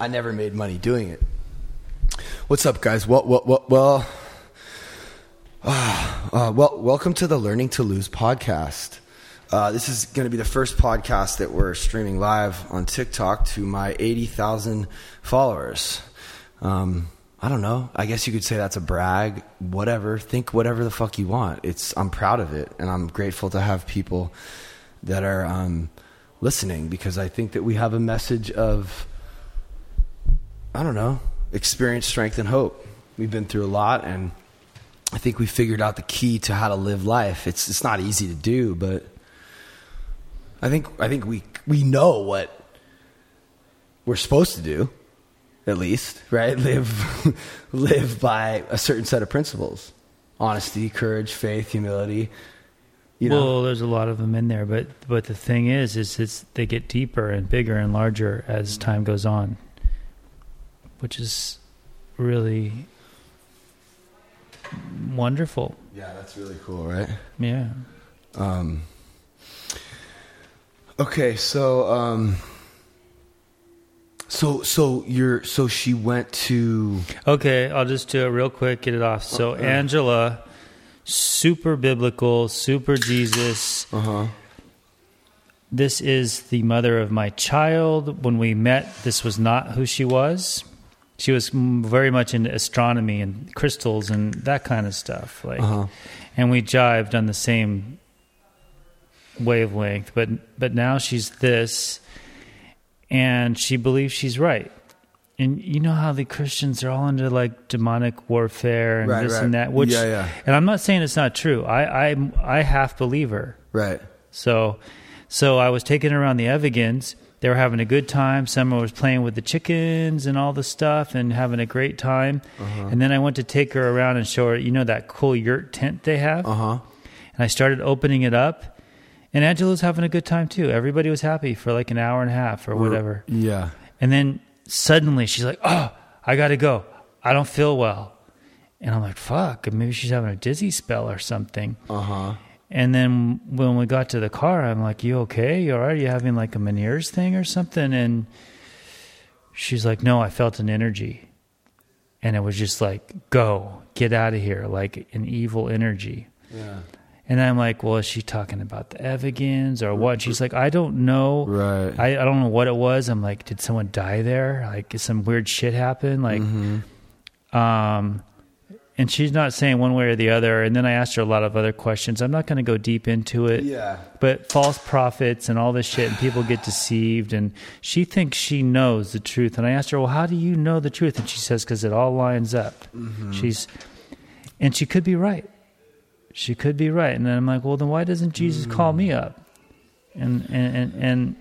I never made money doing it. What's up, guys? Well, well, well, well, uh, well welcome to the Learning to Lose podcast. Uh, this is going to be the first podcast that we're streaming live on TikTok to my 80,000 followers. Um, I don't know. I guess you could say that's a brag. Whatever. Think whatever the fuck you want. It's. I'm proud of it, and I'm grateful to have people that are um, listening because I think that we have a message of. I don't know. Experience, strength, and hope. We've been through a lot, and I think we figured out the key to how to live life. It's. It's not easy to do, but I think. I think we we know what we're supposed to do at least, right? Live live by a certain set of principles. Honesty, courage, faith, humility. You know? Well, there's a lot of them in there, but but the thing is is it's they get deeper and bigger and larger as time goes on. Which is really wonderful. Yeah, that's really cool, right? Yeah. Um Okay, so um so so you're so she went to Okay, I'll just do it real quick, get it off. So uh, Angela, super biblical, super Jesus. Uh-huh. This is the mother of my child. When we met, this was not who she was. She was very much into astronomy and crystals and that kind of stuff. Like, uh-huh. and we jived on the same wavelength. But but now she's this and she believes she's right. And you know how the Christians are all into like demonic warfare and right, this right. and that, which, yeah, yeah. and I'm not saying it's not true. I, I, I half believe her. Right. So, so I was taking her around the Evigans. They were having a good time. Summer was playing with the chickens and all the stuff and having a great time. Uh-huh. And then I went to take her around and show her, you know, that cool yurt tent they have. Uh huh. And I started opening it up and Angela was having a good time too. Everybody was happy for like an hour and a half or whatever. Yeah. And then suddenly she's like, "Oh, I got to go. I don't feel well." And I'm like, "Fuck, maybe she's having a dizzy spell or something." Uh-huh. And then when we got to the car, I'm like, "You okay? You all right? You having like a Meniere's thing or something?" And she's like, "No, I felt an energy." And it was just like, "Go, get out of here," like an evil energy. Yeah. And I'm like, well, is she talking about the Evigans or what? she's like, I don't know. Right. I, I don't know what it was. I'm like, did someone die there? Like, did some weird shit happen? Like, mm-hmm. um, and she's not saying one way or the other. And then I asked her a lot of other questions. I'm not going to go deep into it. Yeah. But false prophets and all this shit, and people get deceived, and she thinks she knows the truth. And I asked her, well, how do you know the truth? And she says, because it all lines up. Mm-hmm. She's, and she could be right she could be right. And then I'm like, well, then why doesn't Jesus mm. call me hmm. up? And, and, and, and,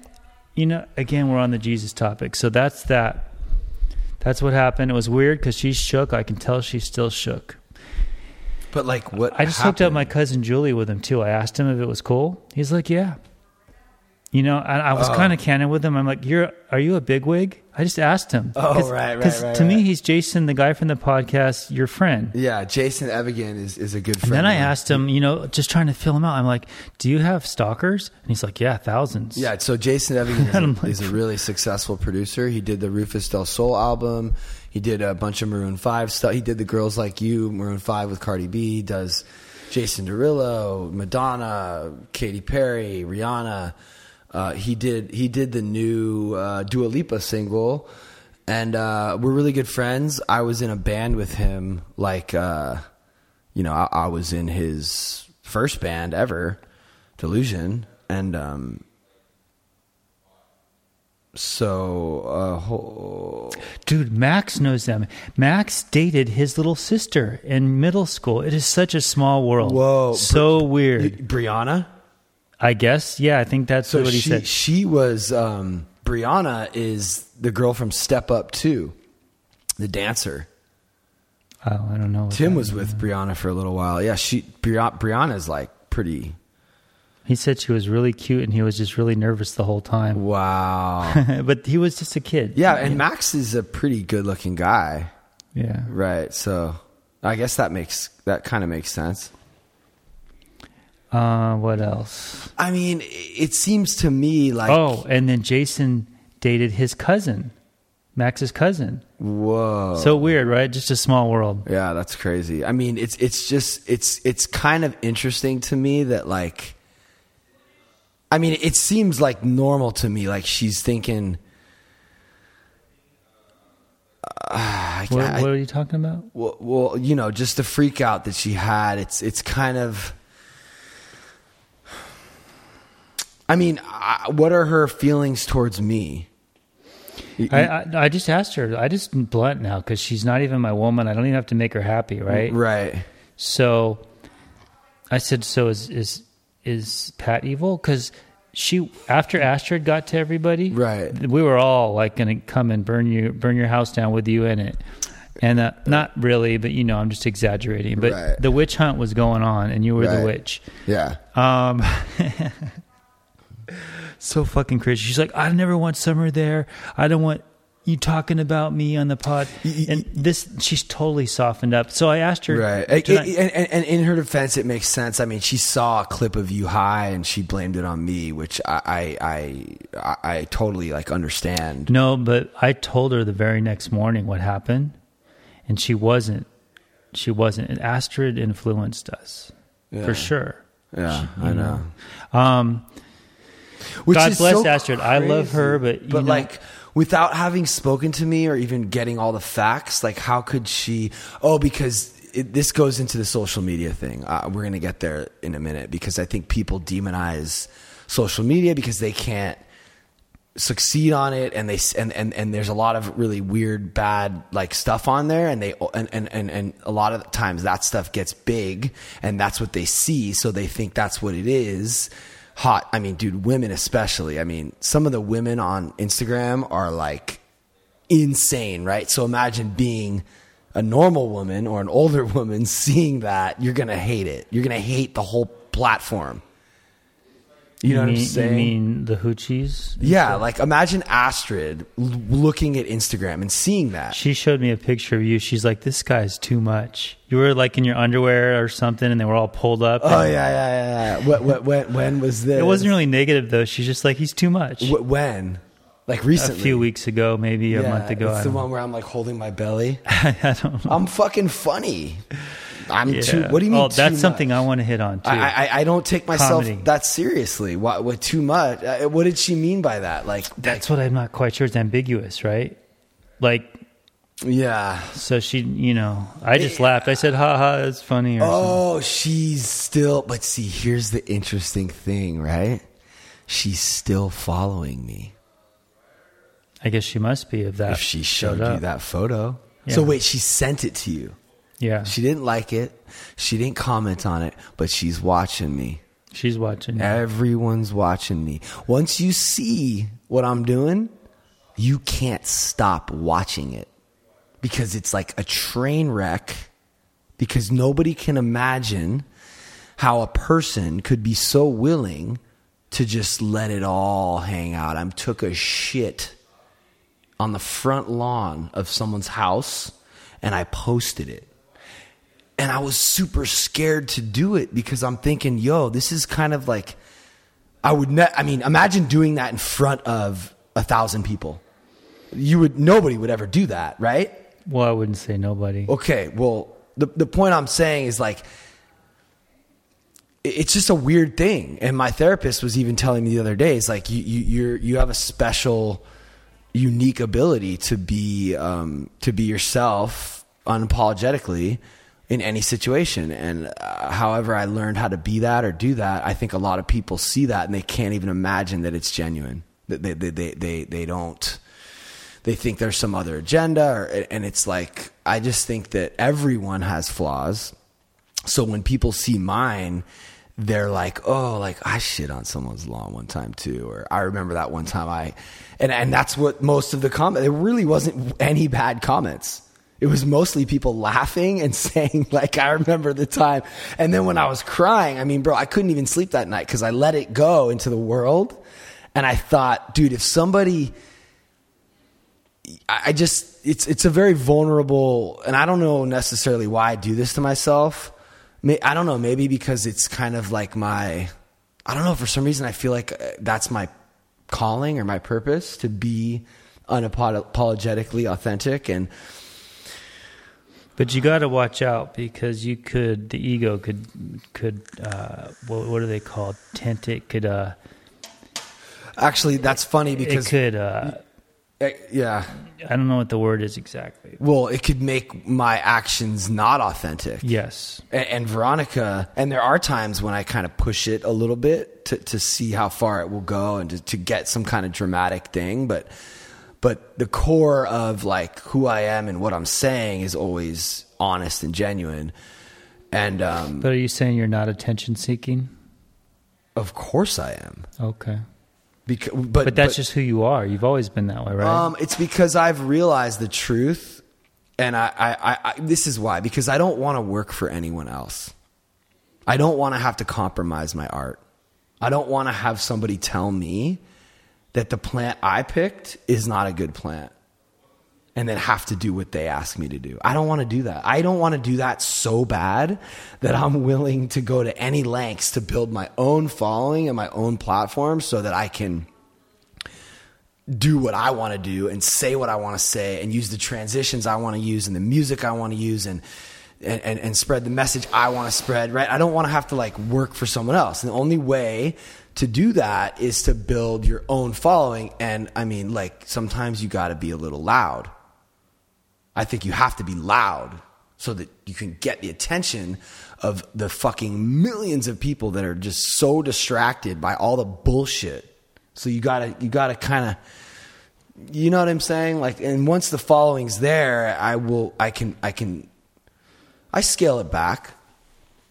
you know, again, we're on the Jesus topic. So that's that. That's what happened. It was weird because she's shook. I can tell she's still shook. But like, what? I just happened? hooked up my cousin Julie with him too. I asked him if it was cool. He's like, yeah. You know, and I was oh. kind of candid with him. I'm like, "You're, are you a bigwig?" I just asked him. Oh, Cause, right, right, Because right, to right. me, he's Jason, the guy from the podcast, your friend. Yeah, Jason Evigan is, is a good friend. And then I asked him, you know, just trying to fill him out. I'm like, "Do you have stalkers?" And he's like, "Yeah, thousands. Yeah, so Jason Evigan is, a, like, is a really successful producer. He did the Rufus Du Sol album. He did a bunch of Maroon Five stuff. He did the Girls Like You, Maroon Five with Cardi B. Does Jason Derulo, Madonna, Katy Perry, Rihanna. Uh, he did he did the new uh, Dua Lipa single, and uh, we're really good friends. I was in a band with him, like uh, you know, I, I, was in his first band ever, Delusion, and um, so uh, dude, Max knows them. Max dated his little sister in middle school. It is such a small world. Whoa, so Bri- weird. Brianna. I guess. Yeah, I think that's so what he she, said. She was um, Brianna is the girl from Step Up Two, the dancer. Oh, I don't know. Tim was with Brianna for a little while. Yeah, she Brianna, Brianna's like pretty. He said she was really cute, and he was just really nervous the whole time. Wow! but he was just a kid. Yeah, and Max is a pretty good-looking guy. Yeah. Right. So, I guess that makes that kind of makes sense. Uh, what else? I mean, it seems to me like oh, and then Jason dated his cousin. Max's cousin. Whoa. So weird, right? Just a small world. Yeah, that's crazy. I mean, it's it's just it's it's kind of interesting to me that like I mean, it seems like normal to me like she's thinking uh, What, what are you talking about? well, well, you know, just the freak out that she had. It's it's kind of. I mean, I, what are her feelings towards me? I just asked her. I just blunt now because she's not even my woman. I don't even have to make her happy, right? right. So I said, "So is is is Pat evil?" Because she after Astrid got to everybody, Right. We were all like going to come and burn you, burn your house down with you in it. And uh, not really, but you know, I'm just exaggerating. But Right. the witch hunt was going on, and you were the witch. Yeah. Um, so fucking crazy. She's like, I never want Summer there. I don't want you talking about me on the pod. And this, she's totally softened up. So I asked her, Right. And, tonight- and, and, in her defense, it makes sense. I mean, she saw a clip of you high and she blamed it on me, which I, I, I, I, totally like understand. no, but I told her the very next morning what happened, and she wasn't. She wasn't. And Astrid influenced us Yeah. for sure. Yeah, I know. Um, Which God is bless so Astrid. I love her, but, you but know- like without having spoken to me or even getting all the facts, like how could she? Oh, because it, this goes into the social media thing. Uh, we're gonna get there in a minute because I think people demonize social media because they can't succeed on it and they and, and and there's a lot of really weird bad like stuff on there and they and and and, and a lot of times that stuff gets big and that's what they see so they think that's what it is hot i mean dude women especially. I mean some of the women on instagram are like insane right? So imagine being a normal woman or an older woman seeing that you're gonna hate it. You're gonna hate the whole platform you know what mean, i'm saying You mean the hoochies? yeah, like imagine Astrid l- looking at Instagram and seeing that. She showed me a picture of you. She's like, "This guy's too much." You were like in your underwear or something, and they were all pulled up. Oh and- yeah, yeah, yeah. yeah. What, what, when, when was this? It wasn't really negative though. She's just like, "He's too much." Wh- when? Like recently, a few weeks ago, maybe a Yeah, month ago. It's the don't, one where I'm like holding my belly. I don't know. I'm fucking funny. I'm Yeah. too. What do you mean? Oh, that's too something? I want to hit on too. I, I, I don't take myself Comedy. that seriously. What, what too much? Uh, What did she mean by that? Like, that's what I'm not quite sure. It's ambiguous, right? Like, yeah. so she, you know, I just laughed. I said, "Ha ha, it's funny." Or something. Oh, she's still. But see, here's the interesting thing, right? She's still following me. I guess she must be if that if she showed up. you that photo. Yeah. So wait, she sent it to you. Yeah, She didn't like it. She didn't comment on it, but she's watching me. she's watching. Everyone's watching me. Once you see what I'm doing, you can't stop watching it because it's like a train wreck because nobody can imagine how a person could be so willing to just let it all hang out. I took a shit on the front lawn of someone's house and I posted it. And I was super scared to do it because I'm thinking, yo, this is kind of like I would ne- I mean, imagine doing that in front of a thousand people. You would nobody would ever do that, right? Well, I wouldn't say nobody. Okay, well, the the point I'm saying is like it's just a weird thing. And my therapist was even telling me the other day, it's like you you you're you have a special unique ability to be um to be yourself unapologetically in any situation. And uh, however I learned how to be that or do that, I think a lot of people see that and they can't even imagine that it's genuine. That they they they they, they don't they think there's some other agenda or, and it's like i just think that everyone has flaws. So when people see mine they're like oh like i shit on someone's lawn one time too or i remember that one time i and and that's what most of the comment it really wasn't any bad comments it was mostly people laughing and saying like i remember the time and then when i was crying i mean bro i couldn't even sleep that night because i let it go into the world and i thought dude if somebody I just it's it's a very vulnerable, and I don't know necessarily why I do this to myself. I don't know, maybe because it's kind of like my, I don't know. For some reason, I feel like uh, that's my calling or my purpose to be unapologetically authentic and But you got to watch out because you could the ego could could uh, what, what are they called? Tent it could uh, actually that's funny because it could uh, uh, yeah I don't know what the word is exactly. well it could make my actions not authentic Yes. and, and Veronica, and there are times when I kind of push it a little bit to, to see how far it will go and to, to get some kind of dramatic thing. But, but the core of like who I am and what I'm saying is always honest and genuine. And, um, But are you saying you're not attention seeking? of course I am. Okay. Because, but, But that's just who you are. You've always been that way, right? Um, it's because I've realized the truth, and I, I, I, I this is why because I don't want to work for anyone else. I don't want to have to compromise my art. I don't want to have somebody tell me that the plant I picked is not a good plant, and then have to do what they ask me to do. I don't want to do that. I don't want to do that so bad that I'm willing to go to any lengths to build my own following and my own platform so that I can do what I want to do and say what I want to say and use the transitions I want to use and the music I want to use and, and, and, and spread the message I want to spread, right? I don't want to have to like work for someone else. And the only way to do that is to build your own following. And I mean, like sometimes you got to be a little loud. I think you have to be loud so that you can get the attention of the fucking millions of people that are just so distracted by all the bullshit. So you gotta, you gotta kind of, you know what I'm saying? Like, and once the following's there, I will, I can, I can, I scale it back.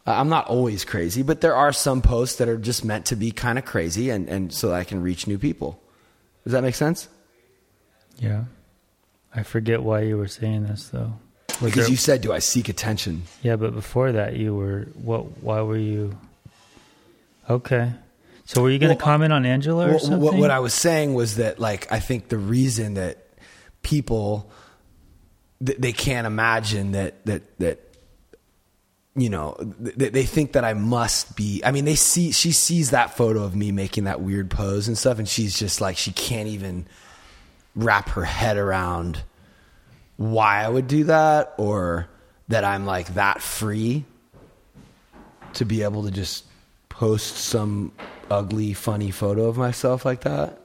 I- I'm not always crazy, but there are some posts that are just meant to be kind of crazy and, and so that I can reach new people. Does that make sense? yeah. I forget why you were saying this though. Was Because there- you said, do I seek attention? Yeah, but before that, you were what? Why were you? Okay, so were you going to Well, comment on Angela or Well, something? what, what I was saying was that, like, I think the reason that people th- they can't imagine that that that you know th- they think that I must be. I mean, they see she sees that photo of me making that weird pose and stuff, and she's just like she can't even wrap her head around why I would do that or that I'm like that free to be able to just post some ugly, funny photo of myself like that.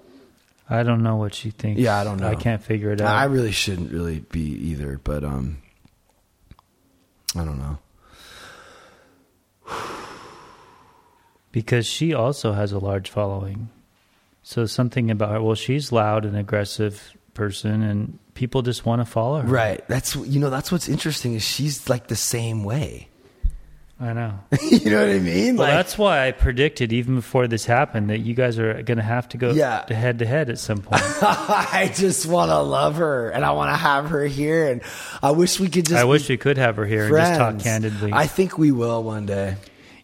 I don't know what she thinks. Yeah, I don't know. I can't figure it out. I really shouldn't really be either, but um, I don't know. Because she also has a large following. So something about her. Well, she's loud and aggressive person, and people just want to follow her. Right. That's you know that's what's interesting is she's like the same way. I know. you know what I mean? Well, like, that's why I predicted even before this happened that you guys are going to have to go Yeah. to head to head at some point. I just want to love her and I want to have her here, and I wish we could just. I wish we could have her here and just talk candidly. I think we will one day.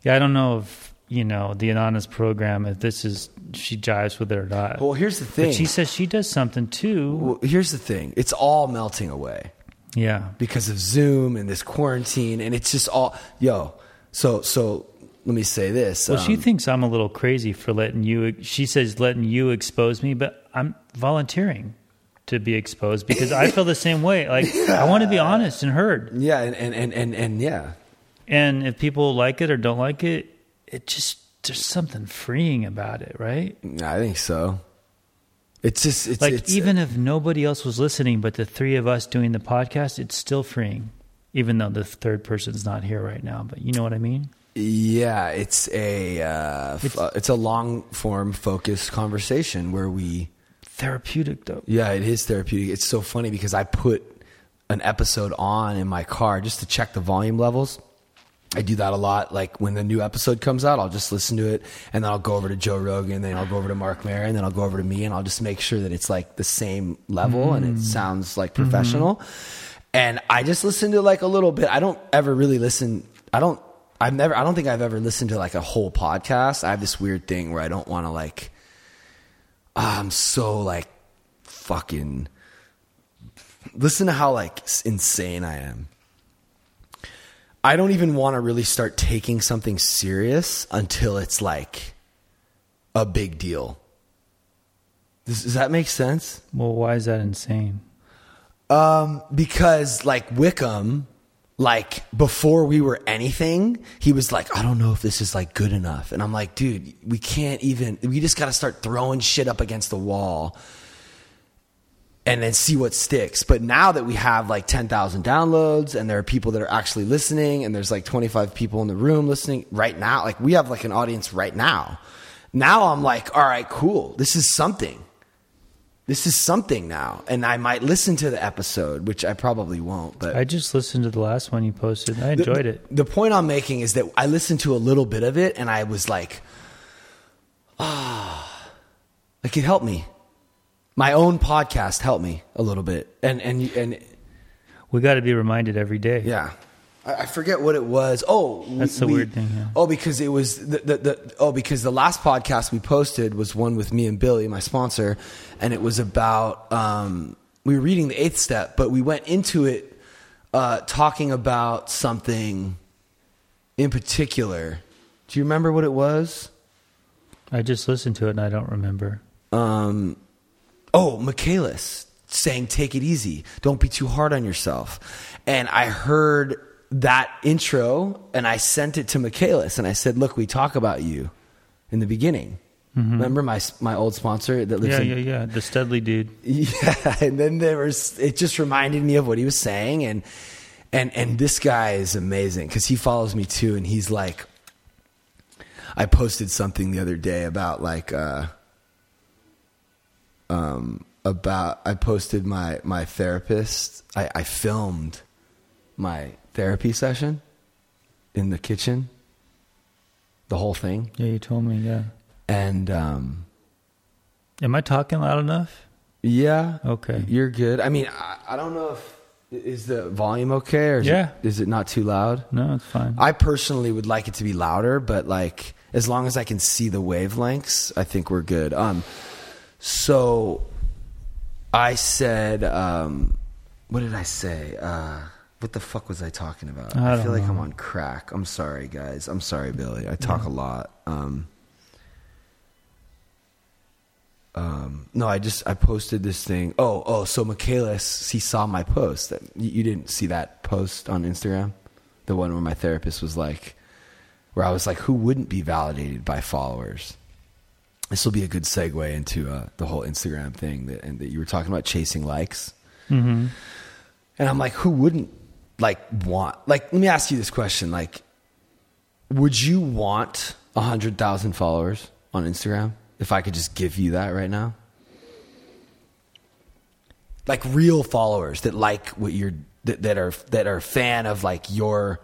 yeah, I don't know if you know the Anonymous program if this is she jives with it or not. Well, here's the thing. but she says she does something too. well, here's the thing. It's all melting away. Yeah. because of Zoom and this quarantine, and it's just all yo. So so let me say this. Well, she um, thinks I'm a little crazy for letting you. She says letting you expose me, but I'm volunteering to be exposed because I feel the same way. Like I want to be honest and heard. yeah, and and and and, and yeah, And if people like it or don't like it, it just there's something freeing about it, right? I think so. It's just it's Like it's, even if nobody else was listening, but the three of us doing the podcast, it's still freeing, even though the third person's not here right now. But you know what I mean? yeah, it's a uh, It's- uh, it's a long form focused conversation where we Therapeutic though. yeah, it is therapeutic. It's so funny because I put an episode on in my car just to check the volume levels. I do that a lot. Like when the new episode comes out, I'll just listen to it and then I'll go over to Joe Rogan, then I'll go over to Marc Maron, and then I'll go over to me and I'll just make sure that it's like the same level and it sounds like professional. And I just listen to like a little bit. I don't ever really listen. I don't, I've never, I don't think I've ever listened to like a whole podcast. I have this weird thing where I don't want to like, ah, I'm so like fucking, listen to how like insane I am. I don't even want to really start taking something serious until it's like a big deal. Does, does that make sense? Well, why is that insane? Um, because like Wickham, like before we were anything, he was like, I don't know if this is like good enough. And I'm like, dude, we can't even, we just got to start throwing shit up against the wall and then see what sticks. But now that we have like 10,000 downloads and there are people that are actually listening and there's like 25 people in the room listening right now, like we have like an audience right now. Now I'm like, all right, cool. This is something. This is something now. And I might listen to the episode, which I probably won't, but I just listened to the last one you posted. I enjoyed the, it. The point I'm making is that I listened to a little bit of it and I was like, ah, like it helped me. My own podcast helped me a little bit. And, and, and We got to be reminded every day. yeah. I, I forget what it was. Oh, we- That's the we- weird thing, yeah. Oh, because it was the, the, the oh because the last podcast we posted was one with me and Billy, my sponsor, and it was about um, we were reading the eighth step, but we went into it uh, talking about something in particular. Do you remember what it was? I just listened to it and I don't remember. um, oh, Michaelis saying, take it easy. Don't be too hard on yourself. And I heard that intro and I sent it to Michaelis and I said, look, we talk about you in the beginning. Remember my, my old sponsor that lives Yeah, in yeah, yeah. The Studley dude. yeah, and then there was it just reminded me of what he was saying and and and this guy is amazing cuz he follows me too and he's like I posted something the other day about like uh um about I posted my my therapist I I filmed my therapy session in the kitchen the whole thing Yeah, you told me. Yeah. and um Am I talking loud enough? yeah Okay. You're good. I mean, I, I don't know if is the volume okay or is, Yeah. it, is it not too loud? No, it's fine. I personally would like it to be louder, but like as long as I can see the wavelengths, I think we're good. Um, so I said, um, what did I say? Uh, what the fuck was I talking about? I I, feel like know. I'm on crack. I'm sorry, guys. I'm sorry, Billy. I talk a lot. Um, um, no, I just I posted this thing. Oh, oh, so Michaelis, he saw my post. That you didn't see that post on Instagram, the one where my therapist was like, where I was like, who wouldn't be validated by followers? This will be a good segue into uh, the whole Instagram thing that and that you were talking about chasing likes. hmm And I'm like, who wouldn't like want like let me ask you this question. Like, would you want a hundred thousand followers on Instagram if I could just give you that right now? Like real followers that like what you're that, that are that are fan of like your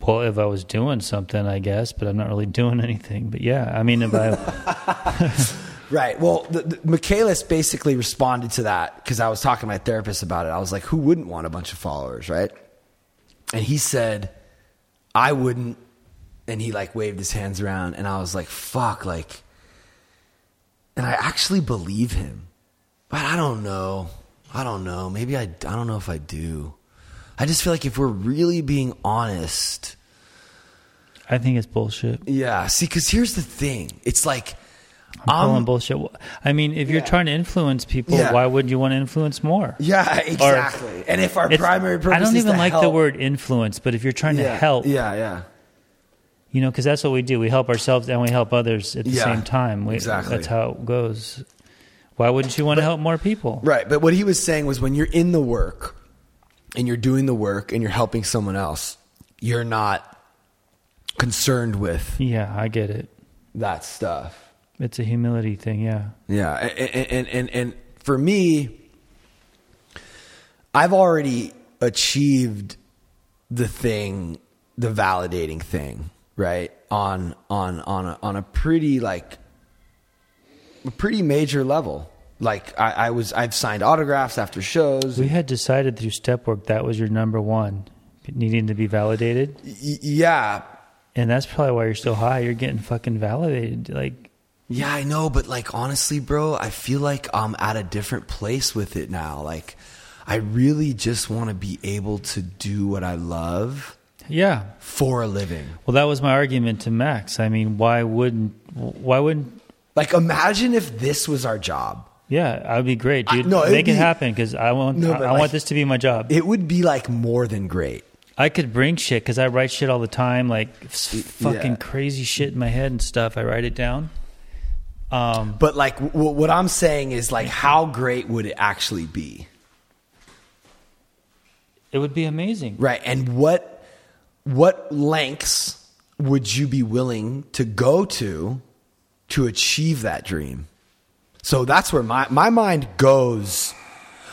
Well, if I was doing something, I guess, but I'm not really doing anything. But yeah, I mean, if I, Right. Well, the, the, Michaelis basically responded to that because I was talking to my therapist about it. I was like, who wouldn't want a bunch of followers, right? And he said, I wouldn't. And he like waved his hands around, and I was like, fuck, like. And I actually believe him, but I don't know. I don't know. Maybe I. I don't know if I do. I just feel like if we're really being honest, I think it's bullshit. yeah. See, because here's the thing. It's like I'm calling I'm bullshit. I mean, if you're Yeah. trying to influence people, Yeah. why would you want to influence more? Yeah, exactly. and if our primary purpose I don't even like the word influence, but if you're trying yeah, to help, yeah, yeah, you know, because that's what we do. We help ourselves and we help others at the same time. We, exactly. That's how it goes. Why wouldn't you want to help more people? right. But what he was saying was when you're in the work and you're doing the work and you're helping someone else, you're not concerned with Yeah, I get it. that stuff. It's a humility thing. Yeah. Yeah, and and and, and for me, I've already achieved the thing, the validating thing, right? On on on a, on a pretty like a pretty major level. Like I, I was, I've signed autographs after shows. We had decided through step work that was your number one, needing to be validated. Y- yeah, And that's probably why you're so high. You're getting fucking validated. Like, Yeah, I know, but like honestly, bro, I feel like I'm at a different place with it now. Like I really just want to be able to do what I love yeah. for a living. Well, that was my argument to Max. I mean, why wouldn't why wouldn't Like, imagine if this was our job. Yeah, I'd be great, dude. no, it'd Make be- it happen because I want. No, I, I like- want this to be my job. It would be like more than great. I could bring shit because I write shit all the time, like s- fucking yeah. crazy shit in my head and stuff. I write it down. Um, But like, w- what I'm saying is like, how great would it actually be? it would be amazing. Right. And what what lengths would you be willing to go to to achieve that dream? So that's where my my mind goes.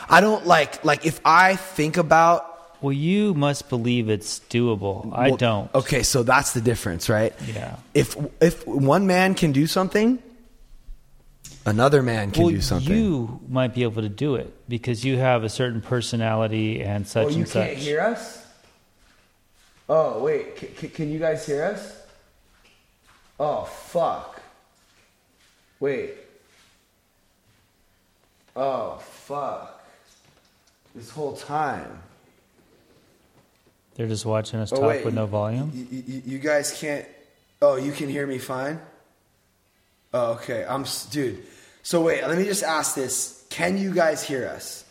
I don't like like if I think about Well, you must believe it's doable. I well, don't. Okay, so that's the difference, right? Yeah. If if one man can do something, another man can well, do something. you might be able to do it because you have a certain personality and such oh, you and such. can't hear us? Oh, wait. C- c- can you guys hear us? Oh, fuck. Wait. Oh, fuck. This whole time. They're just watching us Oh, talk wait. with no volume. You, you, you guys can't. Oh, you can hear me fine? Oh, okay. I'm. Dude. So, wait, let me just ask this. Can you guys hear us?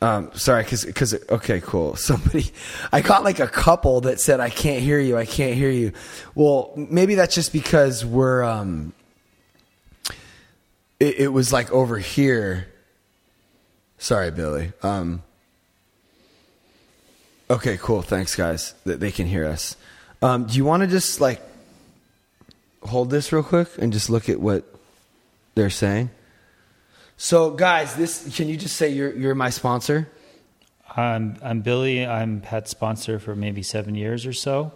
Um, sorry, cause, cause, okay, cool. Somebody, I got like a couple that said, I can't hear you, I can't hear you. Well, maybe that's just because we're, um, it, it was like over here. Sorry, Billy. Um, okay, cool. Thanks, guys, that they can hear us. Um, do you want to just like hold this real quick and just look at what they're saying? So, guys, this can you just say you're you're my sponsor? I'm I'm Billy. I'm Pat's sponsor for maybe seven years or so,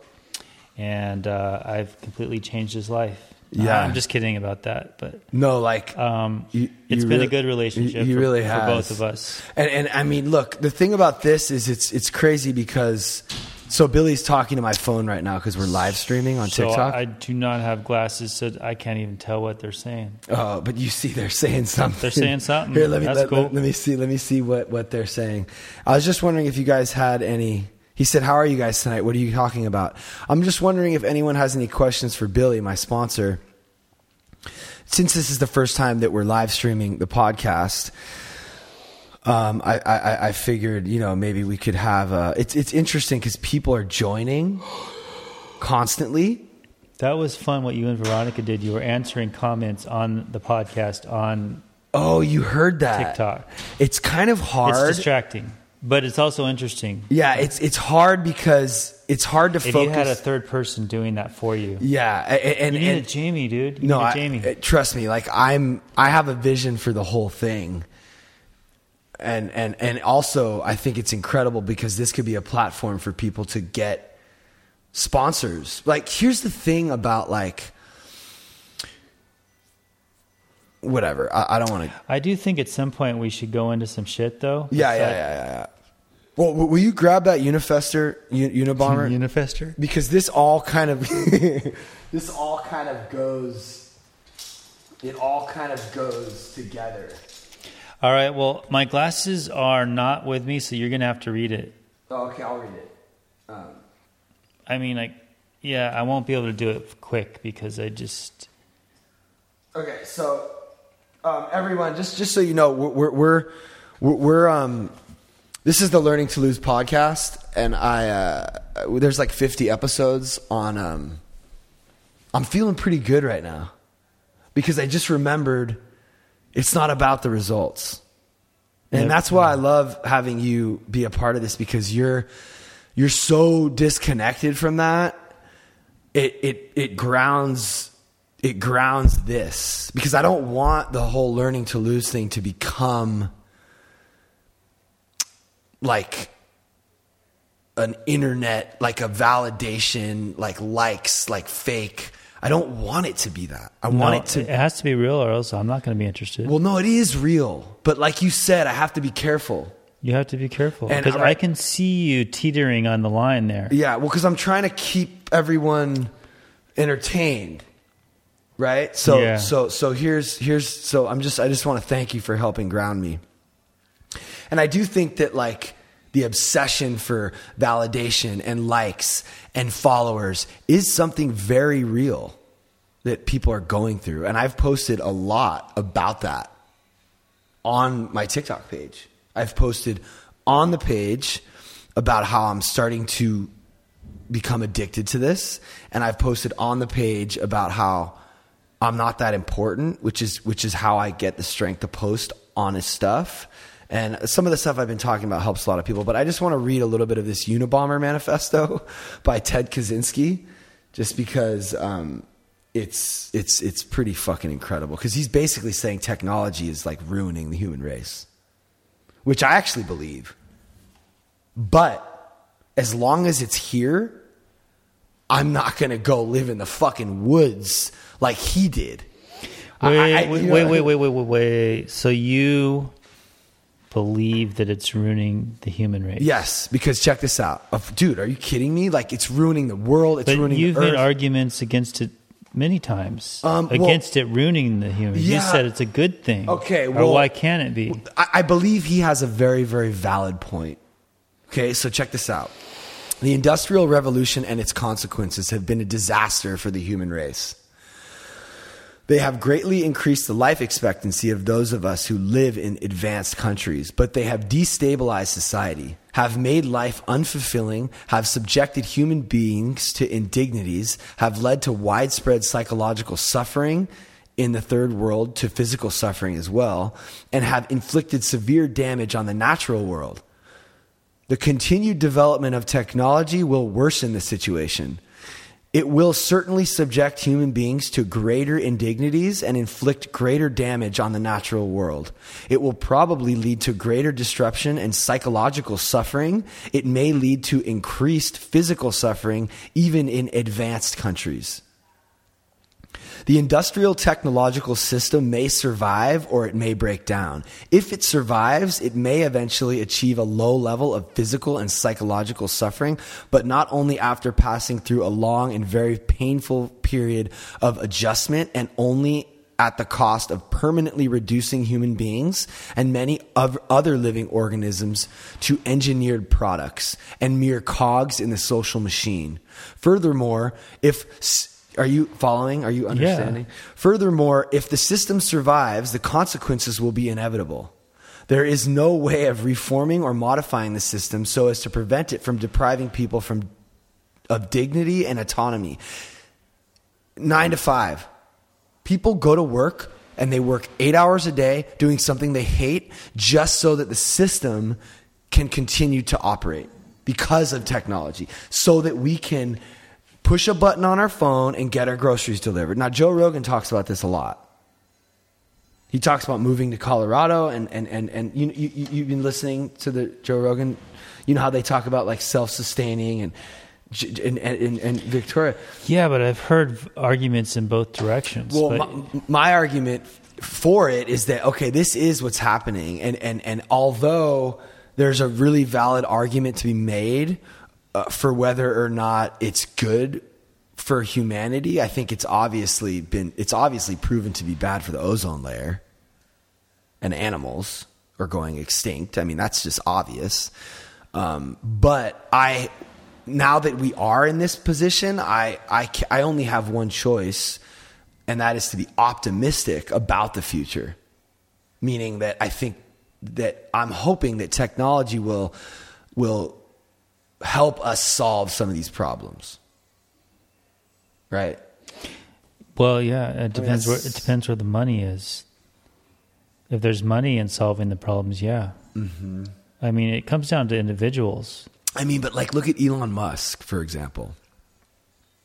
and uh, I've completely changed his life. Yeah. I'm just kidding about that, but No, like um, You- it's you been really- a good relationship. you- you for, really for has. both of us. And and I mean, look, the thing about this is it's it's crazy because so Billy's talking to my phone right now because we're live streaming on So TikTok. I do not have glasses, so I can't even tell what they're saying. Oh, but you see, they're saying something. They're saying something. Here, let me That's let, cool. let, let me see. Let me see what what they're saying. I was just wondering if you guys had any. He said, "How are you guys tonight? What are you talking about?" I'm just wondering if anyone has any questions for Billy, my sponsor. Since this is the first time that we're live streaming the podcast, um, I, I, I figured, you know, maybe we could have. Uh, it's it's interesting because people are joining constantly. That was fun. What you and Veronica did. You were answering comments on the podcast on. Oh, you heard that? TikTok. It's kind of hard. It's distracting, but it's also interesting. Yeah, it's it's hard because it's hard to focus If focus. you had a third person doing that for you, yeah, a- a- and, you need and a Jamie, dude. You no, need a I, Jamie. uh, trust me. Like I'm, I have a vision for the whole thing, and and and also I think it's incredible because this could be a platform for people to get sponsors. Like here's the thing about like whatever. I, I don't want to. I do think at some point we should go into some shit, though. Yeah, yeah, like- yeah, yeah, yeah. Well, w- will you grab that Unifester U- Unabomber? Unifester. because this all kind of this all kind of goes it all kind of goes together All right. Well, my glasses are not with me, so you're gonna have to read it. oh, okay i'll read it um, I mean, like, yeah, I won't be able to do it quick because I just. okay so um, everyone just just so you know we're we're we're, we're um this is the learning to lose podcast and i uh there's like 50 episodes on um i'm feeling pretty good right now. Because i just remembered it's not about the results. And Yep. that's why i love having you be a part of this because you're you're so disconnected from that. It it it grounds it grounds this. Because I don't want the whole learning to lose thing to become like an internet like a validation like likes like fake. I don't want it to be that. I want No, it to It has to be real, or else I'm not going to be interested. well no it is real. But like you said I have to be careful. You have to be careful. Because I- I can see you teetering on the line there. Yeah, well, because I'm trying to keep everyone entertained, right? So, Yeah. so, so here's here's so I'm just I just want to thank you for helping ground me, and I do think that like the obsession for validation and likes and followers is something very real, that people are going through. And I've posted a lot about that on my TikTok page. I've posted on the page about how I'm starting to become addicted to this. And I've posted on the page about how I'm not that important, which is which is how I get the strength to post honest stuff. And some of the stuff I've been talking about helps a lot of people, but I just want to read a little bit of this Unabomber manifesto by Ted Kaczynski, just because um, it's it's it's pretty fucking incredible. Because he's basically saying technology is like ruining the human race, which I actually believe. But as long as it's here, I'm not gonna go live in the fucking woods like he did. Wait, I- I- wait, know- wait, wait, wait, wait, wait, wait. So you believe that it's ruining the human race? Yes, because check this out, dude. Are you kidding me? Like it's ruining the world. It's But ruining. you've made arguments against it many times. Um, well- against it ruining the human. You said it's a good thing. Okay, well- why can't it be? I, I believe he has a very, very valid point. Okay, so check this out. The Industrial Revolution and its consequences have been a disaster for the human race. They have greatly increased the life expectancy of those of us who live in advanced countries, but they have destabilized society, have made life unfulfilling, have subjected human beings to indignities, have led to widespread psychological suffering in the third world, to physical suffering as well, and have inflicted severe damage on the natural world. The continued development of technology will worsen the situation. It will certainly subject human beings to greater indignities and inflict greater damage on the natural world. It will probably lead to greater disruption and psychological suffering. It may lead to increased physical suffering, even in advanced countries. The industrial technological system may survive or it may break down. If it survives, it may eventually achieve a low level of physical and psychological suffering, but not only after passing through a long and very painful period of adjustment and only at the cost of permanently reducing human beings and many other living organisms to engineered products and mere cogs in the social machine. Furthermore, if are you following? Are you understanding? Furthermore, if the system survives, the consequences will be inevitable. There is no way of reforming or modifying the system so as to prevent it from depriving people from of dignity and autonomy. 9 to 5. People go to work and they work 8 hours a day doing something they hate just so that the system can continue to operate because of technology so that we can push a button on our phone and get our groceries delivered. Now, Joe Rogan talks about this a lot. He talks about moving to Colorado, and, and, and, and you, you, you've been listening to the Joe Rogan. You know how they talk about like self sustaining and, and, and, and Victoria. Yeah, but I've heard arguments in both directions. Well, my, my argument for it is that okay, this is what's happening, and and and although there's a really valid argument to be made uh, for whether or not it's good for humanity, I think it's obviously been it's obviously proven to be bad for the ozone layer, and animals are going extinct. I mean, that's just obvious. Um, but I now that we are in this position, I, I, I only have one choice, and that is to be optimistic about the future. Meaning that I think that I'm hoping that technology will, will help us solve some of these problems. Right? well, yeah, it depends where it depends where the money is. If there's money in solving the problems, yeah. Mm-hmm. I mean, it comes down to individuals. I mean, but like, look at Elon Musk, for example.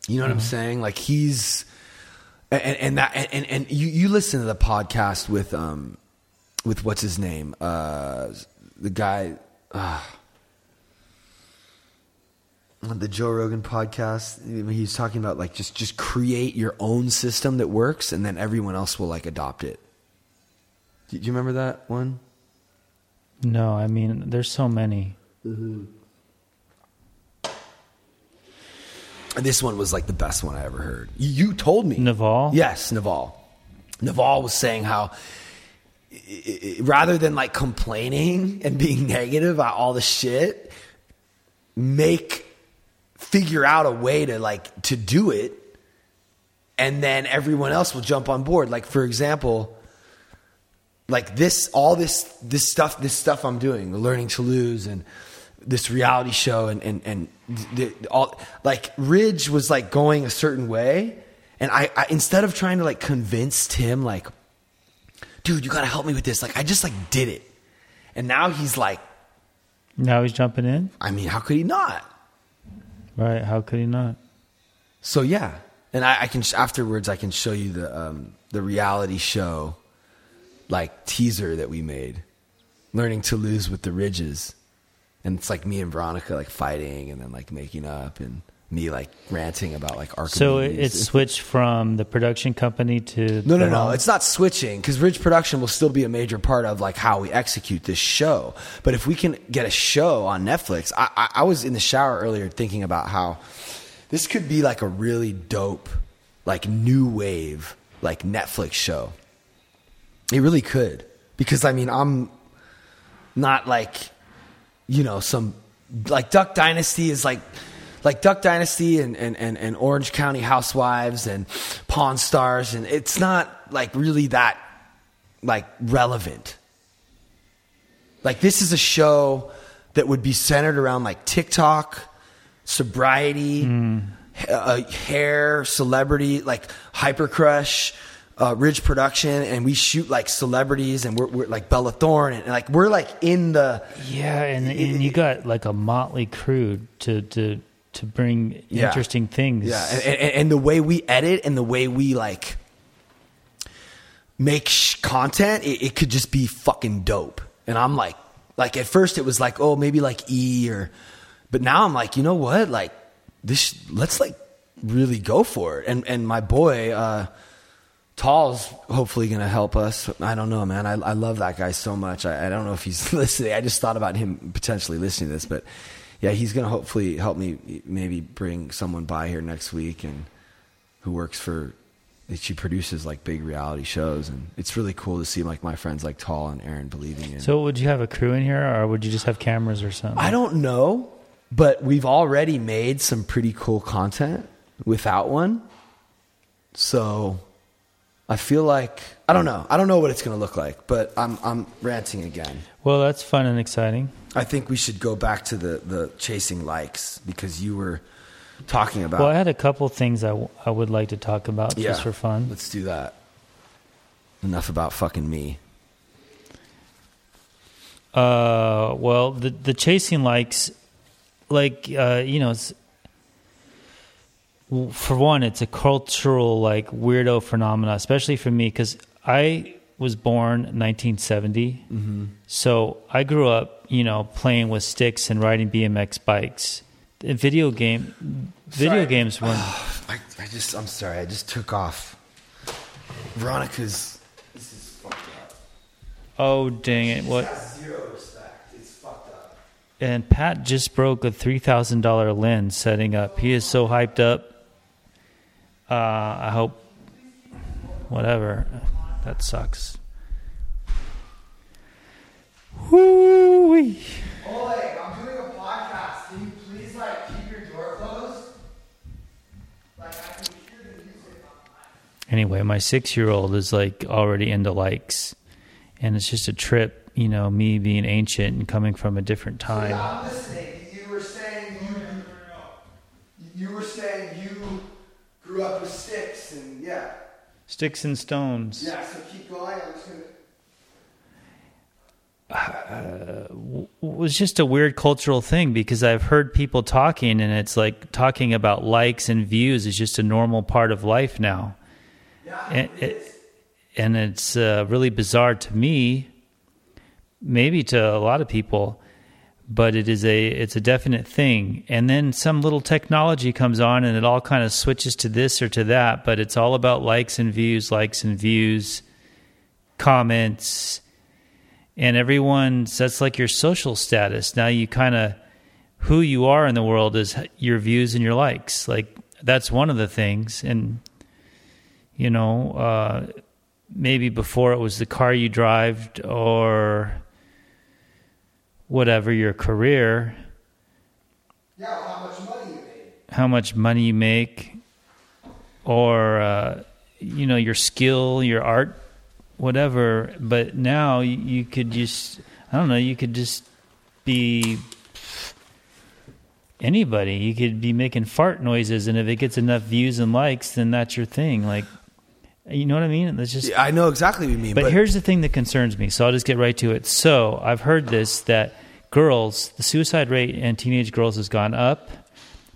You know what I'm saying? Like, he's and, and that and, and you you listen to the podcast with um with what's his name uh the guy uh, the Joe Rogan podcast. He's talking about like just just create your own system that works, and then everyone else will like adopt it. Do you remember that one? No, I mean, there's so many. Mm-hmm. This one was like the best one I ever heard. You, told me. Naval? Yes, Naval. Naval was saying how rather than like complaining and being negative about all the shit, make figure out a way to like to do it and then everyone else will jump on board. Like for example, like this, all this, this stuff, this stuff I'm doing, learning to lose, and this reality show, and and and the, all like Ridge was like going a certain way, and I, I instead of trying to like convince Tim, like, dude, you got to help me with this, like I just like did it, and now he's like, Now he's jumping in. I mean, how could he not? Right? How could he not? So yeah, and I, I can afterwards I can show you the um, the reality show like teaser that we made, learning to lose with the ridges, and it's like me and Veronica like fighting and then like making up and me like ranting about like Archimedes. So it, it's switched from the production company to No, no, no. home? It's not switching because Ridge Production will still be a major part of like how we execute this show. But if we can get a show on Netflix, I, I, I was in the shower earlier thinking about how this could be like a really dope, like new wave, like Netflix show. It really could because I mean I'm not like you know some like Duck Dynasty is like like Duck Dynasty and, and, and, and Orange County Housewives and Pawn Stars and it's not like really that like relevant. Like this is a show that would be centered around like TikTok, sobriety, uh, hair, celebrity, like Hyper Crush, uh, Ridge Production, and we shoot like celebrities and we're, we're like Bella Thorne and, like we're like in the Yeah, and, and you got like a motley crew to to to bring Yeah. interesting things. Yeah, and, and, and the way we edit and the way we like make sh- content, it, it could just be fucking dope. And I'm like, like at first it was like, oh, maybe like E or, but now I'm like, you know what? Like this, let's like really go for it. And and my boy, uh, Tall's hopefully gonna help us. I don't know, man. I, I love that guy so much. I, I don't know if he's listening. I just thought about him potentially listening to this, but yeah, he's gonna hopefully help me maybe bring someone by here next week and who works for. She produces like big reality shows, and it's really cool to see like my friends like Tall and Aaron believing in. So would you have a crew in here, or would you just have cameras or something? I don't know, but we've already made some pretty cool content without one. So I feel like I don't know. I don't know what it's going to look like, but I'm I'm ranting again. Well, that's fun and exciting. I think we should go back to the the chasing likes because you were talking about Well, I had a couple things I, w- I would like to talk about yeah, just for fun. Let's do that. Enough about fucking me. Uh, well, the the chasing likes, like uh, you know, it's, w- for one, it's a cultural like weirdo phenomena, especially for me because I was born 1970, mm-hmm. so I grew up, you know, playing with sticks and riding BMX bikes. The video game, video Sorry. games weren't. I, I just I'm sorry. I just took off Veronica's. This is fucked up. Oh dang it! What? Zero respect. It's fucked up. And Pat just broke a three thousand dollar lens setting up. He is so hyped up. Uh, I hope. Whatever. That sucks. Woo-wee. Oleg, I'm doing a podcast. Can you please like keep your door closed? Like I can hear the music. Anyway, my six year old is like already into likes, and it's just a trip. You know, me being ancient and coming from a different time. I'm listening. You were saying you you were saying you grew up with sticks and yeah. Sticks and stones. Yeah, so keep going. I'm just gonna was just a weird cultural thing because I've heard people talking and it's like talking about likes and views is just a normal part of life now. And, it, and it's uh, really bizarre to me, maybe to a lot of people, but it is a it's a definite thing. And then some little technology comes on and it all kind of switches to this or to that, but it's all about likes and views, likes and views, comments, and everyone that's like your social status. Now you kind of who you are in the world is your views and your likes. Like that's one of the things. And you know uh, maybe before it was the car you drive or whatever your career Yeah, how much money you made. how much money you make or uh, you know your skill, your art, whatever. But now you, you could just I don't know. You could just be anybody. You could be making fart noises, and if it gets enough views and likes, then that's your thing. Like, you know what I mean? That's just. Yeah, I know exactly what you mean. But, But, here's the thing that concerns me. So I'll just get right to it. So I've heard this that girls, the suicide rate in teenage girls has gone up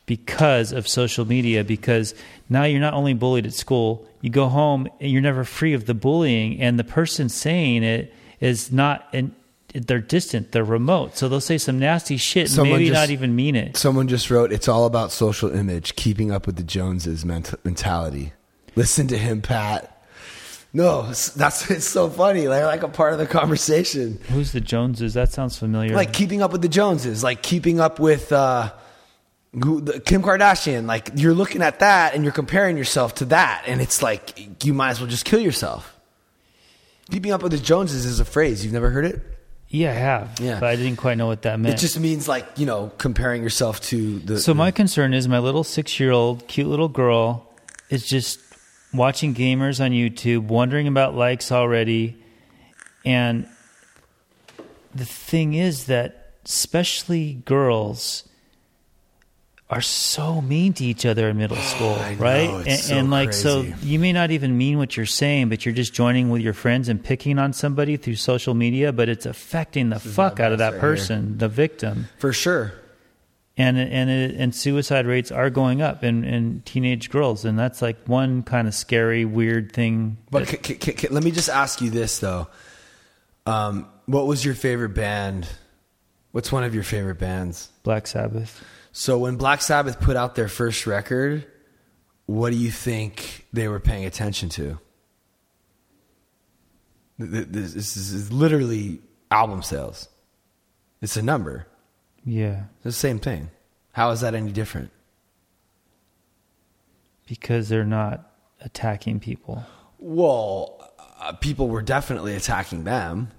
because of social media. Because now you're not only bullied at school, you go home and you're never free of the bullying, and the person saying it is not. And they're distant, they're remote, so they'll say some nasty shit and Someone maybe just- not even mean it. someone just wrote, "It's all about social image, keeping up with the Joneses mentality." Listen to him, Pat. No, that's it's so funny. Like like a part of the conversation. Who's the Joneses? That sounds familiar. like keeping up with the Joneses, like keeping up with uh, Kim Kardashian. Like you're looking at that and you're comparing yourself to that, and it's like you might as well just kill yourself. Keeping up with the Joneses is a phrase you've never heard it. yeah, I have. Yeah. but I didn't quite know what that meant. It just means like you know comparing yourself to the. So the- my concern is my little six-year-old cute little girl is just watching gamers on YouTube, wondering about likes already, and the thing is that especially girls are so mean to each other in middle school, know, right? it's and, so and like so you may not even mean what you're saying, but you're just joining with your friends and picking on somebody through social media, but it's affecting the fuck out of that right here. person, the victim for sure. And and it, and suicide rates are going up in, in teenage girls, and that's like one kind of scary, weird thing. But that- c- c- c- let me just ask you this though. Um, what was your favorite band? What's one of your favorite bands? Black Sabbath. So when Black Sabbath put out their first record, what do you think they were paying attention to? Th- th- This this is literally album sales. It's a number. Yeah, It's the same thing. How is that any different? because they're not attacking people. Well, uh, people were definitely attacking them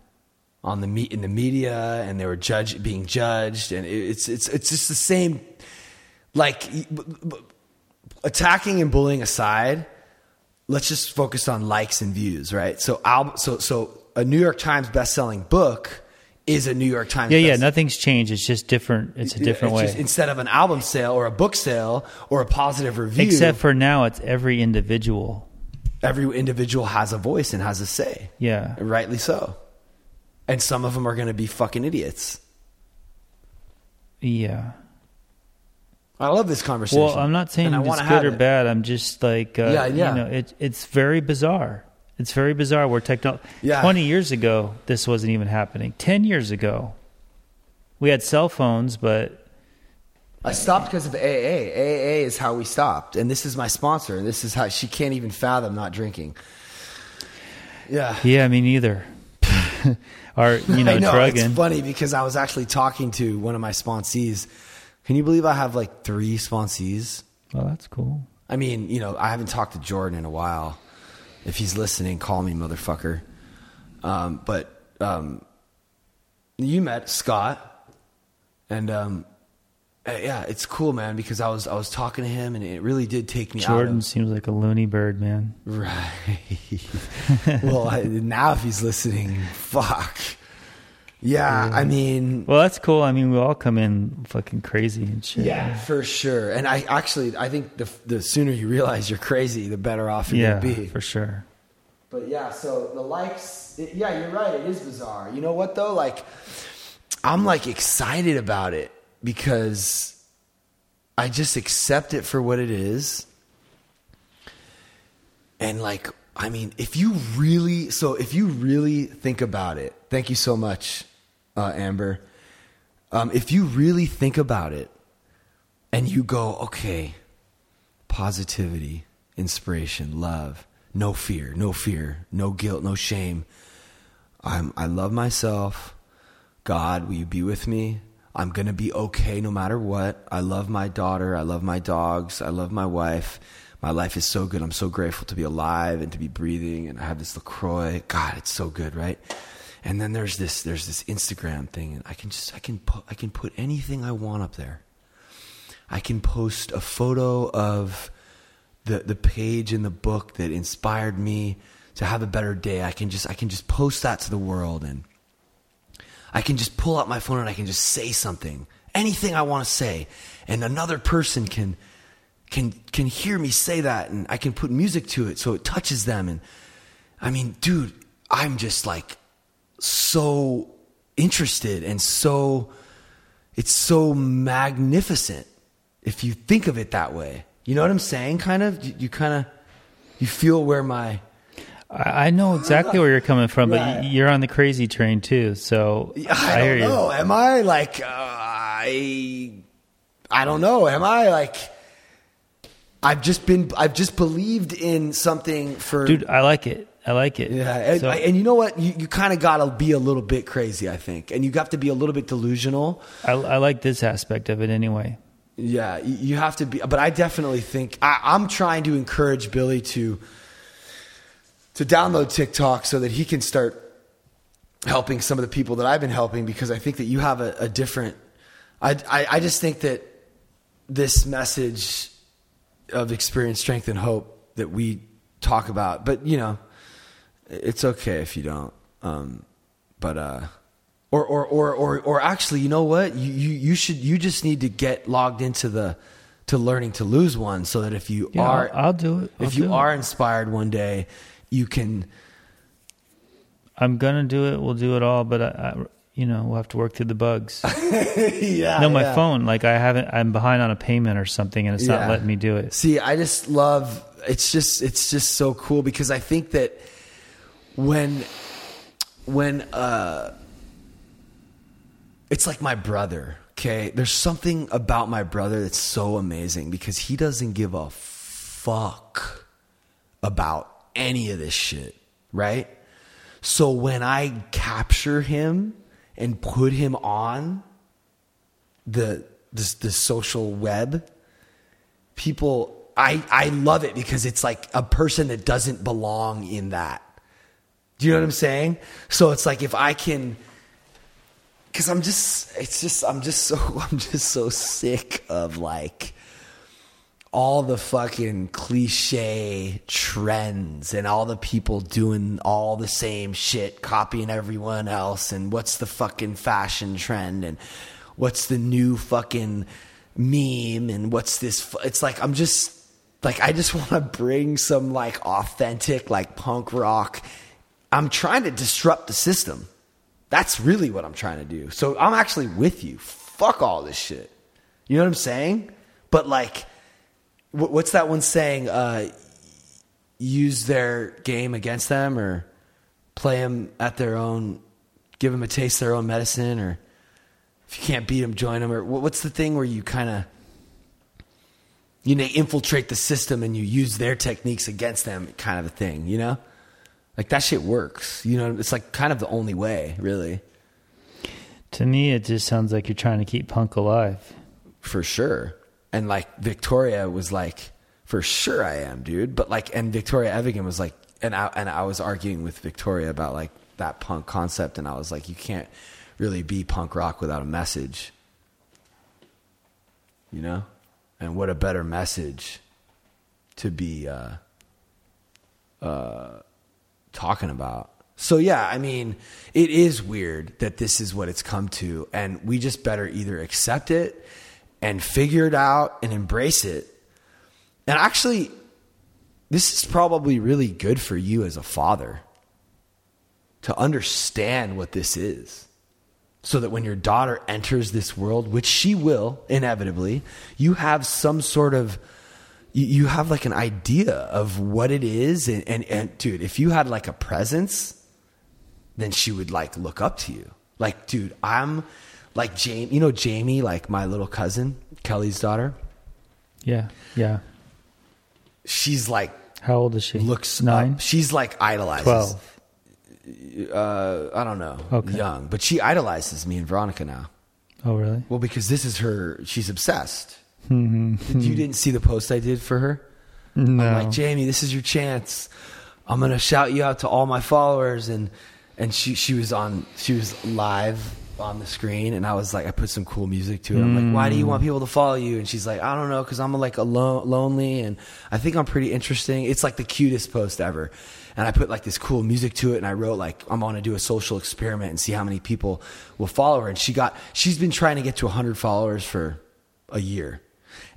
on the me- in the media, and they were judge being judged, and it's it's it's just the same. Like b- b- attacking and bullying aside, let's just focus on likes and views, right? So, album, so so a New York Times best-selling book is a New York Times. Yeah, yeah, nothing's changed. It's just different. It's a different it's way. just instead of an album sale or a book sale or a positive review, Except for now, it's every individual. every individual has a voice and has a say. Yeah, rightly so. And some of them are going to be fucking idiots. yeah. I love this conversation. Well, I'm not saying it's good or bad. I'm just like, uh, Yeah, yeah. you know, it, it's very bizarre. It's very bizarre where technology. Yeah. 20 years ago, this wasn't even happening. 10 years ago, we had cell phones, but I stopped because of AA. AA is how we stopped, and this is my sponsor. And this is how she can't even fathom not drinking. Yeah, yeah, me neither. or, you know, I know drugging. it's funny because I was actually talking to one of my sponsees. Can you believe I have like three sponsees? Well, that's cool. I mean, you know, I haven't talked to Jordan in a while. If he's listening, call me, motherfucker. Um, but um, you met Scott, and um, uh, yeah, it's cool, man. Because I was I was talking to him, and it really did take me Jordan out seems like a loony bird, man. right. well, I, now if he's listening, fuck. Yeah, I mean, Well, that's cool. I mean, we all come in fucking crazy and shit. yeah, for sure. And I actually, I think the the sooner you realize you're crazy, the better off you're Yeah, gonna be. for sure. But yeah, so the likes, it, yeah, you're right. It is bizarre. You know what though? Like, I'm like excited about it because I just accept it for what it is. And like, I mean, if you really, so if you really think about it, thank you so much, uh, Amber. Um, if you really think about it and you go, okay, positivity, inspiration, love, no fear, no fear, no guilt, no shame. I'm, I love myself. God, will you be with me? I'm going to be okay no matter what. I love my daughter. I love my dogs. I love my wife. My life is so good. I'm so grateful to be alive and to be breathing. And I have this LaCroix. God, it's so good, right? And then there's this, there's this Instagram thing and I can just, I can put, I can put anything I want up there. I can post a photo of the the page in the book that inspired me to have a better day. I can just I can just post that to the world and I can just pull out my phone and I can just say something, anything I want to say, and another person can can can hear me say that and I can put music to it so it touches them and I mean, dude, I'm just like so interested and so it's so magnificent if you think of it that way. You know what I'm saying? Kind of. You, you kind of you feel where my I I know exactly where you're coming from, but Right. you're on the crazy train too. So I, hear don't you. know. Am I like uh, I? I don't know. Am I like? I've just been. I've just believed in something for. Dude, I like it. I like it. Yeah, and, So- and you know what? You, you kind of got to be a little bit crazy, I think, and you have to be a little bit delusional. I, I like this aspect of it anyway. Yeah, you you have to be. But I definitely think I, I'm trying to encourage Billy to to download TikTok so that he can start helping some of the people that I've been helping because I think that you have a, a different. I, I I just think that this message of experience, strength, and hope that we talk about, but you know, it's okay if you don't. Um, but uh, or or or or or actually, you know what? You you you should you just need to get logged into the to learning to lose one, so that if you Yeah, are I'll, I'll do it. I'll if you it. are inspired one day, you can. I'm gonna do it. We'll do it all, but I you know, we'll have to work through the bugs. yeah. no, my yeah. phone, like I haven't. I'm behind on a payment or something, and it's Yeah. not letting me do it. See, I just love it's just it's just so cool because I think that when when uh it's like my brother, okay? There's something about my brother that's so amazing because he doesn't give a fuck about any of this shit, right? So when I capture him and put him on the the, social web, people I I love it because it's like a person that doesn't belong in that. Do you know what I'm saying? So it's like if I can cuz I'm just it's just I'm just so I'm just so sick of like all the fucking cliche trends and all the people doing all the same shit, copying everyone else, and what's the fucking fashion trend and what's the new fucking meme and what's this? fu- It's like I'm just like I just want to bring some like authentic like punk rock. I'm trying to disrupt the system. That's really what I'm trying to do. So I'm actually with you. Fuck all this shit. You know what I'm saying? But like what's that one saying? Uh, use their game against them, or play them at their own, give them a taste of their own medicine, or if you can't beat them, join them, or wh- what's the thing where you kind of you know infiltrate the system and you use their techniques against them, kind of a thing, you know? Like that shit works. You know, it's like kind of the only way, really, To me, it just sounds like you're trying to keep punk alive. for sure. And like Victoria was like, for sure I am, dude. But like, and Victoria Evigan was like, and I and I was arguing with Victoria about like that punk concept, and I was like, you can't really be punk rock without a message, you know. And what a better message to be uh, uh, talking about. So yeah, I mean, it is weird that this is what it's come to, and we just better either accept it and figure it out and embrace it. And actually, this is probably really good for you as a father to understand what this is. So that when your daughter enters this world, which she will inevitably, you have some sort of you, have like an idea of what it is and, and and dude, if you had like a presence, then she would like look up to you. Like, dude, I'm like Jamie, you know Jamie, like my little cousin, Kelly's daughter. Yeah, yeah. She's like How old is she? looks nine, up. She's like idolizes. twelve. Uh, I don't know. Okay. Young, but she idolizes me and Veronica now. Oh, really? Well, because this is her. She's obsessed. Mm-hmm. you didn't see the post I did for her. No. I'm like Jamie, this is your chance. I'm gonna shout you out to all my followers, and and she she was on she was live on the screen, and I was like, I put some cool music to it. I'm like, why do you want people to follow you? And she's like, I don't know, because I'm like alone, lonely, and I think I'm pretty interesting. It's like the cutest post ever. And I put like this cool music to it, and I wrote like, I'm gonna do a social experiment and see how many people will follow her. And she got, she's been trying to get to 100 followers for a year,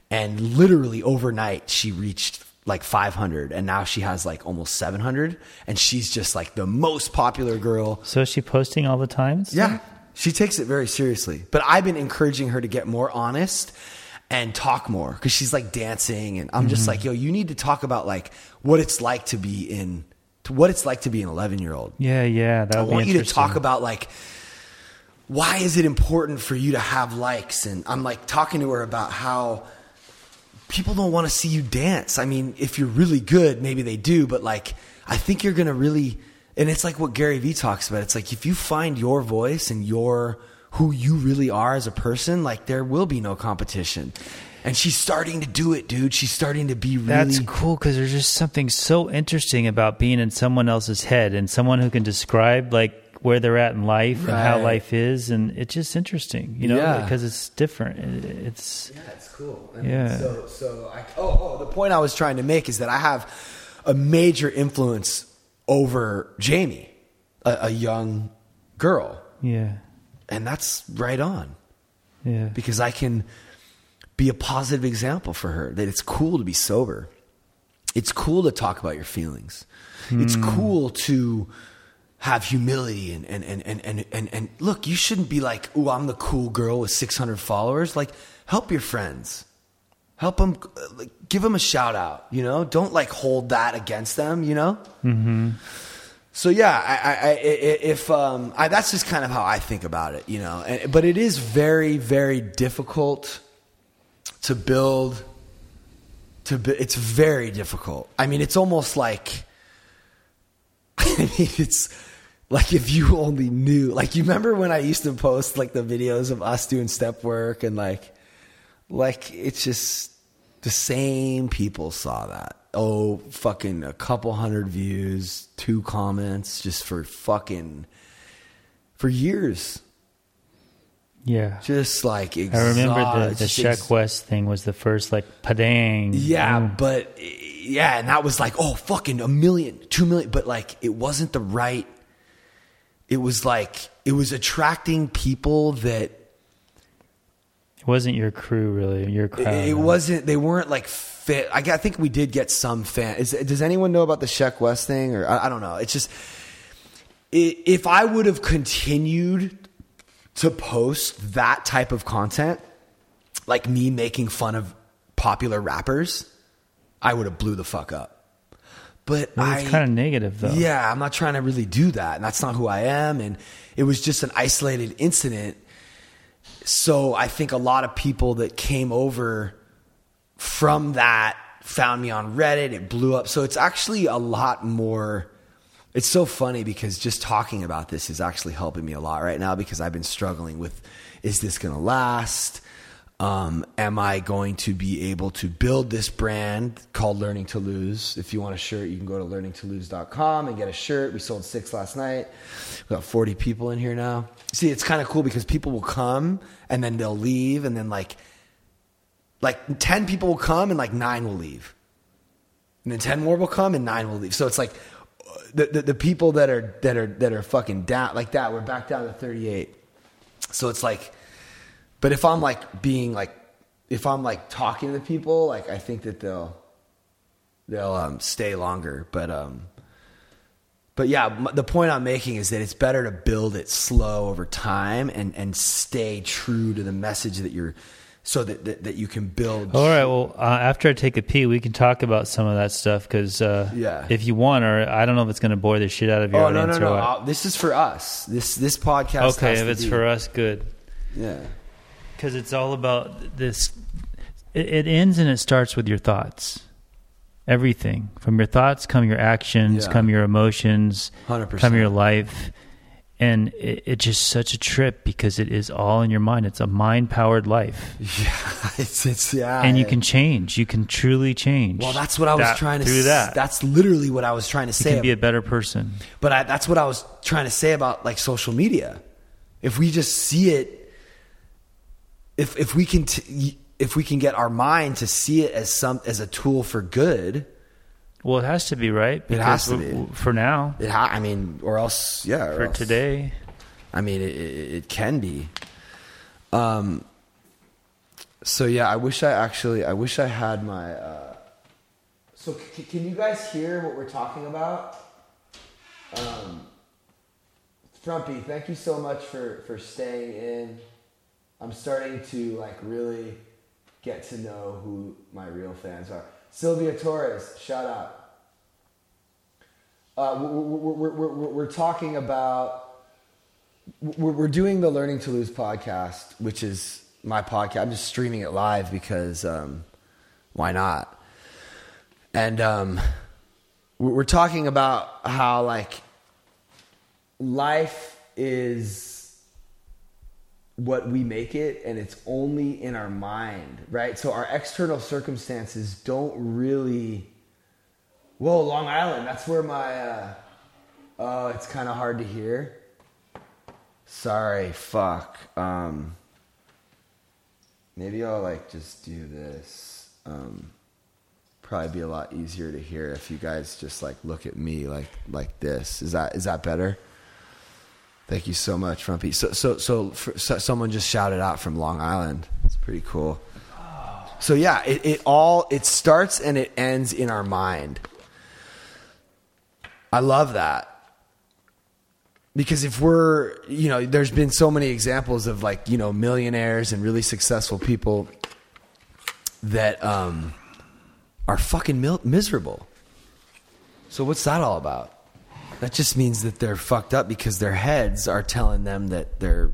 and literally overnight she reached like 500 and now she has like almost 700 and she's just like the most popular girl So is she posting all the time? yeah she takes it very seriously but i've been encouraging her to get more honest and talk more because she's like dancing and i'm just like yo you need to talk about like what it's like to be in to what it's like to be an 11 year old Yeah, yeah. I want you to talk about like why is it important for you to have likes and I'm like talking to her about how people don't want to see you dance. I mean, if you're really good, maybe they do, but like I think you're going to really and it's like what Gary Vee talks about. It's like if you find your voice and your who you really are as a person, like there will be no competition. And she's starting to do it, dude. She's starting to be really That's cool because there's just something so interesting about being in someone else's head and someone who can describe like where they're at in life and how life is, and it's just interesting, you know, Yeah. because it's different. It's Yeah, it's cool. And Yeah. So, so I, oh, oh, the point I was trying to make is that I have a major influence over Jamie, a, a young girl, yeah, and that's right on yeah, because I can be a positive example for her that it's cool to be sober. It's cool to talk about your feelings. It's hmm. cool to have humility and and, and, and, and, and and look, you shouldn't be like, "Ooh, I'm the cool girl with 600 followers." Like, help your friends. Help them like, give them a shout out, you know? Don't like hold that against them, you know? Mhm. So yeah, I, I, I, if um, I, that's just kind of how I think about it, you know. And, but it is very, very difficult to build. To bu- it's very difficult. I mean, it's almost like. I mean, it's like if you only knew. Like you remember when I used to post like the videos of us doing step work and like, like it's just the same people saw that. Oh, fucking a couple hundred views, two comments, just for fucking for years. yeah. Just like I remember the the Sheck ex- Wes thing was the first like padang. Yeah, Boom. but yeah, and that was like, oh, fucking a million, two million, but like it wasn't the right. It was like it was attracting people that it wasn't your crew really. Your it, crowd. it wasn't. They weren't like fit. I, I think we did get some fan. Is, does anyone know about the Sheck Wes thing? Or I, I don't know. It's just i if I would have continued to post that type of content, like me making fun of popular rappers, I would have blew the fuck up. But Well, I it's kind of negative though. yeah, I'm not trying to really do that. And that's not who I am. And it was just an isolated incident. So I think a lot of people that came over from that found me on Reddit. It blew up. So it's actually a lot more. It's so funny because just talking about this is actually helping me a lot right now because I've been struggling with is this going to last? Um, am I going to be able to build this brand called Learning to Lose? If you want a shirt, you can go to learningtolose.com and get a shirt. We sold six last night. We got 40 people in here now. See, it's kind of cool because people will come and then they'll leave and then like like 10 people will come and like 9 will leave. And then 10 more will come and 9 will leave. So it's like the, the, the people that are that are that are fucking down like that, we're back down to 38. So it's like but if I'm like being like, if I'm like talking to people, like I think that they'll they'll um, stay longer. But um, but yeah, the point I'm making is that it's better to build it slow over time and and stay true to the message that you're, so that that, that you can build. All right. Well, uh, after I take a pee, we can talk about some of that stuff because uh, Yeah. if you want, or I don't know if it's going to bore the shit out of your Oh no audience no no! or what. I'll- This is for us. This this podcast. Okay, if it's be- for us, good. yeah. Because it's all about this. It, it ends and it starts with your thoughts. Everything from your thoughts come your actions, Yeah. come your emotions, 100%. come your life, and it, it's just such a trip because it is all in your mind. It's a mind-powered life, Yeah, it's it's yeah, and you can change. You can truly change. Well, that's what I was that- trying to do that. That's literally what I was trying to you say. can be a better person. But I, that's what I was trying to say about like social media. If we just see it, if if we can t- if we can get our mind to see it as some as a tool for good, Well, it has to be right. It has to be. for now, it ha- I mean, or else, yeah, or for else- today. I mean, it, it, it can be. Um. So yeah, I wish I actually, I wish I had my. Uh, so c- can you guys hear what we're talking about? Um. Trumpy, thank you so much for for staying in. I'm starting to like really get to know who my real fans are. Sylvia Torres, shout out. Uh, we're, we're, we're, we're, talking about we're, doing the Learning to Lose podcast, which is my podcast. I'm just streaming it live because um, why not? And um, we're talking about how like life is what we make it, and it's only in our mind, right? So our external circumstances don't really. Whoa, Long Island. That's where my. Uh, oh, it's kind of hard to hear. Sorry, fuck. Um, maybe I'll like just do this. Um, probably be a lot easier to hear if you guys just like look at me like like this. Is that is that better? Thank you so much, Frumpy. So so so, for, so someone just shouted out from Long Island. It's pretty cool. So yeah, it, it all it starts and it ends in our mind. I love that because if we're you know there's been so many examples of like you know millionaires and really successful people that um are fucking miserable so what's that all about that just means that they're fucked up because their heads are telling them that they're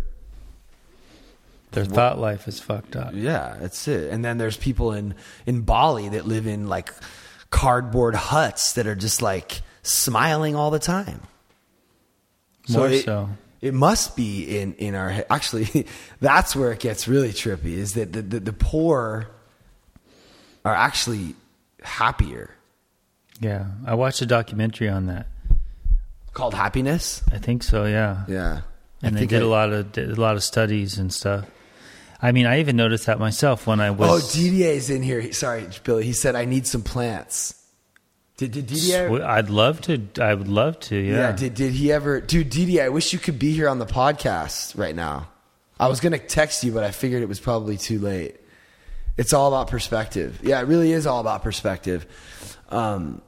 Their thought life is fucked up. yeah that's it and then there's people in in bali that live in like cardboard huts that are just like smiling all the time More it, so. It must be in in our head. Actually, that's where it gets really trippy. Is that the, the, the poor are actually happier. Yeah, I watched a documentary on that. Called happiness. I think so. Yeah, Yeah, and I they did I- a lot of did a lot of studies and stuff. I mean, I even noticed that myself when I was. Oh, was. is in here. Sorry, Billy. He said I need some plants. Did did DDA? I'd love to. I would love to. Yeah. Yeah. Did did he ever? Dude, DDA. I wish you could be here on the podcast right now. I was gonna text you, but I figured it was probably too late. It's all about perspective. Yeah, it really is all about perspective. Um,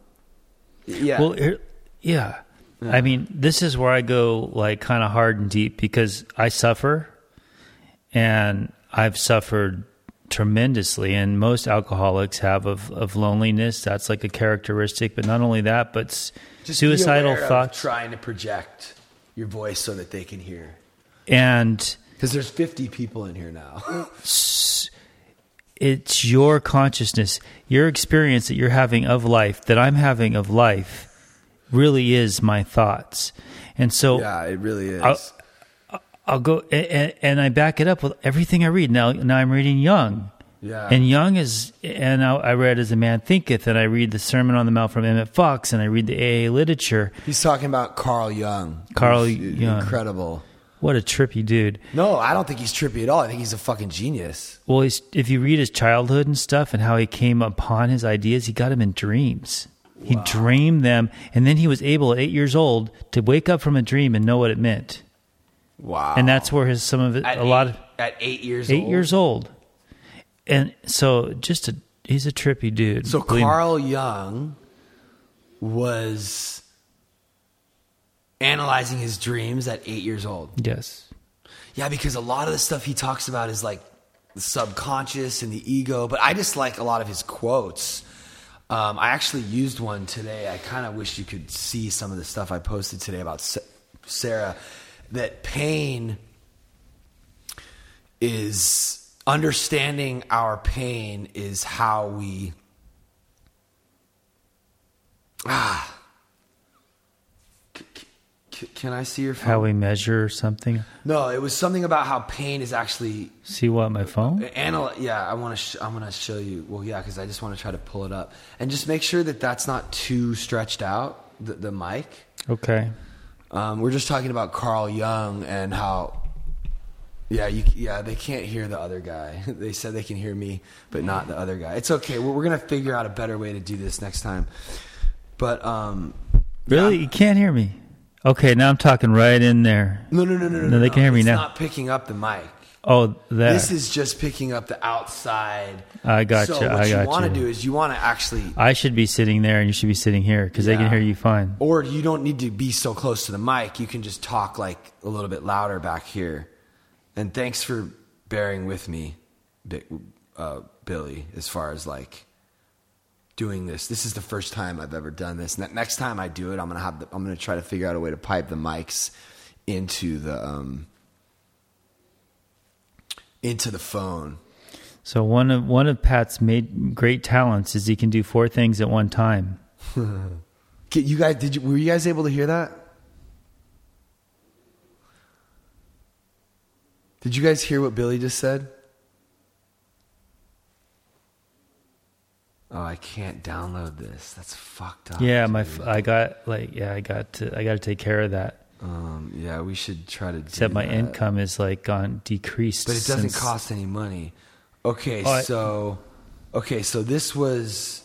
yeah. Well, here- yeah. I mean, this is where I go like kind of hard and deep because I suffer, and I've suffered tremendously, and most alcoholics have of of loneliness. That's like a characteristic, but not only that, but Just suicidal thoughts trying to project your voice so that they can hear. and. Because there's 50 people in here now. it's your consciousness, your experience that you're having of life, that I'm having of life, really is my thoughts. And so yeah, it really is. I'll- I'll go and, and I back it up with everything I read. Now, now I'm reading Jung. Yeah. And Jung is, and I, I read As a Man Thinketh, and I read the Sermon on the Mount from Emmett Fox, and I read the AA literature. He's talking about Carl Jung. Carl who's Jung. Incredible. What a trippy dude. No, I don't think he's trippy at all. I think he's a fucking genius. Well, he's, if you read his childhood and stuff and how he came upon his ideas, he got them in dreams. He dreamed them, and then he was able at eight years old to wake up from a dream and know what it meant. Wow. And that's where his some of it, at a eight, lot of at eight years eight old. years old, and so just a he's a trippy dude. So Believe me. Carl Jung was analyzing his dreams at eight years old. yes, Yeah, because a lot of the stuff he talks about is like the subconscious and the ego, but I just like a lot of his quotes. Um, I actually used one today. I kind of wish you could see some of the stuff I posted today about Sarah. That pain is understanding our pain is how we ah. C- Can I see your phone? how we measure something. No, it was something about how pain is actually See what my phone? anal. Yeah, I want to. Sh- I'm to show you. Well, yeah, because I just want to try to pull it up and just make sure that that's not too stretched out. The, the mic. Okay, Um, we're just talking about Carl Jung and how Yeah, you, yeah, they can't hear the other guy. They said they can hear me, but not the other guy. It's okay. We're, we're gonna figure out a better way to do this next time. But um, Really? yeah. You can't hear me? Okay, now I'm talking right in there. No, no, no, no, no. No, they can hear me it's now. Not picking up the mic. Oh, that. This is just picking up the outside. I got so you. what I you want to do is you want to actually, I should be sitting there and you should be sitting here because they can hear you fine. or you don't need to be so close to the mic. You can just talk like a little bit louder back here. And thanks for bearing with me, uh, Billy, as far as like doing this. This is the first time I've ever done this. Ne- Next time I do it, I'm gonna have. The, I'm gonna try to figure out a way to pipe the mics into the um, into the phone. So one of one of Pat's made great talents is he can do four things at one time. You guys, did you? Were you guys able to hear that? Did you guys hear what Billy just said? Oh, I can't download this. That's fucked up. Yeah, my dude. f- I got like yeah I got to I got to take care of that. Um, yeah, we should try to. Except do my that. income is like gone decreased. but it doesn't since- cost any money. Okay, Oh, I- so, okay, so this was.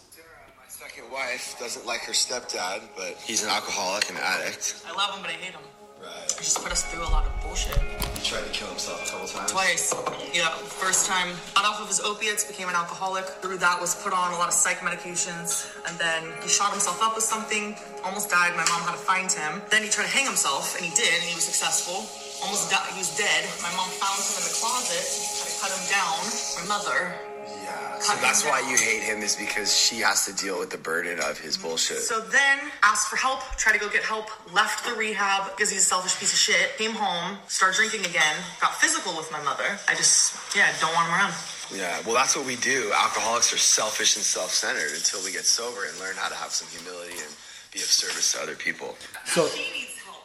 My second wife doesn't like her stepdad, but he's an alcoholic and addict. I love him, but I hate him. Right. He just put us through a lot of bullshit. He tried to kill himself a couple times. Twice. Yeah, first time got off of his opiates, became an alcoholic. Through that was put on a lot of psych medications, and then he shot himself up with something, almost died. My mom had to find him. Then he tried to hang himself, and he did, and he was successful. Almost died. He was dead. My mom found him in the closet, tried to cut him down. My mother. Yeah. So that's him why you hate him is because she has to deal with the burden of his bullshit. So then asked for help, tried to go get help, left the rehab because he's a selfish piece of shit, came home, started drinking again, got physical with my mother. I just, yeah, don't want him around. yeah. Well, that's what we do. Alcoholics are selfish and self-centered until we get sober and learn how to have some humility and be of service to other people. So, She needs help.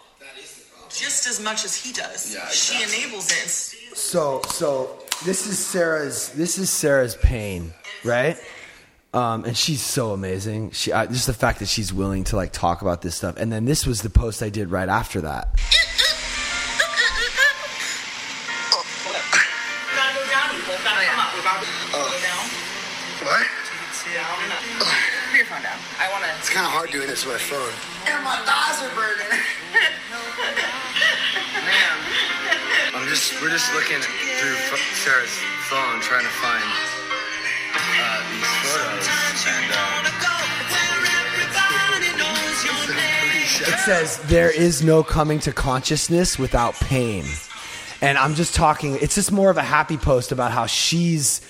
Just as much as he does. Yeah, She enables it. so, so this is Sarah's. This is Sarah's pain, right? Um, and she's so amazing. She I, just the fact that she's willing to like talk about this stuff. And then this was the post I did right after that. We gotta go down, people. We gotta come up. We gotta go down. What? Down and up. Put your phone down. I wanna. It's kind of hard doing this with my phone. And my thighs are burning. Man. I'm just, we're just looking through Sarah's phone trying to find uh, these photos. And, uh, It says there is no coming to consciousness without pain. And I'm just talking, it's just more of a happy post about how she's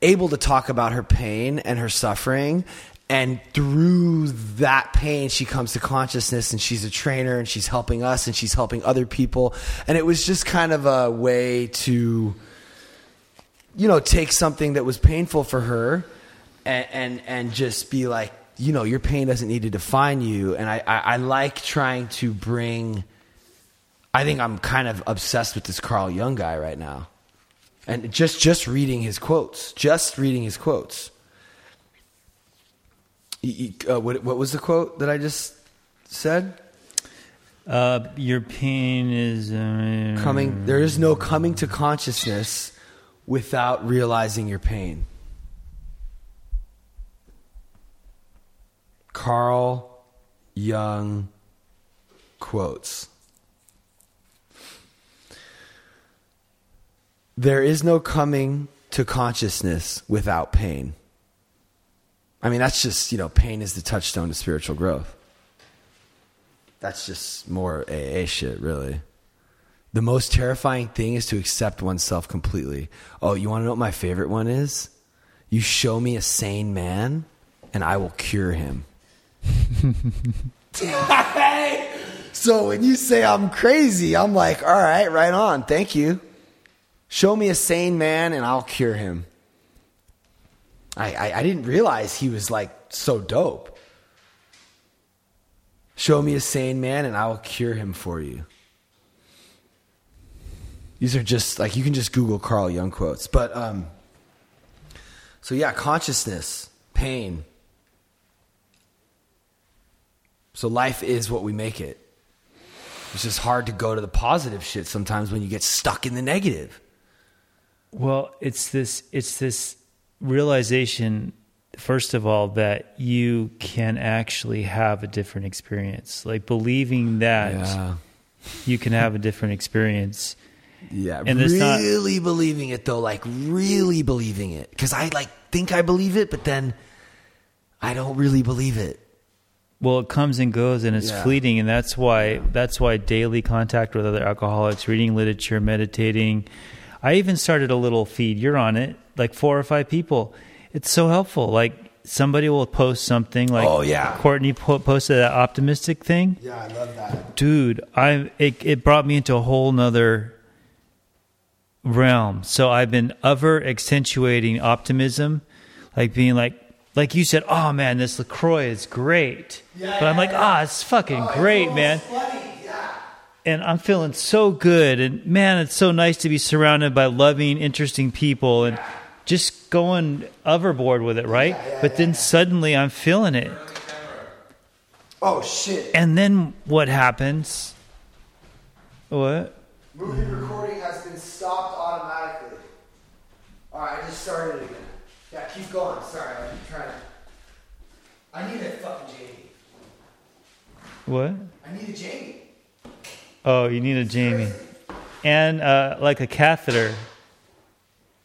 able to talk about her pain and her suffering. And through that pain, she comes to consciousness and she's a trainer and she's helping us and she's helping other people. And it was just kind of a way to, you know, take something that was painful for her and, and, and just be like, you know, your pain doesn't need to define you. And I, I, I like trying to bring, I think I'm kind of obsessed with this Carl Jung guy right now. And just, just reading his quotes, just reading his quotes. Uh, what, what was the quote that I just said? Uh, your pain is uh, Coming, there is no coming to consciousness without realizing your pain. Carl Jung quotes. There is no coming to consciousness without pain. I mean, that's just, you know, pain is the touchstone to spiritual growth. That's just more AA shit, really. The most terrifying thing is to accept oneself completely. Oh, you want to know what my favorite one is? You show me a sane man, and I will cure him. so when you say I'm crazy, I'm like, all right, right on. Thank you. Show me a sane man, and I'll cure him. I, I, I didn't realize he was like so dope. Show me a sane man, and I will cure him for you. These are just like you can just Google Carl Jung quotes, but um. So yeah, consciousness, pain. So life is what we make it. It's just hard to go to the positive shit sometimes when you get stuck in the negative. Well, it's this it's this realization first of all that you can actually have a different experience. Like believing that Yeah. you can have a different experience. Yeah, And it's not- really believing it though, like really believing it. Because I like think I believe it, but then I don't really believe it. Well, it comes and goes and it's Yeah. fleeting and that's why that's why daily contact with other alcoholics, reading literature, meditating. I even started a little feed. You're on it, like four or five people. It's so helpful. Like somebody will post something like Oh, yeah. Courtney po- posted that optimistic thing. Yeah, I love that. dude i it, it brought me into a whole nother realm so i've been ever accentuating optimism like being like like you said oh man this lacroix is great yeah, but i'm like ah it's fucking great man yeah. and i'm feeling so good and man it's so nice to be surrounded by loving interesting people and just going overboard with it right but then suddenly i'm feeling it Oh shit! and then what happens what Movie recording has been stopped automatically. All right, I just started it again. Yeah, keep going. Sorry, I'm trying to. I need a fucking Jamie. what I need a Jamie. Oh, you need a Jamie. And uh, like a catheter.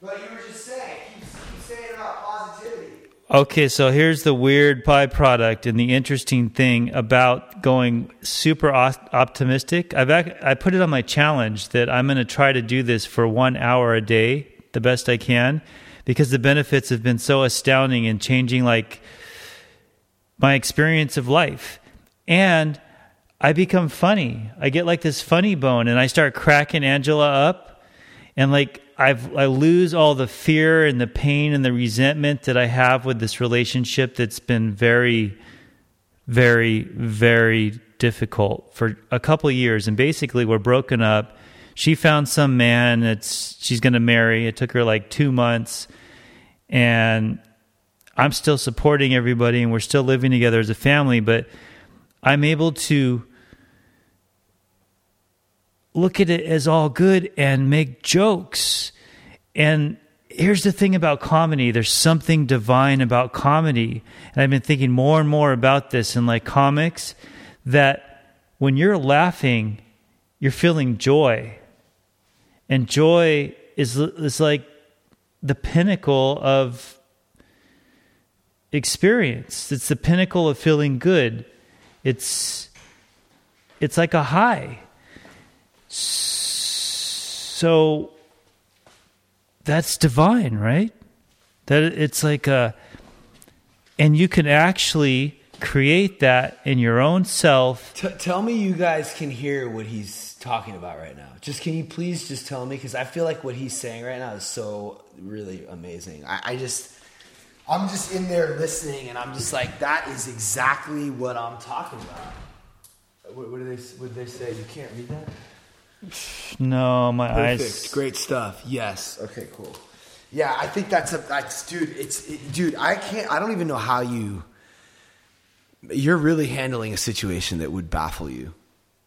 But you were just saying, keep, keep saying about positivity. Okay, so here's the weird byproduct and the interesting thing about going super optimistic. I've I put it on my challenge that I'm going to try to do this for one hour a day, the best I can, because the benefits have been so astounding and changing like my experience of life. And I become funny. I get like this funny bone and I start cracking Angela up and like I've I lose all the fear and the pain and the resentment that I have with this relationship that's been very very very difficult for a couple years and basically we're broken up. She found some man that she's going to marry. It took her like 2 months and I'm still supporting everybody and we're still living together as a family, but I'm able to look at it as all good and make jokes. And here's the thing about comedy there's something divine about comedy. And I've been thinking more and more about this in like comics that when you're laughing, you're feeling joy. And joy is, is like the pinnacle of experience. It's the pinnacle of feeling good. It's it's like a high. So that's divine, right? That it's like a and you can actually create that in your own self. T- tell me you guys can hear what he's talking about right now. Just can you please just tell me? Because I feel like what he's saying right now is so really amazing. I, I just, I'm just in there listening, and I'm just like, that is exactly what I'm talking about. What, what did they? What did they say? You can't read that. No, my Perfect. eyes Great stuff. Yes. Okay. Cool. Yeah, I think that's a that's dude. It's it, dude. I can't. I don't even know how you. You're really handling a situation that would baffle you,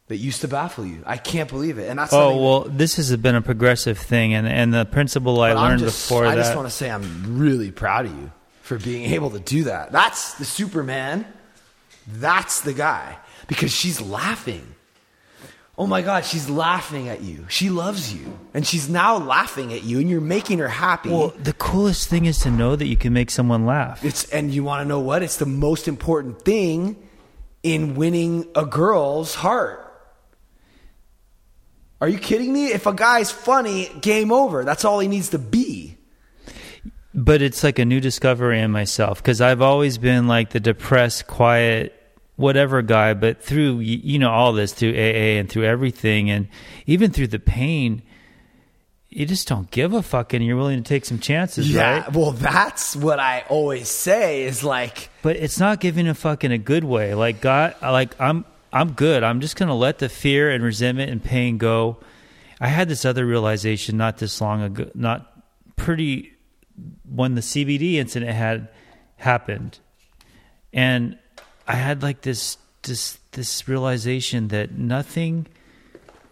that used to baffle you. I can't believe it, and that's Oh something- well, this has been a progressive thing, and and the principle I learned just- before I that. just want to say I'm really proud of you for being able to do that. That's the Superman. That's the guy because she's laughing. Oh my God, she's laughing at you. She loves you, and she's now laughing at you, and you're making her happy. well, the coolest thing is to know that you can make someone laugh. It's and you want to know what? It's the most important thing in winning a girl's heart. Are you kidding me? If a guy's funny, game over. That's all he needs to be. but it's like a new discovery in myself because I've always been like the depressed, quiet, whatever guy. But through you know all this, through AA and through everything, and even through the pain, you just don't give a fuck, and you're willing to take some chances, Yeah, right? well, that's what I always say is like, But it's not giving a fuck in a good way. Like God, like I'm, I'm good. I'm just gonna let the fear and resentment and pain go. I had this other realization not this long ago, not pretty when the CBD incident had happened, and I had like this this this realization that nothing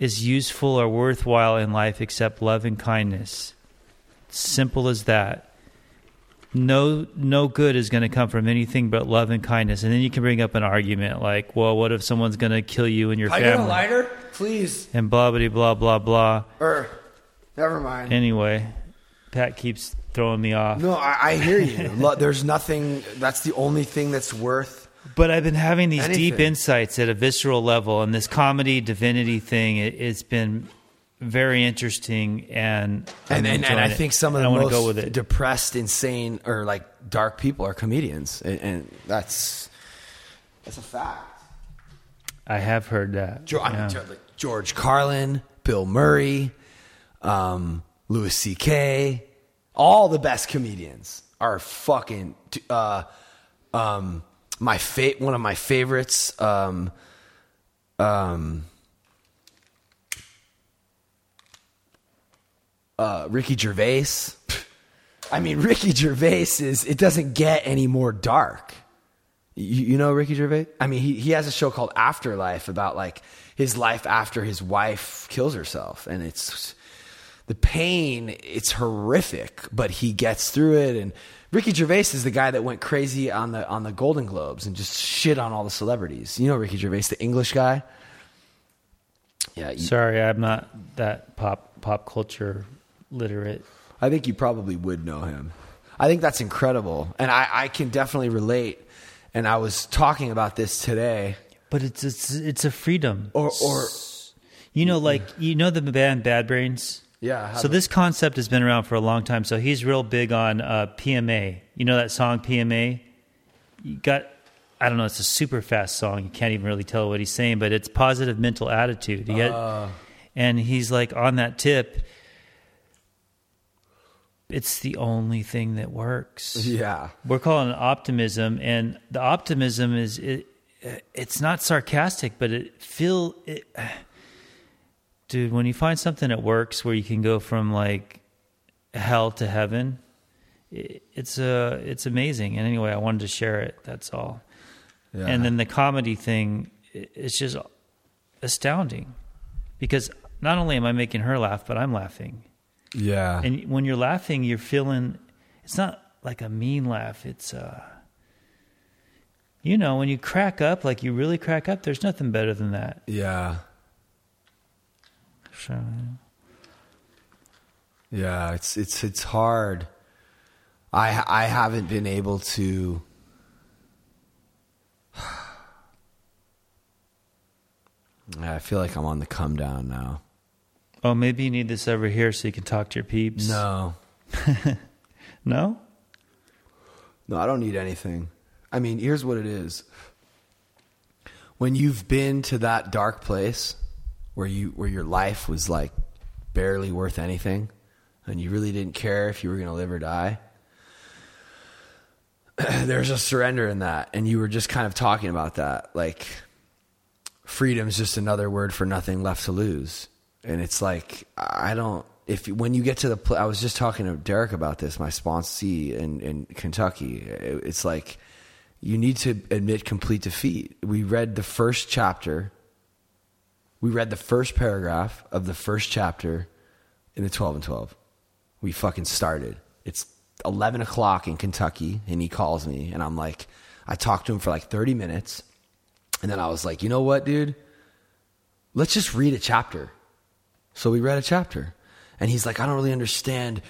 is useful or worthwhile in life except love and kindness. Simple as that. No, no good is going to come from anything but love and kindness. And then you can bring up an argument like, "Well, what if someone's going to kill you and your I got a family?" lighter, please. And blah blah blah blah blah. Or, never mind. Anyway, Pat keeps throwing me off. no, I, I hear you. There's nothing. That's the only thing that's worth. But I've been having these deep insights at a visceral level, and this comedy divinity thing, it, it's been very interesting, and And and, and I it. think some of the most go with it. depressed, insane, or like dark people are comedians, and, and that's that's a fact. I have heard that. George, I mean, Yeah. George Carlin, Bill Murray, um, Louis C.K. All the best comedians are fucking. Uh, um, my fa- one of my favorites. Um, um, uh, Ricky Gervais. I mean, Ricky Gervais is. It doesn't get any more dark. You, you know Ricky Gervais? I mean, he, he has a show called Afterlife about like his life after his wife kills herself. And it's the pain, it's horrific, but he gets through it. And Ricky Gervais is the guy that went crazy on the, on the Golden Globes and just shit on all the celebrities. You know Ricky Gervais, the English guy? Yeah. You, Sorry, I'm not that pop pop culture literate. I think you probably would know him. I think that's incredible. And I, I can definitely relate. And I was talking about this today. But it's it's it's a freedom. Or, or You know, like you know the band Bad Brains. Yeah, So this concept has been around for a long time. So he's real big on uh, PMA. You know that song PMA. You got, I don't know. It's a super fast song. You can't even really tell what he's saying, but it's positive mental attitude. You get, Uh. and he's like on that tip. It's the only thing that works yeah. we're calling it optimism and the optimism is it, it's not sarcastic but it feel it, dude when you find something that works where you can go from like hell to heaven it, it's uh it's amazing and anyway i wanted to share it that's all Yeah. and then the comedy thing it's just astounding because not only am i making her laugh but i'm laughing Yeah. and when you're laughing you're feeling it's not like a mean laugh it's uh you know when you crack up like you really crack up there's nothing better than that yeah. So, Yeah. It's it's it's hard. I I haven't been able to. I feel like I'm on the come down now. oh maybe you need this over here so you can talk to your peeps No, no no, I don't need anything. I mean, here's what it is. When you've been to that dark place where you where your life was like barely worth anything, and you really didn't care if you were going to live or die. There's a surrender in that, and you were just kind of talking about that, like freedom's just another word for nothing left to lose. And it's like I don't. If when you get to the, pl- I was just talking to Derek about this, my sponsee in in Kentucky. It- It's like you need to admit complete defeat. We read the first chapter. We read the first paragraph of the first chapter in the twelve and twelve. We fucking started. It's eleven o'clock in Kentucky, and he calls me, and I'm like, I talked to him for like thirty minutes. And then I was like, you know what, dude? Let's just read a chapter. So we read a chapter. And he's like, I don't really understand.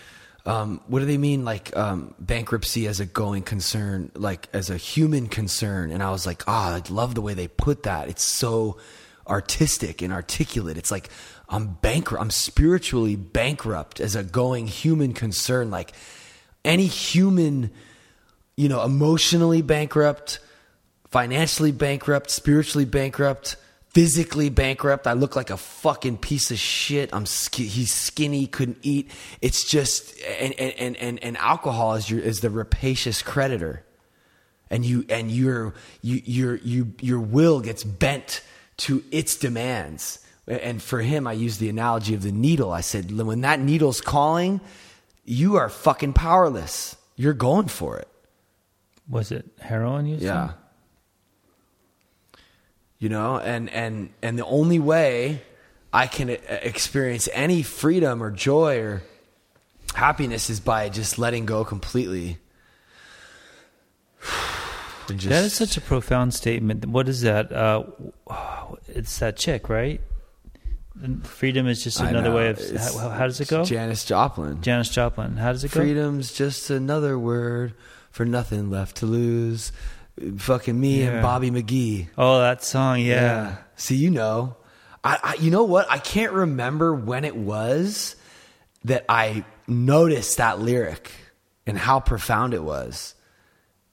Um, what do they mean, like um, bankruptcy as a going concern, like as a human concern? And I was like, ah, I love the way they put that. It's so artistic and articulate. It's like I'm bankrupt. I'm spiritually bankrupt as a going human concern. Like any human, you know, emotionally bankrupt, financially bankrupt, spiritually bankrupt, physically bankrupt. I look like a fucking piece of shit. I'm sk- he's skinny, couldn't eat. It's just and and and and alcohol is your is the rapacious creditor. And you and your you your you your will gets bent to its demands. And for him, I used the analogy of the needle. I said, when that needle's calling, you are fucking powerless. You're going for it. was it heroin you Yeah. said? You know, and and and the only way I can uh, experience any freedom or joy or happiness is by just letting go completely. Just- That is such a profound statement. What is that? Uh, it's that chick, right? Freedom is just another way of. How, how does it go? Janis Joplin. Janis Joplin. How does it go? Freedom's just another word for nothing left to lose. Fucking me Yeah. and Bobby McGee. Oh, that song. Yeah. See, you know, I, I, you know what? I can't remember when it was that I noticed that lyric and how profound it was.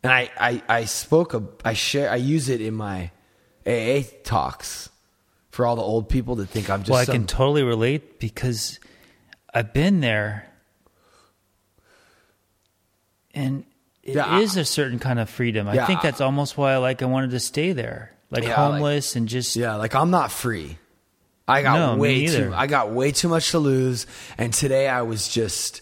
And I, I, I spoke, a, I share, I use it in my AA talks for all the old people that think I'm just Well, I some- can totally relate because I've been there, and it is Yeah, I- a certain kind of freedom. I think that's almost why I like. I wanted to stay there, like Yeah, like- homeless and just Yeah, like I'm not free. I got No, way too I got way too much to lose and today I was just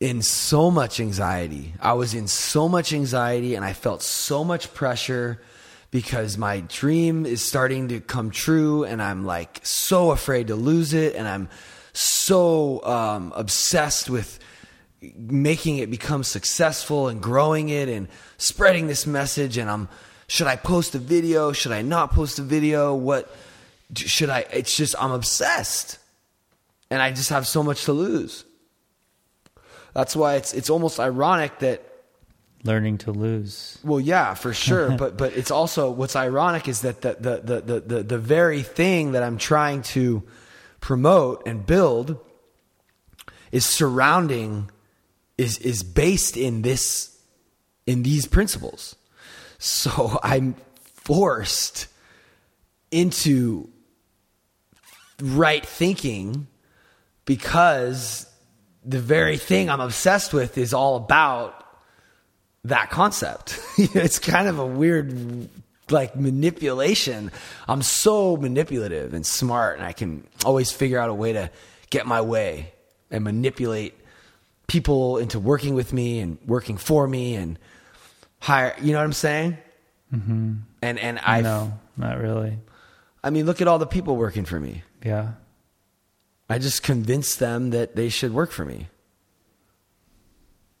in so much anxiety. I was in so much anxiety and I felt so much pressure because my dream is starting to come true and I'm like so afraid to lose it and I'm so um, obsessed with making it become successful and growing it and spreading this message and I'm should I post a video? Should I not post a video? What should I it's just I'm obsessed. And I just have so much to lose that's why it's it's almost ironic that learning to lose. well, yeah, for sure. but but it's also what's ironic is that the the, the the the the very thing that I'm trying to promote and build is surrounding is is based in this in these principles. So I'm forced into right thinking because the very thing I'm obsessed with is all about that concept. it's kind of a weird like manipulation. I'm so manipulative and smart and I can always figure out a way to get my way and manipulate people into working with me and working for me and hire, you know what I'm saying? Mm-hmm. And and I no, not really. I mean look at all the people working for me. Yeah. I just convinced them that they should work for me.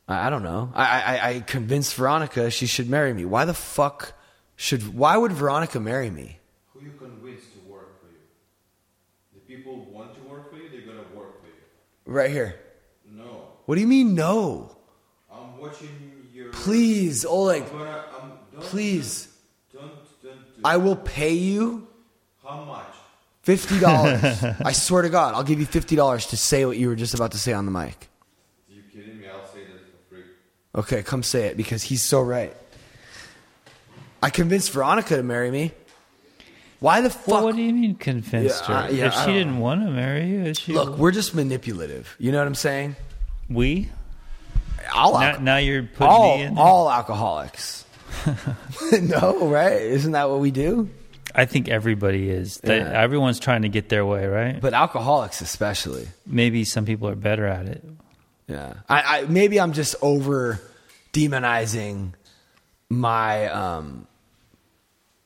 I, I don't know. I, I, I convinced Veronica she should marry me. Why the fuck should? Why would Veronica marry me? Who you convince to work for you? The people who want to work for you, they're gonna work for you. Right here. No, What do you mean no? I'm watching your. Please, Oleg. I'm gonna, I'm, don't, Please, Don't, don't do. I will pay you How much? Fifty dollars. I swear to God, I'll give you fifty dollars to say what you were just about to say on the mic. Are you kidding me? I'll say that for free. Okay, come say it because he's so right. I convinced Veronica to marry me. Why the fuck? Well, what do you mean convinced Yeah, her? I- yeah, if I she don't didn't want to marry you, is she Look, we're just manipulative. You know what I'm saying? we All now, alco- now you're putting all, me in. all alcoholics. no, right? Isn't that what we do? I think everybody is. Yeah. Everyone's trying to get their way, right? But alcoholics, especially. Maybe some people are better at it. Yeah. I, I maybe I'm just over demonizing my. Um,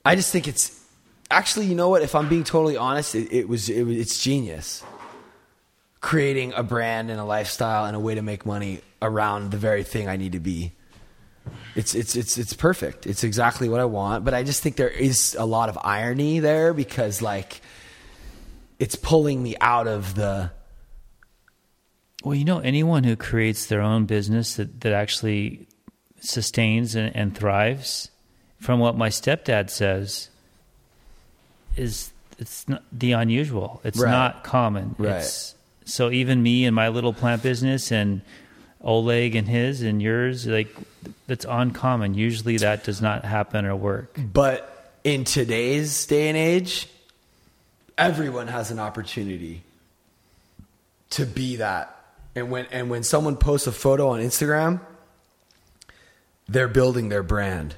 I just think it's actually. You know what? If I'm being totally honest, it, it was it was it's genius. Creating a brand and a lifestyle and a way to make money around the very thing I need to be. It's it's it's it's perfect. It's exactly what I want. But I just think there is a lot of irony there because like it's pulling me out of the Well, you know, anyone who creates their own business that, that actually sustains and, and thrives, from what my stepdad says, is it's not the unusual. It's Right. not common. Right. It's, so even me and my little plant business and Oleg and his and yours, like that's uncommon. Usually that does not happen or work. But in today's day and age, everyone has an opportunity to be that. And when and when someone posts a photo on Instagram, they're building their brand.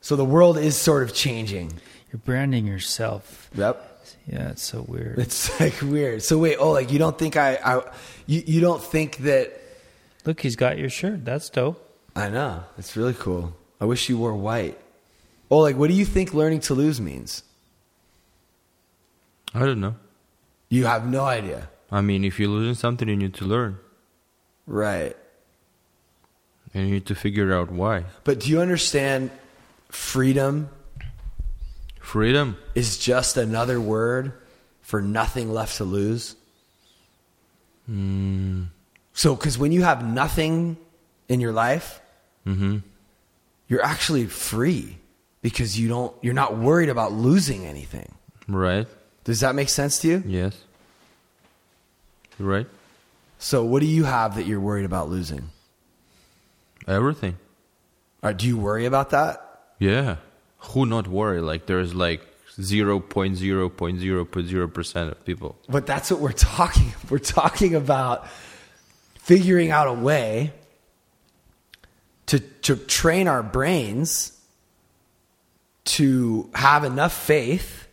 So the world is sort of changing. You're branding yourself. Yep. Yeah, it's so weird. It's like weird. So wait, oh like you don't think I, I you, you don't think that Look, he's got your shirt. That's dope. I know. It's really cool. I wish you wore white. Oh like what do you think learning to lose means? I don't know. You have no idea. I mean, if you're losing something, you need to learn. Right. And you need to figure out why. But do you understand freedom Freedom. is just another word for nothing left to lose? Hmm. So, because when you have nothing in your life, mm-hmm. you're actually free because you don't. You're not worried about losing anything. Right? Does that make sense to you? Yes. You're right? So, what do you have that you're worried about losing? Everything. Or do you worry about that? Yeah. Who not worry? Like there's like 0.0.0.0% of people. But that's what we're talking. We're talking about figuring out a way to to train our brains to have enough faith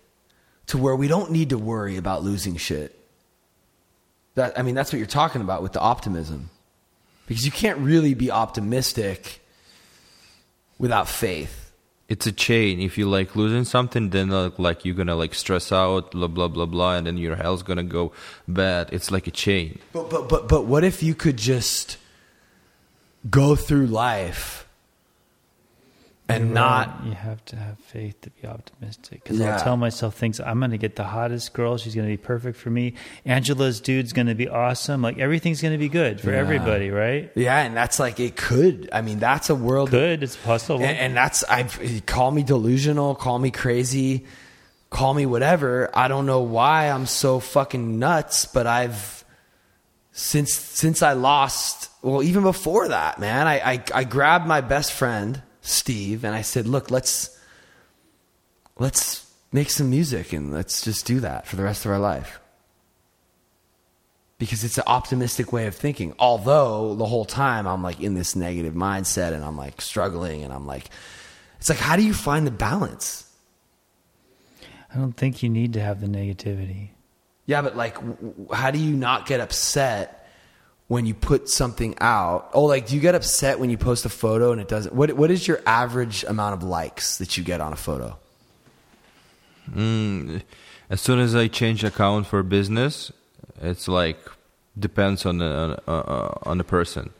to where we don't need to worry about losing shit. That I mean that's what you're talking about with the optimism. Because you can't really be optimistic without faith. It's a chain. If you like losing something, then uh, like you're gonna like stress out, blah blah blah blah, and then your health's gonna go bad. It's like a chain. But but but but what if you could just go through life and You're not right. You have to have faith to be optimistic. Because Yeah. I'll tell myself things. I'm going to get the hottest girl. She's going to be perfect for me. Angela's dude's going to be awesome. Like everything's going to be good for Yeah. everybody, right? Yeah, and that's like it could. I mean, that's a world Good. It's possible. and, and that's I call me delusional, call me crazy, call me whatever. I don't know why I'm so fucking nuts, but I've since since I lost. Well, even before that, man, I I, I grabbed my best friend Steve and I said, "Look, let's let's make some music and let's just do that for the rest of our life." because it's an optimistic way of thinking. Although the whole time I'm like in this negative mindset and I'm like struggling and I'm like, it's like, how do you find the balance? I don't think you need to have the negativity. Yeah, but like, how do you not get upset when you put something out? Oh, like, do you get upset when you post a photo and it doesn't? What What is your average amount of likes that you get on a photo? Mm, as soon as I change account for business, it's like depends on the on, uh, on the person.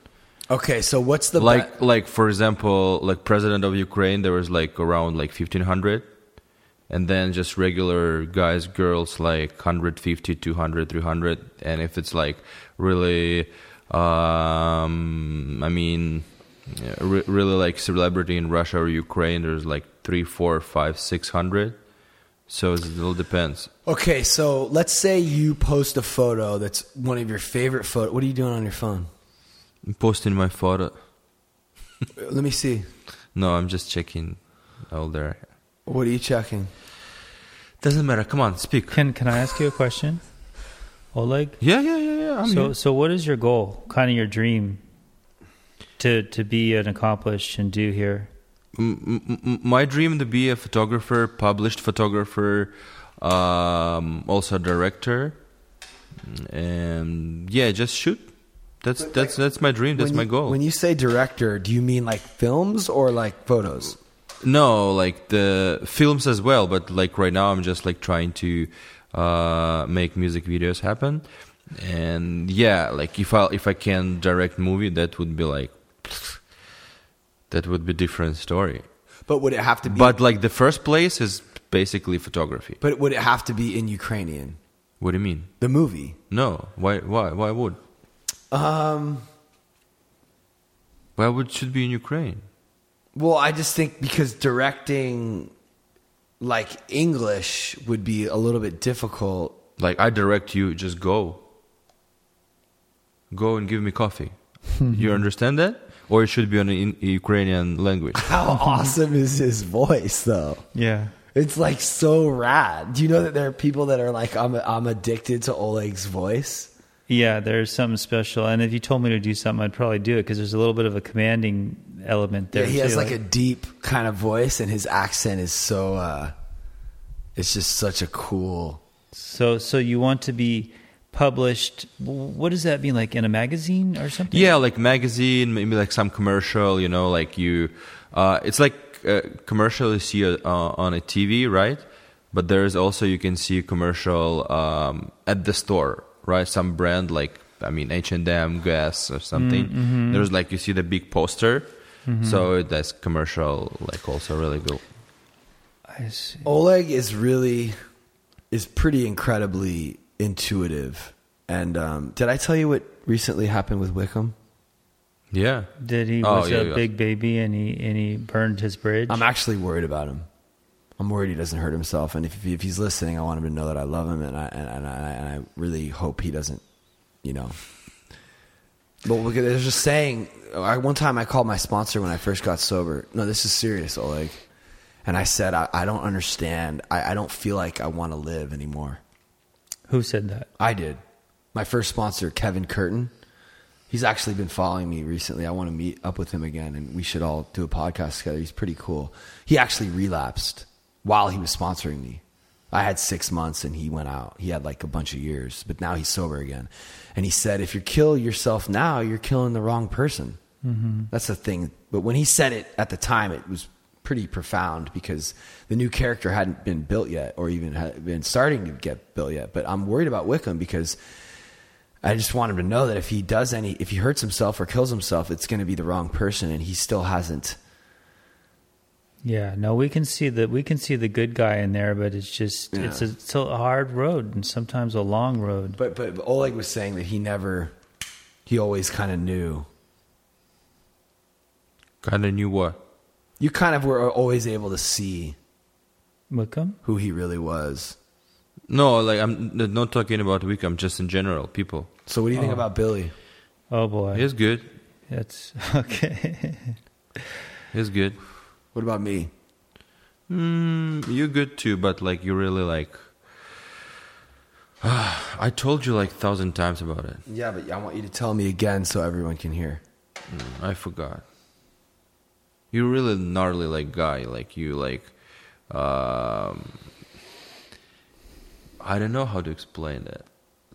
Okay, so what's the like like for example, like president of Ukraine, there was like around like fifteen hundred, and then just regular guys, girls like 150, 200, 300, and if it's like really, um, I mean, re- really like celebrity in Russia or Ukraine, there's like three, four, five, six hundred. So it all depends. Okay, so let's say you post a photo that's one of your favorite photo. What are you doing on your phone? I'm posting my photo. Let me see. No, I'm just checking all there. What are you checking? Doesn't matter. Come on, speak. Can Can I ask you a question, Oleg? Yeah, yeah, yeah, yeah. I'm so here. so what is your goal? Kind of your dream to to be an accomplished and do here. M- my dream to be a photographer, published photographer, um, also a director, and yeah, just shoot. That's that's that's my dream. That's When my you- goal. When you say director, do you mean like films or like photos? No, like the films as well, but like right now I'm just like trying to uh, make music videos happen. And yeah, like if I if I can direct movie, that would be like that would be different story. But would it have to be? But like the first place is basically photography. but would it have to be in Ukrainian? What do you mean? The movie. No, why why why would Um. why would it should be in Ukraine? Well, I just think because directing, like English, would be a little bit difficult. Like I direct you, just go. Go and give me coffee. you understand that? Or it should be on in Ukrainian language. How awesome is his voice, though? Yeah. It's like so rad. Do you know that there are people that are like, I'm I'm addicted to Oleg's voice. Yeah, there's something special. And if you told me to do something, I'd probably do it because there's a little bit of a commanding element there. Yeah, he has too. like a deep kind of voice, and his accent is so. uh It's just such a cool. So, so you want to be published? What does that mean? Like in a magazine or something? Yeah, like magazine, maybe like some commercial. You know, like you. Uh, it's like a commercial you see uh, on a TV, right? but there is also you can see commercial um, at the store, right? Some brand like I mean H and M, Guess, or something. Mm, mm-hmm. There's like you see the big poster, mm-hmm. so that's commercial like also really good. I see. Oleg is really is pretty incredibly intuitive. And um, did I tell you what recently happened with Wickham? Yeah, Did he Oh, was yeah, a yeah. big baby and he and he burned his bridge? I'm actually worried about him. I'm worried he doesn't hurt himself. And if, if he's listening, I want him to know that I love him, and I and, and, I, and I really hope he doesn't, you know. But look at there's just saying. I, one time I called my sponsor when I first got sober. No, this is serious, Oleg. And I said, I, I don't understand. I, I don't feel like I want to live anymore. Who said that? I did. My first sponsor, Kevin Curtin. He's actually been following me recently. I want to meet up with him again, and we should all do a podcast together. He's pretty cool. He actually relapsed while he was sponsoring me. I had six months, and he went out. He had like a bunch of years, but now he's sober again. And he said, "If you kill yourself now, you're killing the wrong person." Mm-hmm. That's the thing. But when he said it at the time, it was pretty profound because the new character hadn't been built yet, or even had been starting to get built yet. But I'm worried about Wickham because I just want him to know that if he does any, if he hurts himself or kills himself, it's going to be the wrong person, and he still hasn't. Yeah, no, we can see the we can see the good guy in there, but it's just Yeah. it's a, it's a hard road and sometimes a long road. But but Oleg was saying that he never, he always kind of knew. kind of knew what. You kind of were always able to see Wickham? who he really was. No, like I'm not talking about Wickham, just in general, people. So what do you think oh. about Billy? Oh boy, He's good. that's okay. He's good. What about me? Mm, you're good too, but like you really like. I told you like a thousand times about it. Yeah, but I want you to tell me again so everyone can hear. I forgot. You're really gnarly like guy. Like you like. Um, I don't know how to explain it.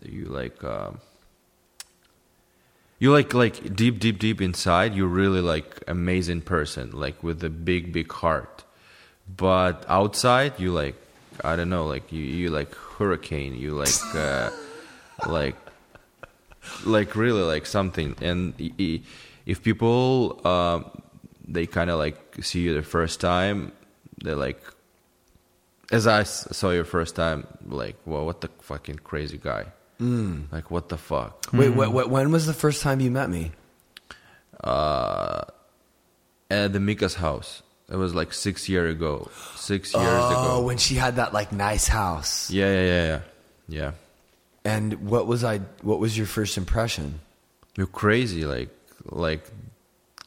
You like. Um, you like like deep deep deep inside. You're really like amazing person. Like with a big big heart. But outside, you like. I don't know. Like you you like hurricane. You like. Uh, like like really like something and if people um, they kind of like see you the first time they're like as i saw you first time like well what the fucking crazy guy mm. like what the fuck Wait, wh- wh- when was the first time you met me? at the mika's house it was like six year ago six years ago. Oh, ago when she had that like nice house. yeah yeah yeah yeah yeah And what was I? What was your first impression? You're crazy, like like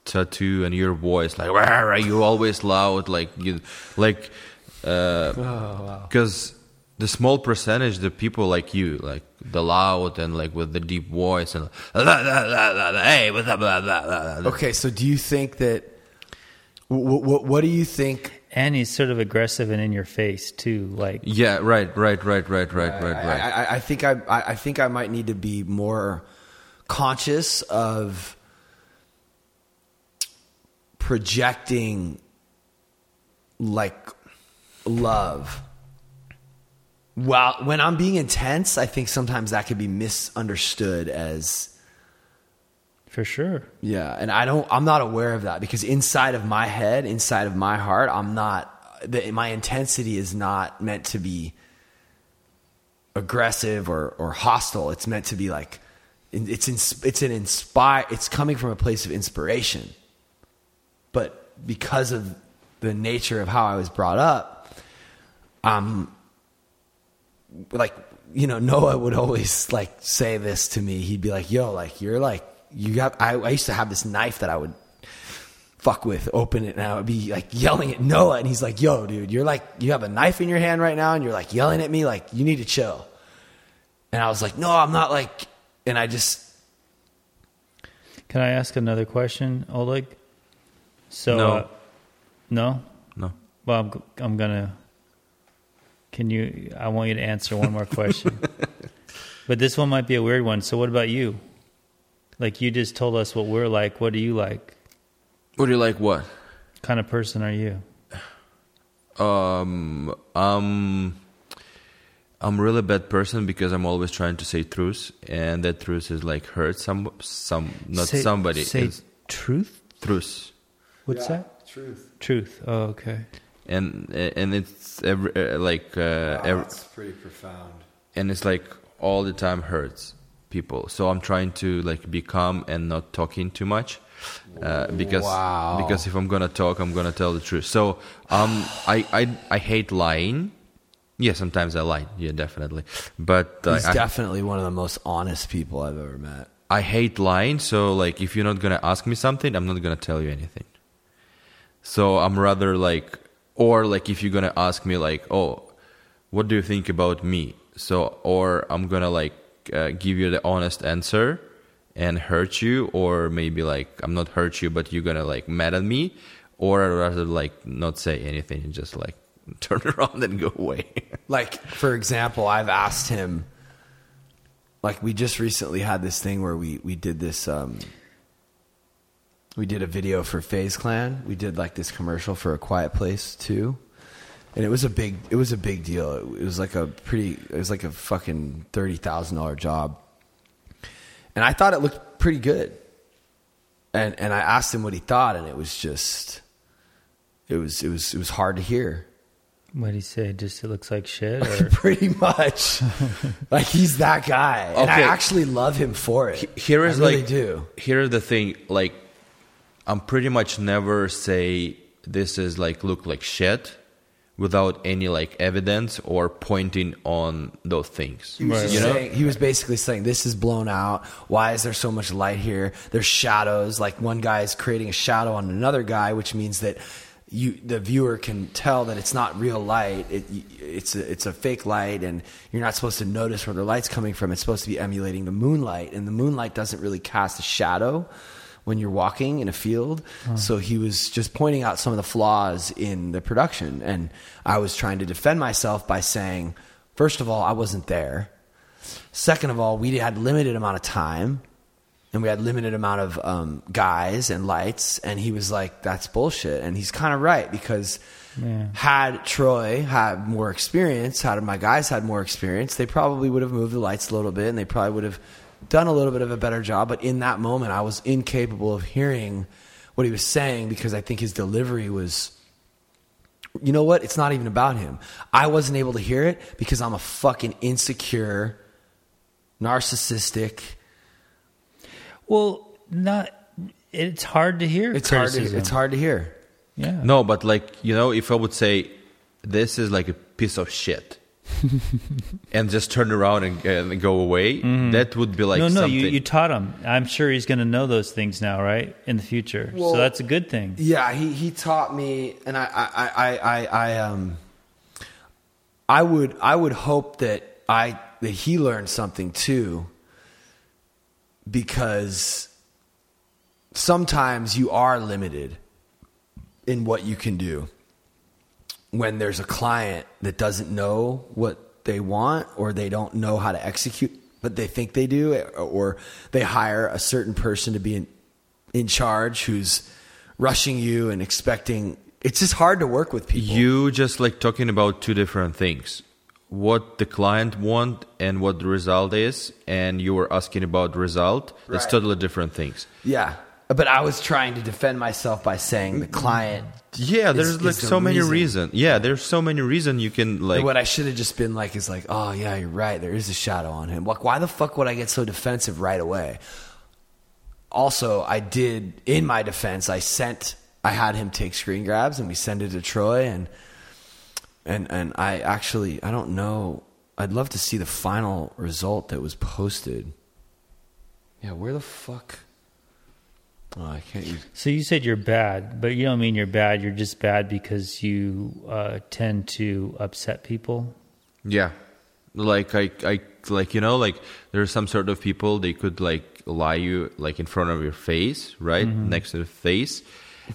tattoo and your voice, like "Rah, rah," you always loud, like you like because the small percentage the people like you, like the loud and like with the deep voice and "La, la, la, la, la, hey, what's up, blah, blah, blah, blah." Okay, so do you think that? What, what, what do you think? and he's sort of aggressive and in your face too. Like yeah, right, right, right, right, right, right, I, right. I, I think I, I I think I might need to be more conscious of projecting like love. Well, when I'm being intense, I think sometimes that could be misunderstood as for sure. yeah, and I don't. I'm not aware of that because inside of my head, inside of my heart, I'm not. The, my intensity is not meant to be aggressive or or hostile. It's meant to be like it's ins- it's an inspire. It's coming from a place of inspiration, but because of the nature of how I was brought up, um, like you know Noah would always like say this to me. He'd be like, "Yo, like you're like you got." I, I used to have this knife that I would fuck with, open it, and I would be like yelling at Noah, and he's like, "Yo, dude, you're like you have a knife in your hand right now, and you're like yelling at me, like you need to chill." And I was like, "No, I'm not like," and I just Can I ask another question, Oleg? So No. uh, no. no. Well, I'm, I'm gonna. Can you? I want you to answer one more question. but this one might be a weird one. So, what about you? Like you just told us what we're like. What do you like? What do you like? What? kind of person are you? Um, um, I'm a really bad person because I'm always trying to say truth, and that truth is like hurt some, some, not Say- somebody. Say it's truth. truth, What's that? Truth. Truth. Oh, okay. And and it's every uh, like uh, every, that's pretty profound. and it's like all the time hurts people. So I'm trying to like be calm and not talking too much. Uh, because Wow. because if I'm gonna talk, I'm gonna tell the truth. So um, I I I hate lying. Yeah, sometimes I lie. Yeah, definitely. But uh, He's I, definitely one of the most honest people I've ever met. I hate lying. So like, if you're not gonna ask me something, I'm not gonna tell you anything. So I'm rather like, or like if you're gonna ask me like, oh, what do you think about me? So or I'm gonna like uh, give you the honest answer and hurt you, or maybe like I'm not hurt you, but you're gonna like mad at me, or I'd rather like not say anything and just like turn around and go away. Like, for example, I've asked him, like, we just recently had this thing where we, we did this, um, we did a video for FaZe Clan. We did like this commercial for A Quiet Place too. And it was a big, it was a big deal. It was like a pretty, it was like a fucking $30,000 job. And I thought it looked pretty good. And, and I asked him what he thought and it was just, it was, it was, it was hard to hear. What do you say? Just it looks like shit. Or pretty much. like he's that guy, and I actually love him for it. here is I really like do. here is the thing like i'm pretty much never say this is like look like shit without any like evidence or pointing on those things He was, just you know saying, he was basically saying, "This is blown out. Why is there so much light here? There's shadows. Like one guy is creating a shadow on another guy, which means that you, the viewer, can tell that it's not real light. It, it's a, it's a fake light, and you're not supposed to notice where the light's coming from. It's supposed to be emulating the moonlight, and the moonlight doesn't really cast a shadow." When you're walking in a field, so he was just pointing out some of the flaws in the production, and I was trying to defend myself by saying, first of all, I wasn't there. Second of all, we had limited amount of time, and we had limited amount of um, guys and lights. And he was like, "That's bullshit," and he's kind of right because Yeah. had Troy had more experience, had my guys had more experience, they probably would have moved the lights a little bit, and they probably would have done a little bit of a better job. But in that moment, I was incapable of hearing what he was saying because I think his delivery was you know what? It's not even about him. I wasn't able to hear it because I'm a fucking insecure, narcissistic. well, not. It's hard to hear. It's hard. To, it's hard to hear. Yeah. no but like you know if i would say this is like a piece of shit and just turn around and, and go away that would be like no, no. something You, you taught him. I'm sure he's going to know those things now, right? In the future. Well- so that's a good thing. Yeah, he, he taught me, and I I, I, I, I um I would I would hope that I that he learned something too, because sometimes you are limited in what you can do when there's a client that doesn't know what they want or they don't know how to execute but they think they do or they hire a certain person to be in, in charge who's rushing you and expecting it's just hard to work with people You just like talking about two different things. What the client want and what the result is, and you were asking about result. That's Right. totally different things. yeah but i was trying to defend myself by saying the client Yeah, there's is like the so many reason. reasons. Yeah, there's so many reasons you can like. And what I should have just been like is like, oh yeah, you're right. There is a shadow on him. Like, why the fuck would I get so defensive right away? Also, I did in my defense. I sent. I had him take screen grabs, and we sent it to Troy, and and and I actually I don't know. I'd love to see the final result that was posted. Yeah, where the fuck? Oh, I can't use. So you said you're bad, but you don't mean you're bad. You're just bad because you uh, tend to upset people. Yeah, like I, I, like you know, like there's some sort of people they could like lie you like in front of your face, right Mm-hmm. next to the face,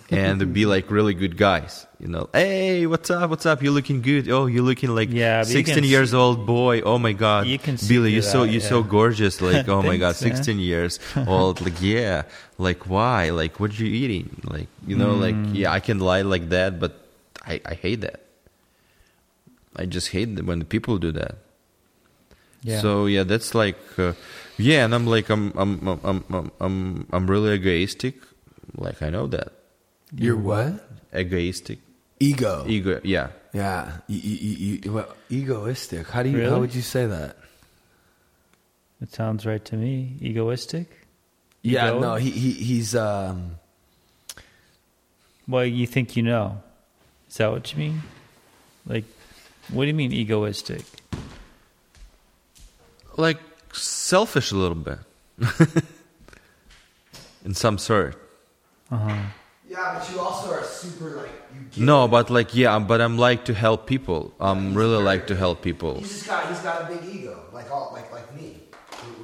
and be like really good guys. You know, hey, what's up? What's up? You're looking good. Oh, you're looking like Yeah, 16 years see- old boy. Oh my god, You can see Billy, you're through so that, you're so gorgeous. Like oh my god, Thanks, man. 16 years old. Like yeah, like why? Like what you eating? Like you know, Mm. like yeah, I can lie like that, but I I hate that. I just hate when the people do that. Yeah. So yeah, that's like uh, yeah, and I'm like I'm I'm I'm I'm I'm I'm, I'm really egoistic. Like I know that You're what? egoistic Ego. ego. Yeah, Yeah. E- e- e- well, egoistic. How do you? Really? How would you say that? it sounds right to me. Egoistic. Yeah. Ego? No. He, he he's um. Well, you think you know. Is that what you mean? Like, what do you mean egoistic? like selfish a little bit, in some sort. Uh huh. Yeah, but you also are super like you. No, but like yeah, um, but I'm like to help people. I'm really like to help people. He's just got he's got a big ego, like all like like me.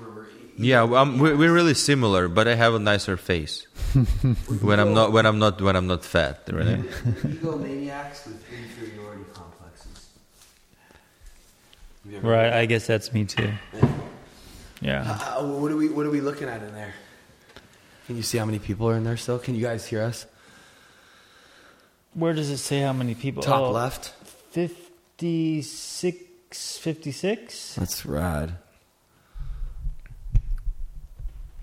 We're, we're, Yeah, um, I'm, we're, we're really similar, but I have a nicer face when I'm not when I'm not when I'm not fat. Right? egomaniacs with inferiority complexes. Right. I guess that's me too. Yeah. Uh, uh, what are we What are we looking at in there? Can you see how many people are in there still? Can you guys hear us? Where does it say how many people? Top Oh, left. 56, 56? That's rad.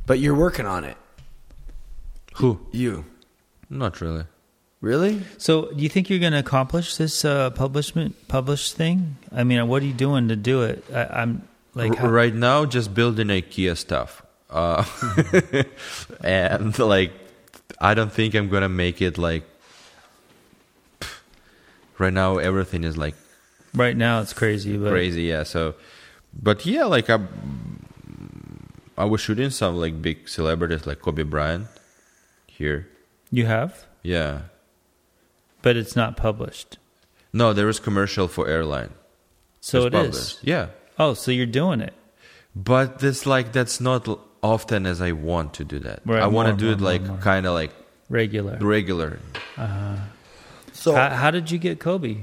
But you're working on it. Who? You Not really. really? So, do you think you're going to accomplish this uh, publishment publish thing? I mean, what are you doing to do it? I, I'm like, R- how- right now, just building IKEA stuff, uh, and like I don't think I'm gonna make it. Like right now, everything is like right now it's crazy, but crazy. Yeah. So, but yeah, like I, I was shooting some like big celebrities like Kobe Bryant here. you have, Yeah. but it's not published. No, there is commercial for airline. So It's it is. published. Yeah. Oh, so you're doing it. But this like that's not often as I want to do that. Right, I want to do it like kind of like Regular. regular. Uh-huh. So how, how did you get Kobe?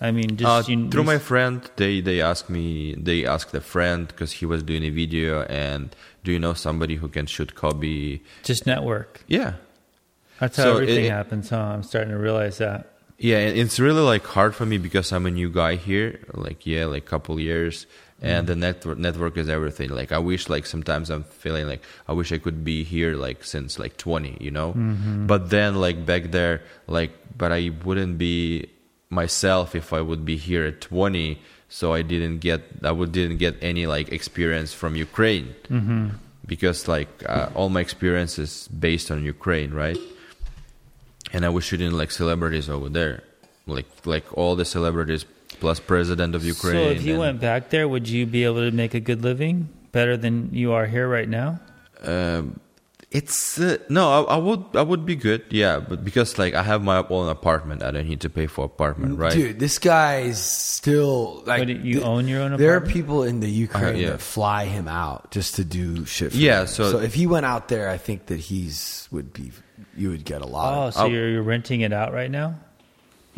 I mean, just Uh, you, through my friend, they they asked me. They asked a friend because he was doing a video, and do you know somebody who can shoot Kobe? just network. Yeah, That's how So everything it- happens, huh? I'm starting to realize that. yeah. It's really like hard for me because I'm a new guy here. Like yeah, like couple years, and the network network is everything. Like I wish like sometimes I'm feeling like I wish I could be here like since like 20, you know. But then like back there, like but I wouldn't be myself if I would be here at 20. So I didn't get I would didn't get any like experience from Ukraine because like uh, all my experience is based on Ukraine, right? And I was shooting like celebrities over there, like like all the celebrities plus president of Ukraine. So if you and- went back there, would you be able to make a good living better than you are here right now? Um, it's uh, no, I, I would I would be good, yeah, but because like I have my own apartment, I don't need to pay for apartment, right? Dude, this guy's still like. What, do you own your own Apartment? There are people in the Ukraine Uh, yeah. that fly him out just to do shit. For Yeah, them. so- if he went out there, I think that he's would be. You would get a lot. Oh, of, so I'll- you're, you're renting it out right now?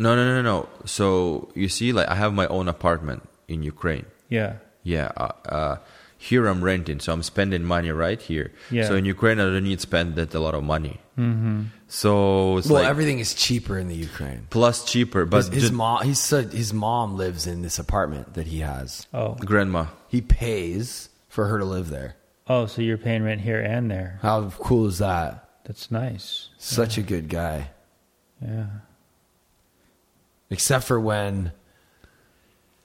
No, no, no, no. So you see, like I have my own apartment in Ukraine. Yeah. Yeah, uh, uh, here I'm renting, so I'm spending money right here. Yeah. So in Ukraine, I don't need to spend that a lot of money. Mm-hmm. So it's well, like everything is cheaper in the Ukraine. plus cheaper, but His, his ju- mom, he said his mom lives in this apartment that he has. Oh. grandma. He pays for her to live there. Oh, so you're paying rent here and there. How cool is that? That's nice. Such a good guy. Yeah. Except for when,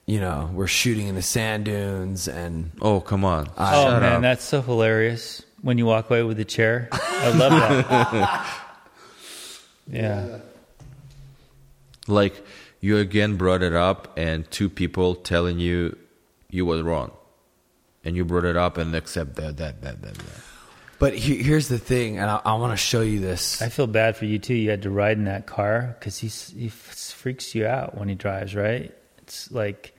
you know, we're shooting in the sand dunes and Oh come on! I- oh Shut man, up. that's so hilarious when you walk away with the chair. I love that. yeah. like you again brought it up and two people telling you you was wrong and you brought it up and accept that that that that, that. But he, here's the thing, and I, I want to show you this. I feel bad for you too. You had to ride in that car because he he freaks you out when he drives. Right? It's like,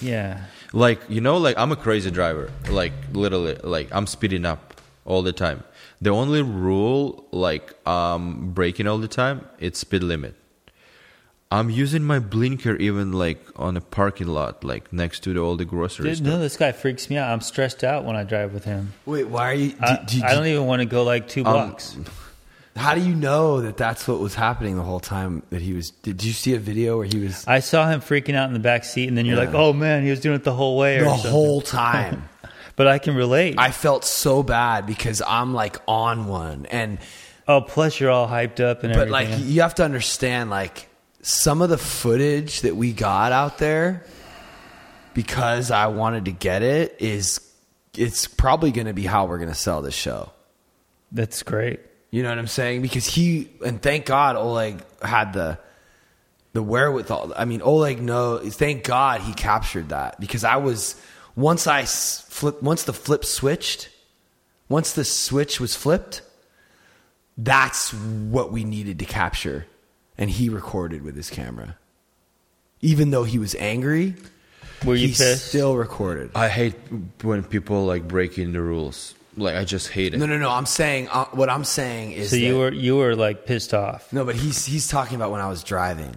yeah, like you know like i'm a crazy driver like literally like i'm speeding up all the time the only rule like um breaking all the time it's speed limit i'm using my blinker even like on a parking lot like next to the, all the grocery Dude, store no, this guy freaks me out. I'm stressed out when I drive with him. Wait, why are you? Do, I, do- I don't even want to go like two Um, blocks. How do you know that that's what was happening the whole time that he was? Did you see a video where he was I saw him freaking out in the back seat, and then you're Yeah. like, "Oh man, he was doing it the whole way." The something. whole time? But I can relate. I felt so bad because I'm like on one, and oh, plus you're all hyped up and but everything. like you have to understand, like some of the footage that we got out there, because I wanted to get it, is it's probably going to be how we're going to sell this show. That's great. You know what I'm saying? Because he and thank God Oleg had the the wherewithal. I mean, Oleg no. Thank God he captured that because I was once I flip once the flip switched, once the switch was flipped, that's what we needed to capture, and he recorded with his camera. Even though he was angry, Were you he pissed? still recorded. I hate when people like break in the rules. Like I just hate it. No, no, no. I'm saying uh, what I'm saying is so you were you were like pissed off. no, but he's he's talking about when I was driving.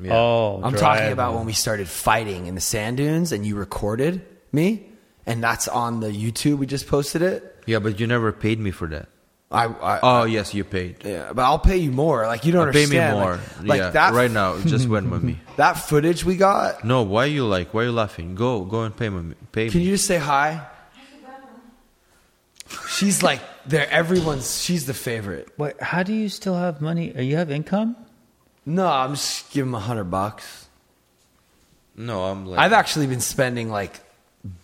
Yeah. Oh, I'm driving. talking about when we started fighting in the sand dunes and you recorded me, and that's on the YouTube. We just posted it. Yeah, but you never paid me for that. I, I Oh yes, you paid. yeah, but I'll pay you more. Like you don't understand. Pay me more. Like, like yeah, that right now. Just went with me. That footage we got. No, why are you like? Why are you laughing? Go, go and pay me. Pay Can me. you just say hi? She's like there. Everyone's. She's the favorite. Wait, how do you still have money? Are you have income? No, I'm just giving him a hundred bucks. no, I'm like. I've actually been spending like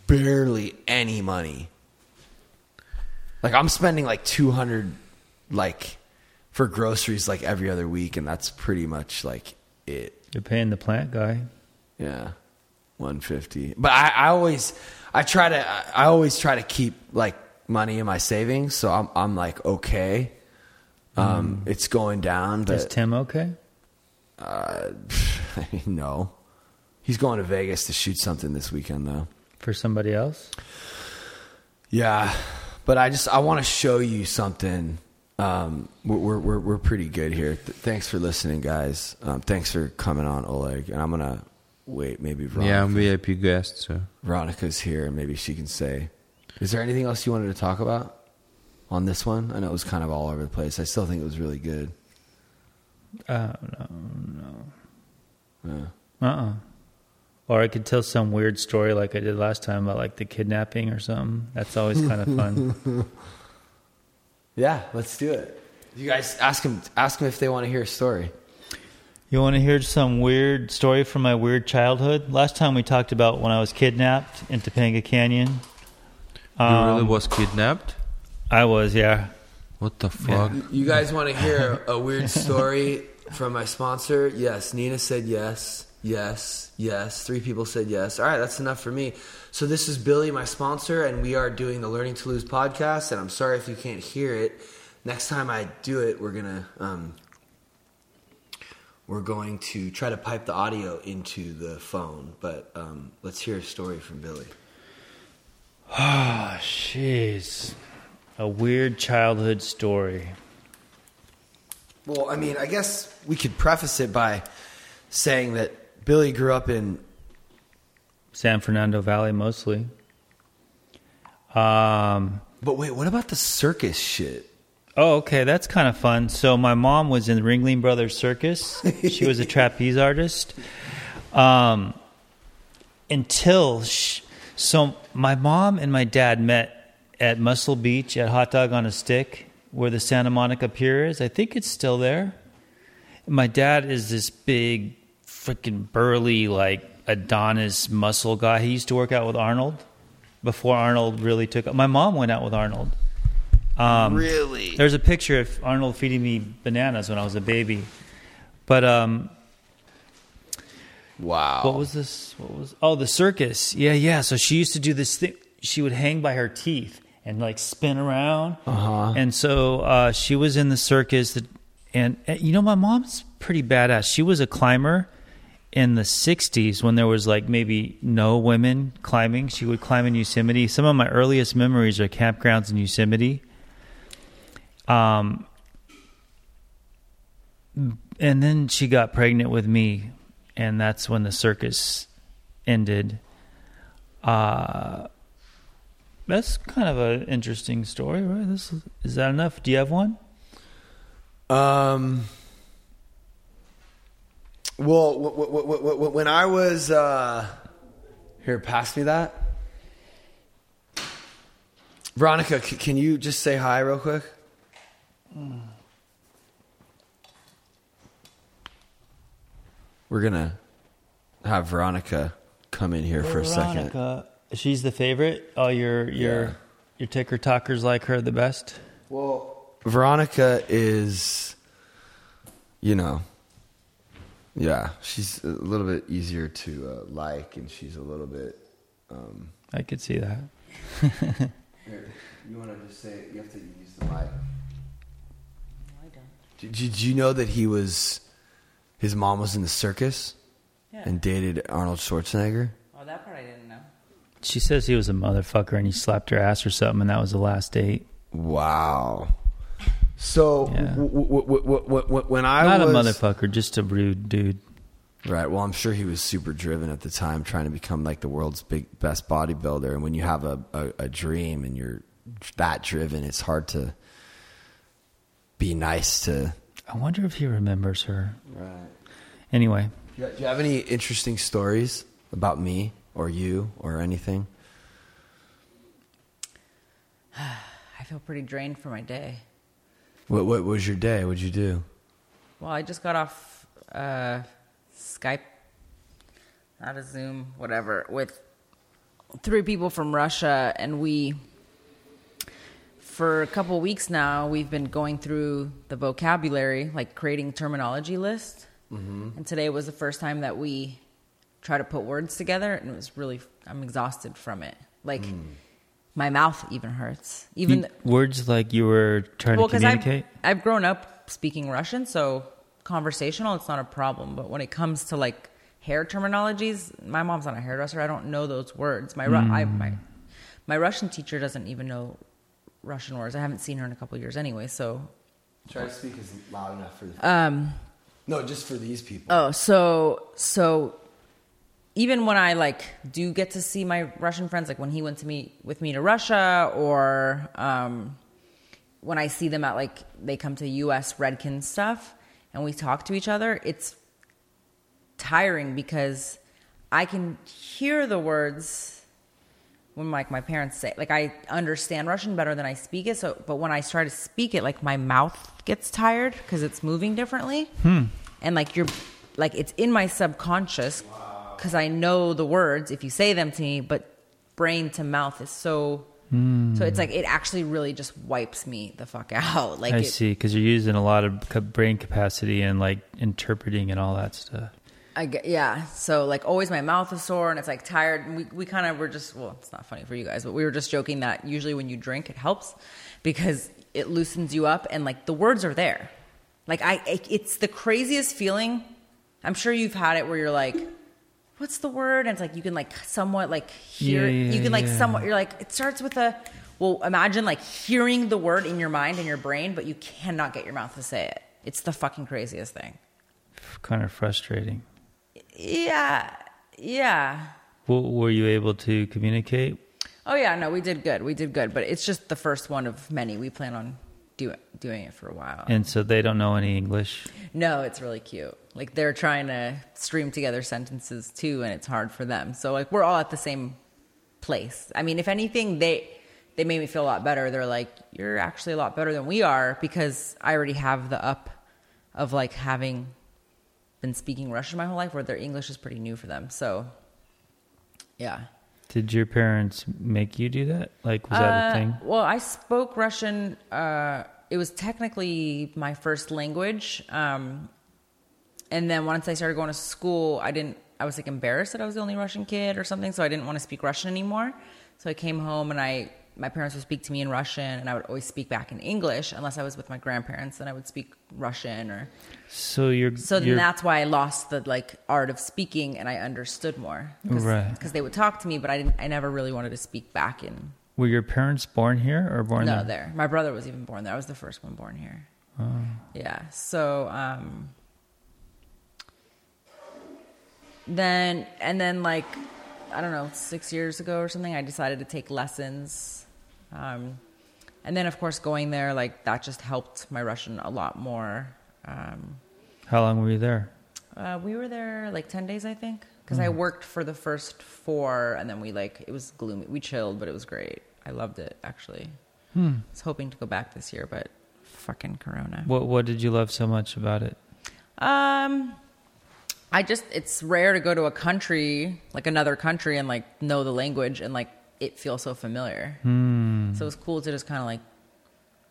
barely any money. Like I'm spending like 200 like for groceries like every other week and that's pretty much like it. You're paying the plant guy. Yeah. 150. But I, I always I try to I I always try to keep like money in my savings so I'm I'm like okay. Um it's going down Is but Tim okay? uh, no. He's going to Vegas to shoot something this weekend though. For somebody else? Yeah, but I just I want to show you something. Um, we're, we're we're we're pretty good here. Th- thanks for listening, guys. Um, thanks for coming on, Oleg. And I'm gonna wait. Maybe Veronica, yeah, I'm VIP guest. So Veronica's here, and maybe she can say. Is there anything else you wanted to talk about on this one? I know it was kind of all over the place. I still think it was really good. Uh, no, no. Uh-uh. Or I could tell some weird story like I did last time about like the kidnapping or something. That's always kind of fun. Yeah, let's do it. You guys ask them ask them if they want to hear a story. You want to hear some weird story from my weird childhood? Last time we talked about when I was kidnapped in Topanga Canyon. You really Um, was kidnapped? I was, yeah. What the fuck? You guys want to hear a weird story from my sponsor? Yes. Nina said yes. Yes. Yes. Three people said yes. All right, that's enough for me. So this is Billy, my sponsor, and we are doing the Learning to Lose podcast. And I'm sorry if you can't hear it. Next time I do it, we're gonna um, we're going to try to pipe the audio into the phone. But um, let's hear a story from Billy. Oh, jeez. A weird childhood story. Well, I mean, I guess we could preface it by saying that Billy grew up in San Fernando Valley mostly. Um, But wait, what about the circus shit? oh, okay, that's kind of fun. So my mom was in the Ringling Brothers Circus. she was a trapeze artist. Um, until sh so my mom and my dad met at Muscle Beach at Hot Dog on a Stick, where the Santa Monica Pier is. I think it's still there. My dad is this big, freaking burly, like Adonis muscle guy. He used to work out with Arnold before Arnold really took. My mom went out with Arnold. Um, Really? There's a picture of Arnold feeding me bananas when I was a baby. But um, Wow. what was this? What was? Oh, the circus. Yeah, yeah. So she used to do this thing. She would hang by her teeth and like spin around. Uh-huh. And so uh, she was in the circus. That, and, and you know, my mom's pretty badass. She was a climber in the 60s when there was like maybe no women climbing. She would climb in Yosemite. Some of my earliest memories are campgrounds in Yosemite. Um, and then she got pregnant with me, and that's when the circus ended. Uh, that's kind of an interesting story, right? This is, is that enough? Do you have one? Um. Well, w- w- w- when I was uh, here, pass me that. Veronica, c- can you just say hi real quick? We're gonna have Veronica come in here for a second. Veronica, she's the favorite. Oh, your your Yeah. your TikTokers like her the best. Well, Veronica is, you know, yeah, she's a little bit easier to uh, like, and she's a little bit. Um, I could see that. here, you want to just say you have to use the mic. Did, did you know that he was, his mom was in the circus Yeah. and dated Arnold Schwarzenegger? Oh, that part I didn't know. She says he was a motherfucker and he slapped her ass or something, and that was the last date. Wow. So Yeah. w- w- w- when I Not was a motherfucker, just a rude dude. Right. Well, I'm sure he was super driven at the time, trying to become like the world's big best bodybuilder. And when you have a, a, a dream and you're that driven, it's hard to be nice to. I wonder if he remembers her. Right. Anyway, Do you, have any interesting stories about me or you or anything? I feel pretty drained for my day. What What was your day? What'd you do? Well, I just got off uh, Skype, not a Zoom, whatever, with three people from Russia, and we, for a couple weeks now, we've been going through the vocabulary, like creating terminology list. Mm-hmm. And today was the first time that we try to put words together, and it was really, I'm exhausted from it. Like, hmm. my mouth even hurts. Even you- words like you were trying to because I've, communicate. I've grown up speaking Russian, so conversational, it's not a problem. But when it comes to like hair terminologies, my mom's not a hairdresser. I don't know those words. My Ru- I, my hmm. my Russian teacher doesn't even know Russian words. I haven't seen her in a couple of years anyway. So Try to speak as loud enough for. The, um, no, just for these people. Oh, so so even when I like do get to see my Russian friends, like when he went to meet with me to Russia, or um, when I see them at like they come to U.S. Redken stuff, and we talk to each other, it's tiring because I can hear the words when like my parents say like I understand Russian better than I speak it so but when I try to speak it like my mouth gets tired because it's moving differently. Hmm. And like you're like it's in my subconscious because I know the words if you say them to me but brain to mouth is so so it's like it actually really just wipes me the fuck out. Like I it, see, because you're using a lot of brain capacity and like interpreting and all that stuff. I yeah. So like always my mouth is sore and it's like tired. And we, we kind of were just, well, it's not funny for you guys, but we were just joking that usually when you drink, it helps because it loosens you up and like the words are there. Like I, it's the craziest feeling. I'm sure you've had it where you're like, what's the word? And it's like, you can like somewhat like hear, Yeah, yeah, you can like yeah. somewhat, you're like, it starts with a, well, imagine like hearing the word in your mind and your brain, but you cannot get your mouth to say it. It's the fucking craziest thing. Kind of frustrating. Yeah. Yeah. W- were you able to communicate? Oh yeah, no, we did good. We did good, but it's just the first one of many. We plan on do, doing it for a while. And so they don't know any English. no, it's really cute. Like they're trying to stream together sentences too, and it's hard for them. So like we're all at the same place. I mean, if anything, they they made me feel a lot better. They're like, you're actually a lot better than we are because I already have the up of like having been speaking Russian my whole life, where their English is pretty new for them. So yeah. Did your parents make you do that? Like, was that a Uh, thing? Well, I spoke Russian. Uh, it was technically my first language. Um, and then once I started going to school, I didn't. I was like embarrassed that I was the only Russian kid or something, so I didn't want to speak Russian anymore. So I came home and I my parents would speak to me in Russian, and I would always speak back in English unless I was with my grandparents. Then I would speak Russian or So you're so then you're, that's why I lost the like art of speaking and I understood more. Right. Because they would talk to me, but I didn't. I never really wanted to speak back in were your parents born here or born no, there? there. My brother was even born there. I was the first one born here. Yeah. So um, then and then like I don't know, six years ago or something, I decided to take lessons. Um, and then of course going there like that just helped my Russian a lot more. Um, How long were you there? uh, we were there like 10 days, I think, because I worked for the first four and then we like, it was gloomy. We chilled, but it was great. I loved it actually. I was hoping to go back this year, but fucking Corona. What What did you love so much about it? Um, I just, it's rare to go to a country, like another country and like know the language and like it feels so familiar. So it was cool to just kind of like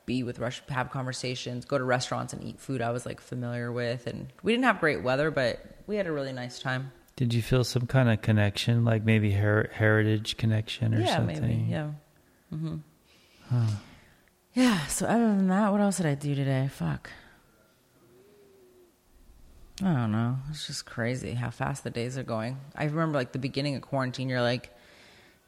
be with Rush, have conversations, go to restaurants and eat food I was like familiar with. And we didn't have great weather, but we had a really nice time. Did you feel some kind of connection, like maybe her- heritage connection or yeah, something? maybe. Yeah. hmm Yeah. So other than that, what else did I do today? Fuck. I don't know. It's just crazy how fast the days are going. I remember like the beginning of quarantine. You're like,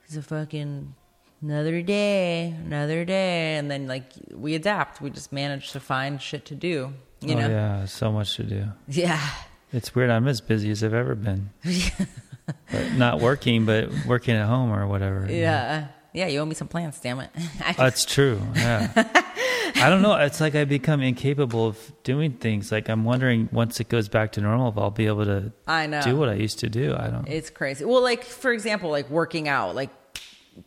it's a fucking another day, another day, and then like we adapt. We just manage to find shit to do. You oh know? yeah, so much to do. Yeah. It's weird. I'm as busy as I've ever been. but not working, but working at home or whatever. Yeah. Yeah. You owe me some plans. Damn it. That's true. Yeah. I don't know. It's like I become incapable of doing things. Like I'm wondering once it goes back to normal if I'll be able to I know. do what I used to do. I don't. It's crazy. Well, like for example, like working out. Like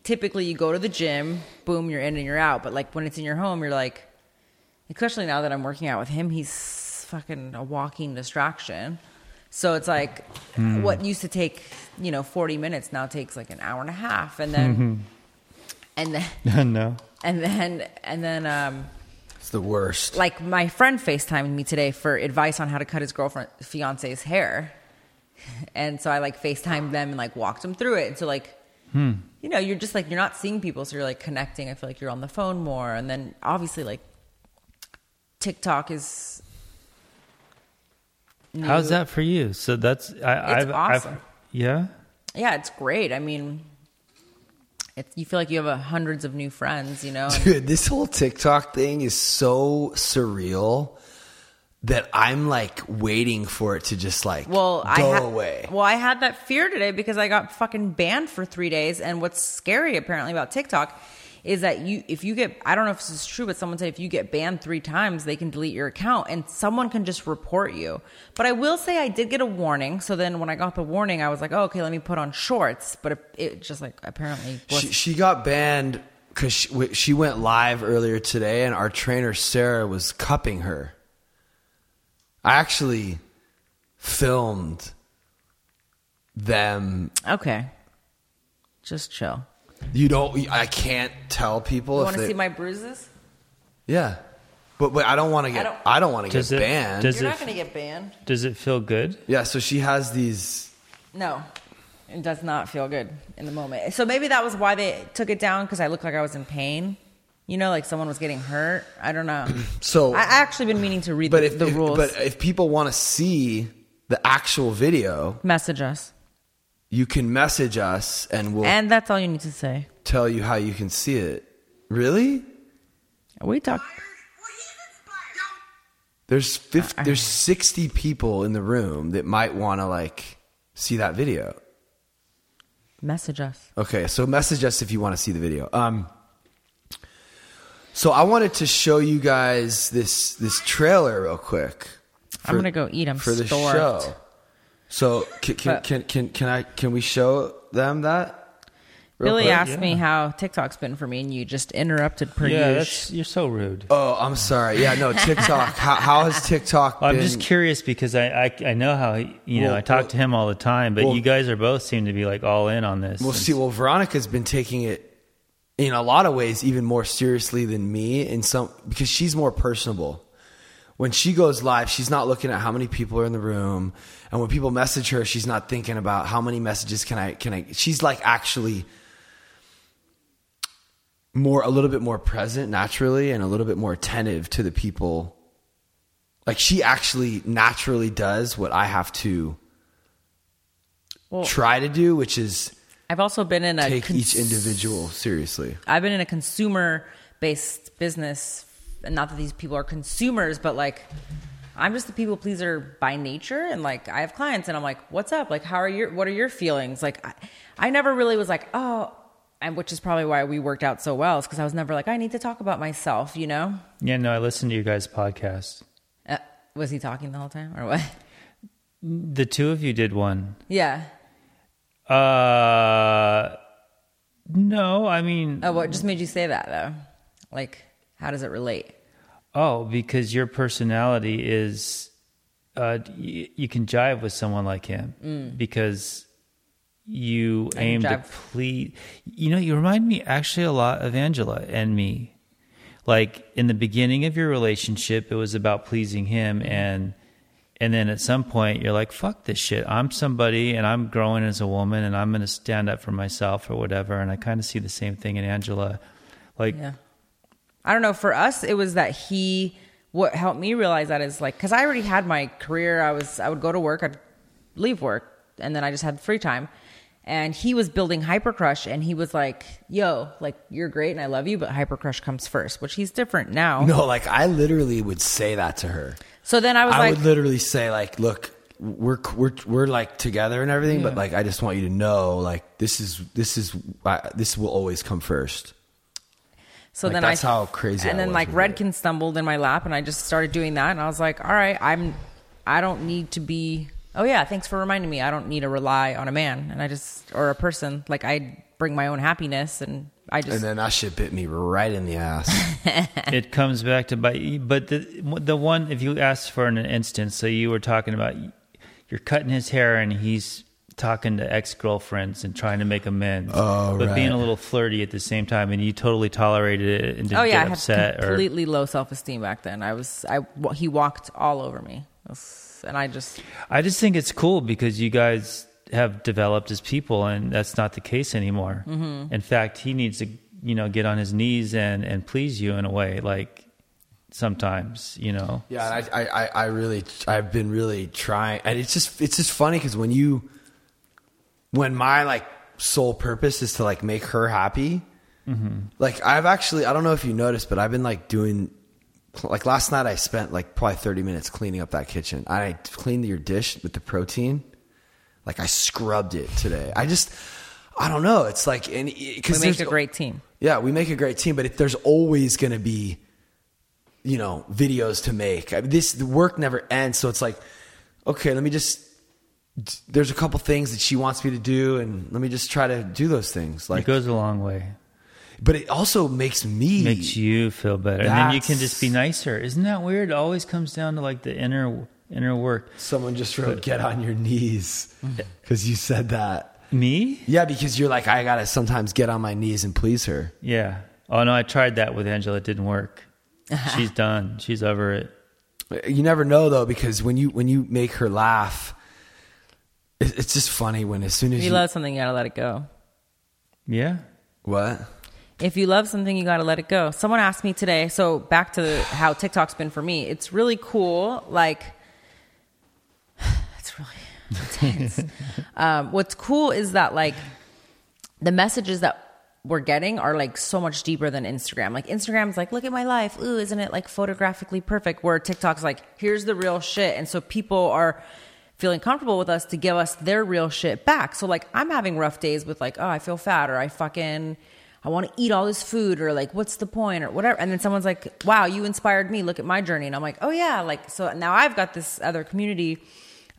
typically you go to the gym, boom, you're in and you're out. But like when it's in your home, you're like, especially now that I'm working out with him, he's fucking a walking distraction. So it's like what used to take you know 40 minutes now takes like an hour and a half, and then and then no. and then and then um It's the worst. like my friend FaceTimed me today for advice on how to cut his girlfriend fiance's hair. And so I like FaceTimed them and like walked them through it. And so like you know, you're just like you're not seeing people, so you're like connecting. I feel like you're on the phone more. And then obviously like TikTok is new. How's that for you? So that's I, It's I've, awesome. I've yeah. Yeah, it's great. I mean it's, you feel like you have a hundreds of new friends, you know. Dude, this whole TikTok thing is so surreal that I'm like waiting for it to just like Well, go I ha- away. Well, I had that fear today because I got fucking banned for three days. And what's scary apparently about TikTok is that you, if you get, I don't know if this is true, but someone said if you get banned three times, they can delete your account and someone can just report you. But I will say I did get a warning. So then when I got the warning, I was like, oh, okay, let me put on shorts. But it, it just like apparently She, she got banned because she, she went live earlier today, and our trainer Sarah was cupping her. I actually filmed them. okay. Just chill. You don't. I can't tell people You want to see my bruises? yeah, but but I don't want to get. don't- I don't, want to Does get it- banned. does You're it- not going to get banned. Does it feel good? yeah, so she has these. No, it does not feel good in the moment. So maybe that was why they took it down because I looked like I was in pain. You know, like someone was getting hurt. I don't know. So I actually been meaning to read But the, if, the if- rules. but if people want to see the actual video, Message us, you can message us and we'll and that's all you need to say. tell you how you can see it. Really? We talk. There's 50, there's 60 people in the room that might want to like see that video. Message us. Okay, so message us if you want to see the video. Um so I wanted to show you guys this this trailer real quick. I'm gonna go eat. I'm for the starved. show. So can can, But- can can can I can we show them that? real Billy quick? asked me how TikTok's been for me, and you just interrupted per yeah, that's you're so rude. Oh, I'm sorry. Yeah, no, TikTok. how, how has TikTok I'm just curious because I, I I know how he- you know Well, I talk well- to him all the time, but well- you guys are both seem to be like all in on this. Well, And- see, well, Veronica's been taking it in a lot of ways even more seriously than me in some because she's more personable. When she goes live, she's not looking at how many people are in the room, and when people message her, she's not thinking about how many messages can I can I. She's like actually more a little bit more present naturally and a little bit more attentive to the people. Like she actually naturally does what I have to Well, try to do, which is I've also been in a take each individual seriously. I've been in a consumer based business, and not that these people are consumers, but like I'm just the people pleaser by nature, and like I have clients, and I'm like, "What's up? Like, how are your? What are your feelings?" Like, I, I never really was like, "Oh." and which is probably why we worked out so well is because I was never like I need to talk about myself, you know. Yeah, no, I listened to you guys' podcast. Uh, was he talking the whole time or what? The two of you did one. Yeah. Uh, no, I mean, Oh, what just made you say that though? Like, how does it relate? oh, because your personality is, uh, y- you can jive with someone like him because you I aim to please. You know, you remind me actually a lot of Angela and me. Like in the beginning of your relationship, it was about pleasing him and. And then at some point, you're like, fuck this shit. I'm somebody and I'm growing as a woman and I'm going to stand up for myself or whatever. And I kind of see the same thing in Angela. Like, Yeah. I don't know. For us, it was that he. What helped me realize that is like because I already had my career. I was I would go to work, I'd leave work, and then I just had free time. And he was building Hypercrush, and he was like, "Yo, like you're great, and I love you, but Hypercrush comes first, which he's different now." No, like I literally would say that to her. So then I was like I like, would literally say like, look, we're we're we're like together and everything, but like I just want you to know, like this is this is uh, this will always come first. So Like, then that's I, how crazy And I then was like with it. Redken stumbled in my lap, and I just started doing that, and I was like, all right, I'm, I don't need to be. Oh yeah, thanks for reminding me. I don't need to rely on a man, and I just or a person. Like I bring my own happiness, and I just And then that shit bit me right in the ass. it comes back to bite. But the the one, if you asked for an instance, so you were talking about you're cutting his hair and he's talking to ex girlfriends and trying to make amends, Oh, but being a little flirty at the same time, and you totally tolerated it and didn't oh yeah, I get had upset or completely low self esteem back then. I was I he walked all over me, It and I just I just think it's cool because you guys have developed as people, and that's not the case anymore. Mm-hmm. In fact, he needs to, you know, get on his knees and and please you in a way, like sometimes, you know. Yeah, and I, I, I- I really, I've been really trying, and it's just, it's just funny because when you, when my like sole purpose is to like make her happy, like I've actually, I don't know if you noticed, but I've been like doing, like last night I spent like probably thirty minutes cleaning up that kitchen. I cleaned your dish with the protein, like I scrubbed it today. I just, I don't know. It's like, and cuz we make a great team. yeah, we make a great team, but if there's always going to be, you know, videos to make. I mean, this the work never ends, so it's like, okay, let me just. There's a couple things that she wants me to do, and let me just try to do those things. Like It goes a long way. But it also makes me makes you feel better, and then you can just be nicer. Isn't that weird? It always comes down to like the inner inner work. Someone just wrote, "Get on your knees," because you said that. Me? Yeah, because you're like, I gotta sometimes get on my knees and please her. Yeah. Oh no, I tried that with Angela. It didn't work. She's done. She's over it. You never know though, because when you when you make her laugh, it's just funny when as soon as If you, you love something, you gotta let it go. Yeah. what. If you love something, you got to let it go. Someone asked me today, so back to how TikTok's been for me. It's really cool. Like, it's really intense. um, what's cool is that, like, the messages that we're getting are like so much deeper than Instagram. Like, Instagram's like, look at my life. Ooh, isn't it like photographically perfect? Where TikTok's like, here's the real shit. And so people are feeling comfortable with us to give us their real shit back. So like I'm having rough days with like, oh, I feel fat or I fucking I want to eat all this food or like what's the point or whatever. And then someone's like, wow, you inspired me. Look at my journey. And I'm like, oh yeah, like so now I've got this other community.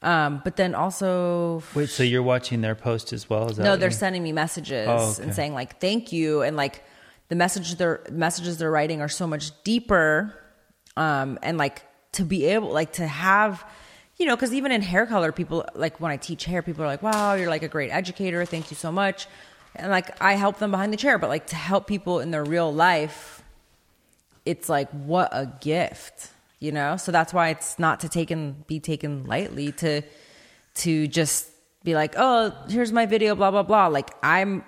Um, but then also Wait, so you're watching their post as well? Is that no, they're sending me messages Oh, okay. and saying like thank you and like the message they're messages they're writing are so much deeper um and like to be able like to have you know because even in hair color people like when i teach hair people are like wow you're like a great educator thank you so much and like i help them behind the chair but like to help people in their real life it's like what a gift you know? So that's why it's not to take and be taken lightly to to just be like oh here's my video blah blah blah. Like i'm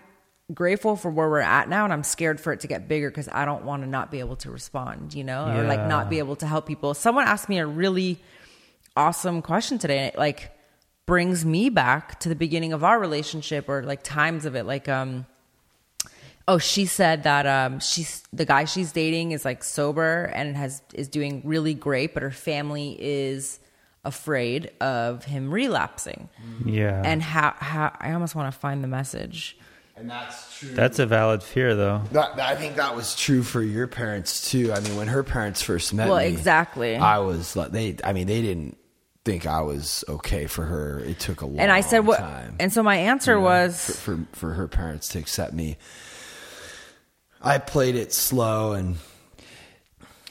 grateful for where we're at now and i'm scared for it to get bigger because i don't want to not be able to respond you know or like not be able to help people. Someone asked me a really awesome question today like brings me back to the beginning of our relationship or like times of it like um Oh, she said that um, she's the guy she's dating is like sober and has is doing really great, but her family is afraid of him relapsing. Yeah. And how how I almost want to find the message. and that's true. That's a valid fear, though. That, I think that was true for your parents too. I mean, when her parents first met Well, me, exactly. I was like, they. I mean, they didn't think I was okay for her. It took a long and I said what? time, And so my answer you know, was, for, for for her parents to accept me. I played it slow and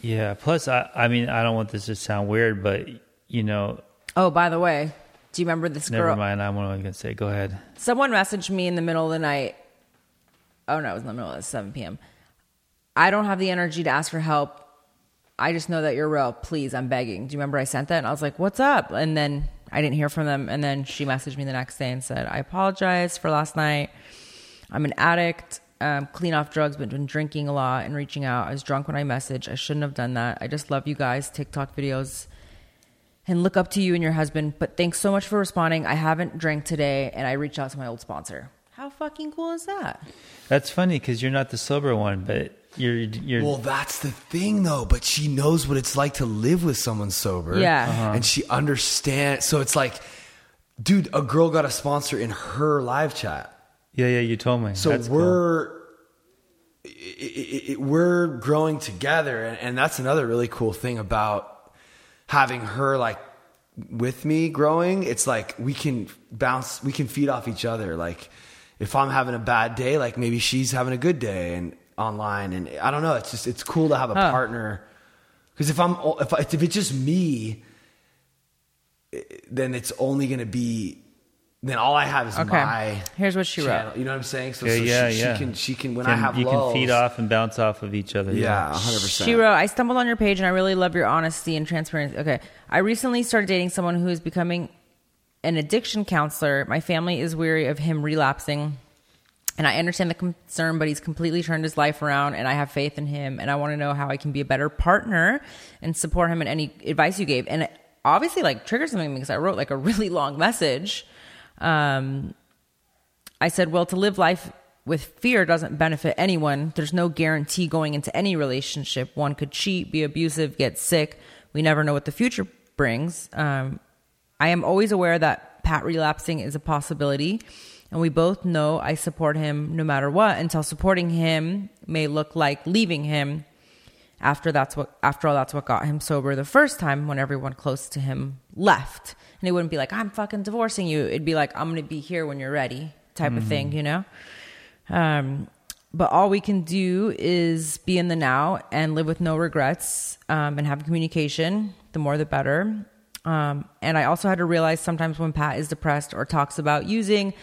Yeah. Plus, I, I mean, I don't want this to sound weird, but you know, "Oh, by the way, do you remember this never girl?" mind. I'm what I'm gonna say. Go ahead. Someone messaged me in the middle of the night. Oh no, it was in the middle of 7 p.m. I don't have the energy to ask for help. I just know that you're real. Please, I'm begging. Do you remember I sent that? And I was like, "What's up?" And then I didn't hear from them. And then she messaged me the next day and said, "I apologize for last night. I'm an addict, um, clean off drugs, but been drinking a lot and reaching out. I was drunk when I messaged. I shouldn't have done that. I just love you guys. TikTok videos." And look up to you and your husband. But thanks so much for responding. I haven't drank today, and I reached out to my old sponsor. How fucking cool is that? That's funny because you're not the sober one, but you're you're. Well, that's the thing, though. But she knows what it's like to live with someone sober. Yeah. Uh-huh. and she understands. So it's like, dude, a girl got a sponsor in her live chat. yeah, yeah. You told me. So That's we're i i i we're growing together, and, and that's another really cool thing about having her like with me growing. It's like we can bounce, we can feed off each other. Like if I'm having a bad day, like maybe she's having a good day, and online, and I don't know. It's just it's cool to have a Huh. partner. Because if I'm if I, if it's just me, then it's only going to be. Then all I have is Okay. my Here's what she wrote. You know what I'm saying? So, Yeah, so yeah, she, yeah. she can she can when Can- I have you lulls, can feed off and bounce off of each other. Yeah, 100. percent She wrote, I stumbled on your page and I really love your honesty and transparency. Okay. I recently started dating someone who is becoming an addiction counselor. My family is weary of him relapsing. And I understand the concern, but he's completely turned his life around and I have faith in him. And I want to know how I can be a better partner and support him in any advice you gave. And it obviously like triggered something because I wrote like a really long message. Um, I said, well, to live life with fear doesn't benefit anyone. There's no guarantee going into any relationship. One could cheat, be abusive, get sick. We never know what the future brings. Um, I am always aware that Pat relapsing is a possibility. And we both know I support him no matter what. Until supporting him may look like leaving him after that's what after all that's what got him sober the first time when everyone close to him left. And it wouldn't be like i'm fucking divorcing you. It'd be like i'm gonna be here when you're ready type of thing you know? Um but all we can do is be in the now and live with no regrets um, and have communication. The more the better. Um, and i also had to realize sometimes when pat is depressed or talks about using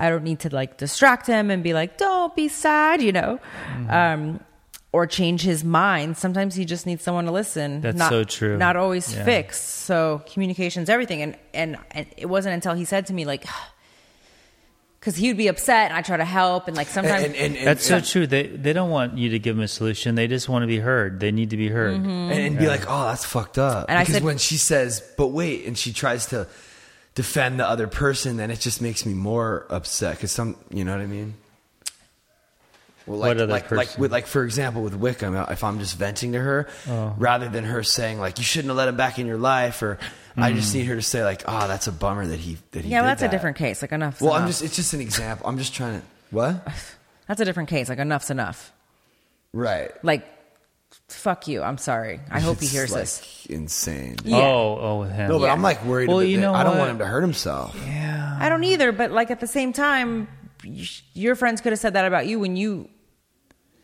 i don't need to like distract him and be like don't be sad you know um, or change his mind. Sometimes he just needs someone to listen. That's not, so true. Not always Yeah. fix. So communication's everything. And, and and it wasn't until he said to me like, because he would be upset and I try to help and like sometimes and, and, and, That's so and, true. They they don't want you to give them a solution. They just want to be heard. They need to be heard. and, and be like, oh, that's fucked up. And I said- when she says, but wait, and she tries to defend the other person, then it just makes me more upset. Because some, you know what I mean? Well, like, What other like, like, with, like, for example, with Wickham, if I'm just venting to her, Oh. rather than her saying like, you shouldn't have let him back in your life, or I Mm. just need her to say like, oh, that's a bummer that he that he. yeah, well, did that's a different case. Like enough. Well, I'm just, it's just an example. I'm just trying to, what? that's a different case. Like enough's enough. Right. Like fuck you. I'm sorry. I hope he It's, hears like, this. Insane. Yeah. Oh, oh, with him. No, but Yeah. I'm like worried. Well, about you that. know I don't what? want him to hurt himself. yeah. I don't either. But like at the same time, y- your friends could have said that about you when you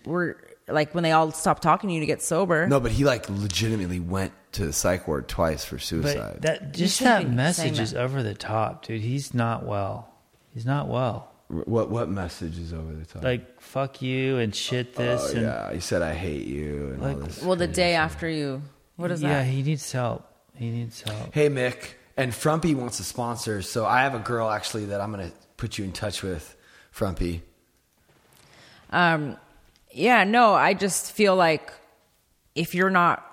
were like when they all stopped talking to you to get sober. No, but he like legitimately went to the psych ward twice for suicide. But that just shouldn't that saying message that. is over the top, dude. He's not well. He's not well. R- what what message is over the top? Like fuck you and shit this oh and yeah, he said I hate you and Like, all this. Well, the day shit. after you, what is yeah, that? Yeah, he needs help. He needs help. Hey Mick, and Frumpy wants a sponsor, so I have a girl actually that I'm gonna put you in touch with, Frumpy. Um, yeah, no, I just feel like if you're not,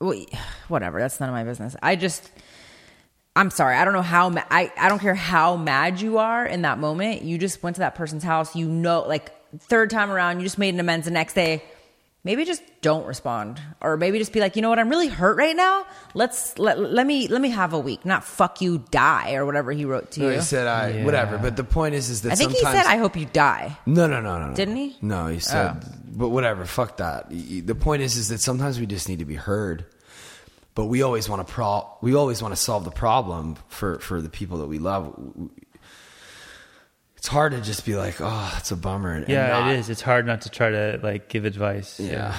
whatever, that's none of my business. I just, I'm sorry. I don't know how, ma- I, I don't care how mad you are in that moment. You just went to that person's house. You know, like third time around, you just made an amends the next day. maybe just don't respond or maybe just be like you know what i'm really hurt right now let's let, let me let me have a week not fuck you die or whatever he wrote to No, you he said I Yeah. whatever. But the point is, is that i think he sometimes said i hope you die No, no, no, no, no. Didn't he? No, he said. Oh. But whatever. Fuck that. Y- y- The point is, is that sometimes we just need to be heard. But we always want to pro. We always want to solve the problem for for the people that we love. It's hard to just be like, oh, it's a bummer. and- and Yeah, not- it is. It's hard not to try to like give advice. Yeah.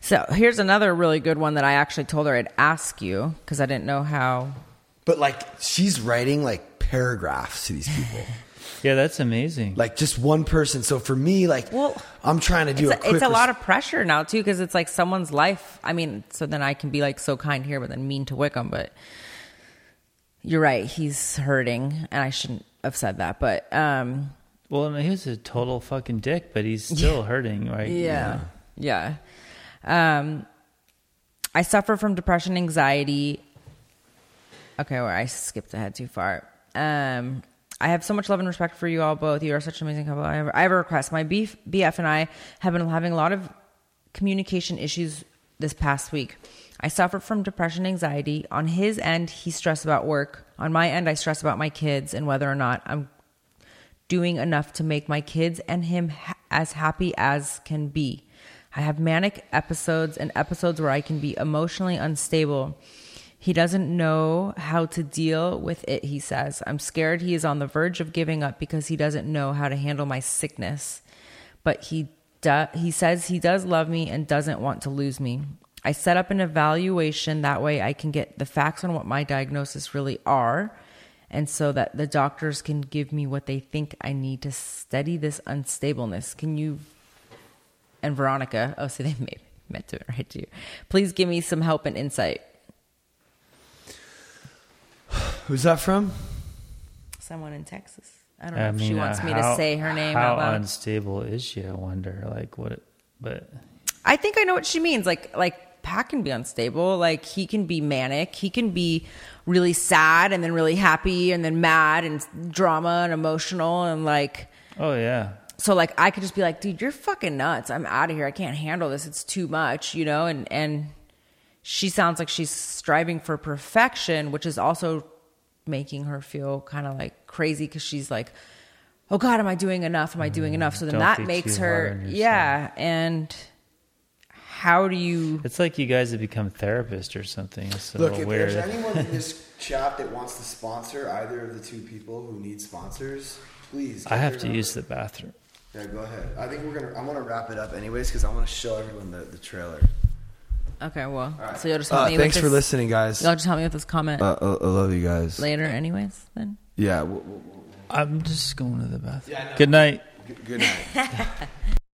so here's another really good one that i actually told her i'd ask you because i didn't know how But like, she's writing like paragraphs to these people. Yeah, that's amazing. like just one person. So for me, like, Well, I'm trying to do it's a, a, quick it's a lot of pressure now too because it's like someone's life i mean so then i can be like so kind here but then mean to wickham but you're right he's hurting and i shouldn't have said that but um well, no, he was a total fucking dick, but he's still hurting, right? Yeah. Yeah. Um, I suffer from depression, anxiety. Okay, well, I skipped ahead too far. Um, I have so much love and respect for you all both. You are such an amazing couple. I have, I have a request. My beef, BF and I have been having a lot of communication issues this past week. I suffer from depression, anxiety. On his end, he stressed about work. On my end, I stress about my kids and whether or not I'm doing enough to make my kids and him ha- as happy as can be. I have manic episodes and episodes where I can be emotionally unstable. He doesn't know how to deal with it, he says. I'm scared he is on the verge of giving up because he doesn't know how to handle my sickness. But he do- he says he does love me and doesn't want to lose me. I set up an evaluation that way I can get the facts on what my diagnosis really are and so that the doctors can give me what they think I need to steady this unstableness. Can you and Veronica, oh, see, they made, meant to write to you. Please give me some help and insight. Who's that from? Someone in Texas. I don't know I if mean, she wants uh, me how- to say her name How out unstable is she? I wonder. Like what? But I think I know what she means. Like like Pat can be unstable. Like he can be manic. He can be really sad and then really happy and then mad and drama and emotional and like oh yeah, so like I could just be like, dude, you're fucking nuts. I'm out of here. I can't handle this. It's too much, you know? And and she sounds like she's striving for perfection, which is also making her feel kind of like crazy because she's like, oh God, am I doing enough? Am I doing mm, enough? So then Don't that makes her, yeah. And how do you? it's like you guys have become therapists or something. It's so Look, if weird. there's anyone in this chat that wants to sponsor either of the two people who need sponsors, please. I have to number. use the bathroom. Yeah, go ahead. I think we're gonna. I want to wrap it up anyways because I want to show everyone the, the trailer. Okay, well, right. so you'll just help Uh, me. thanks with for this, listening, guys. Y'all just help me with this comment Uh, I, I love you guys. later, anyways. Then. Yeah. W- w- I'm just going to the bathroom. Good night. w- good night.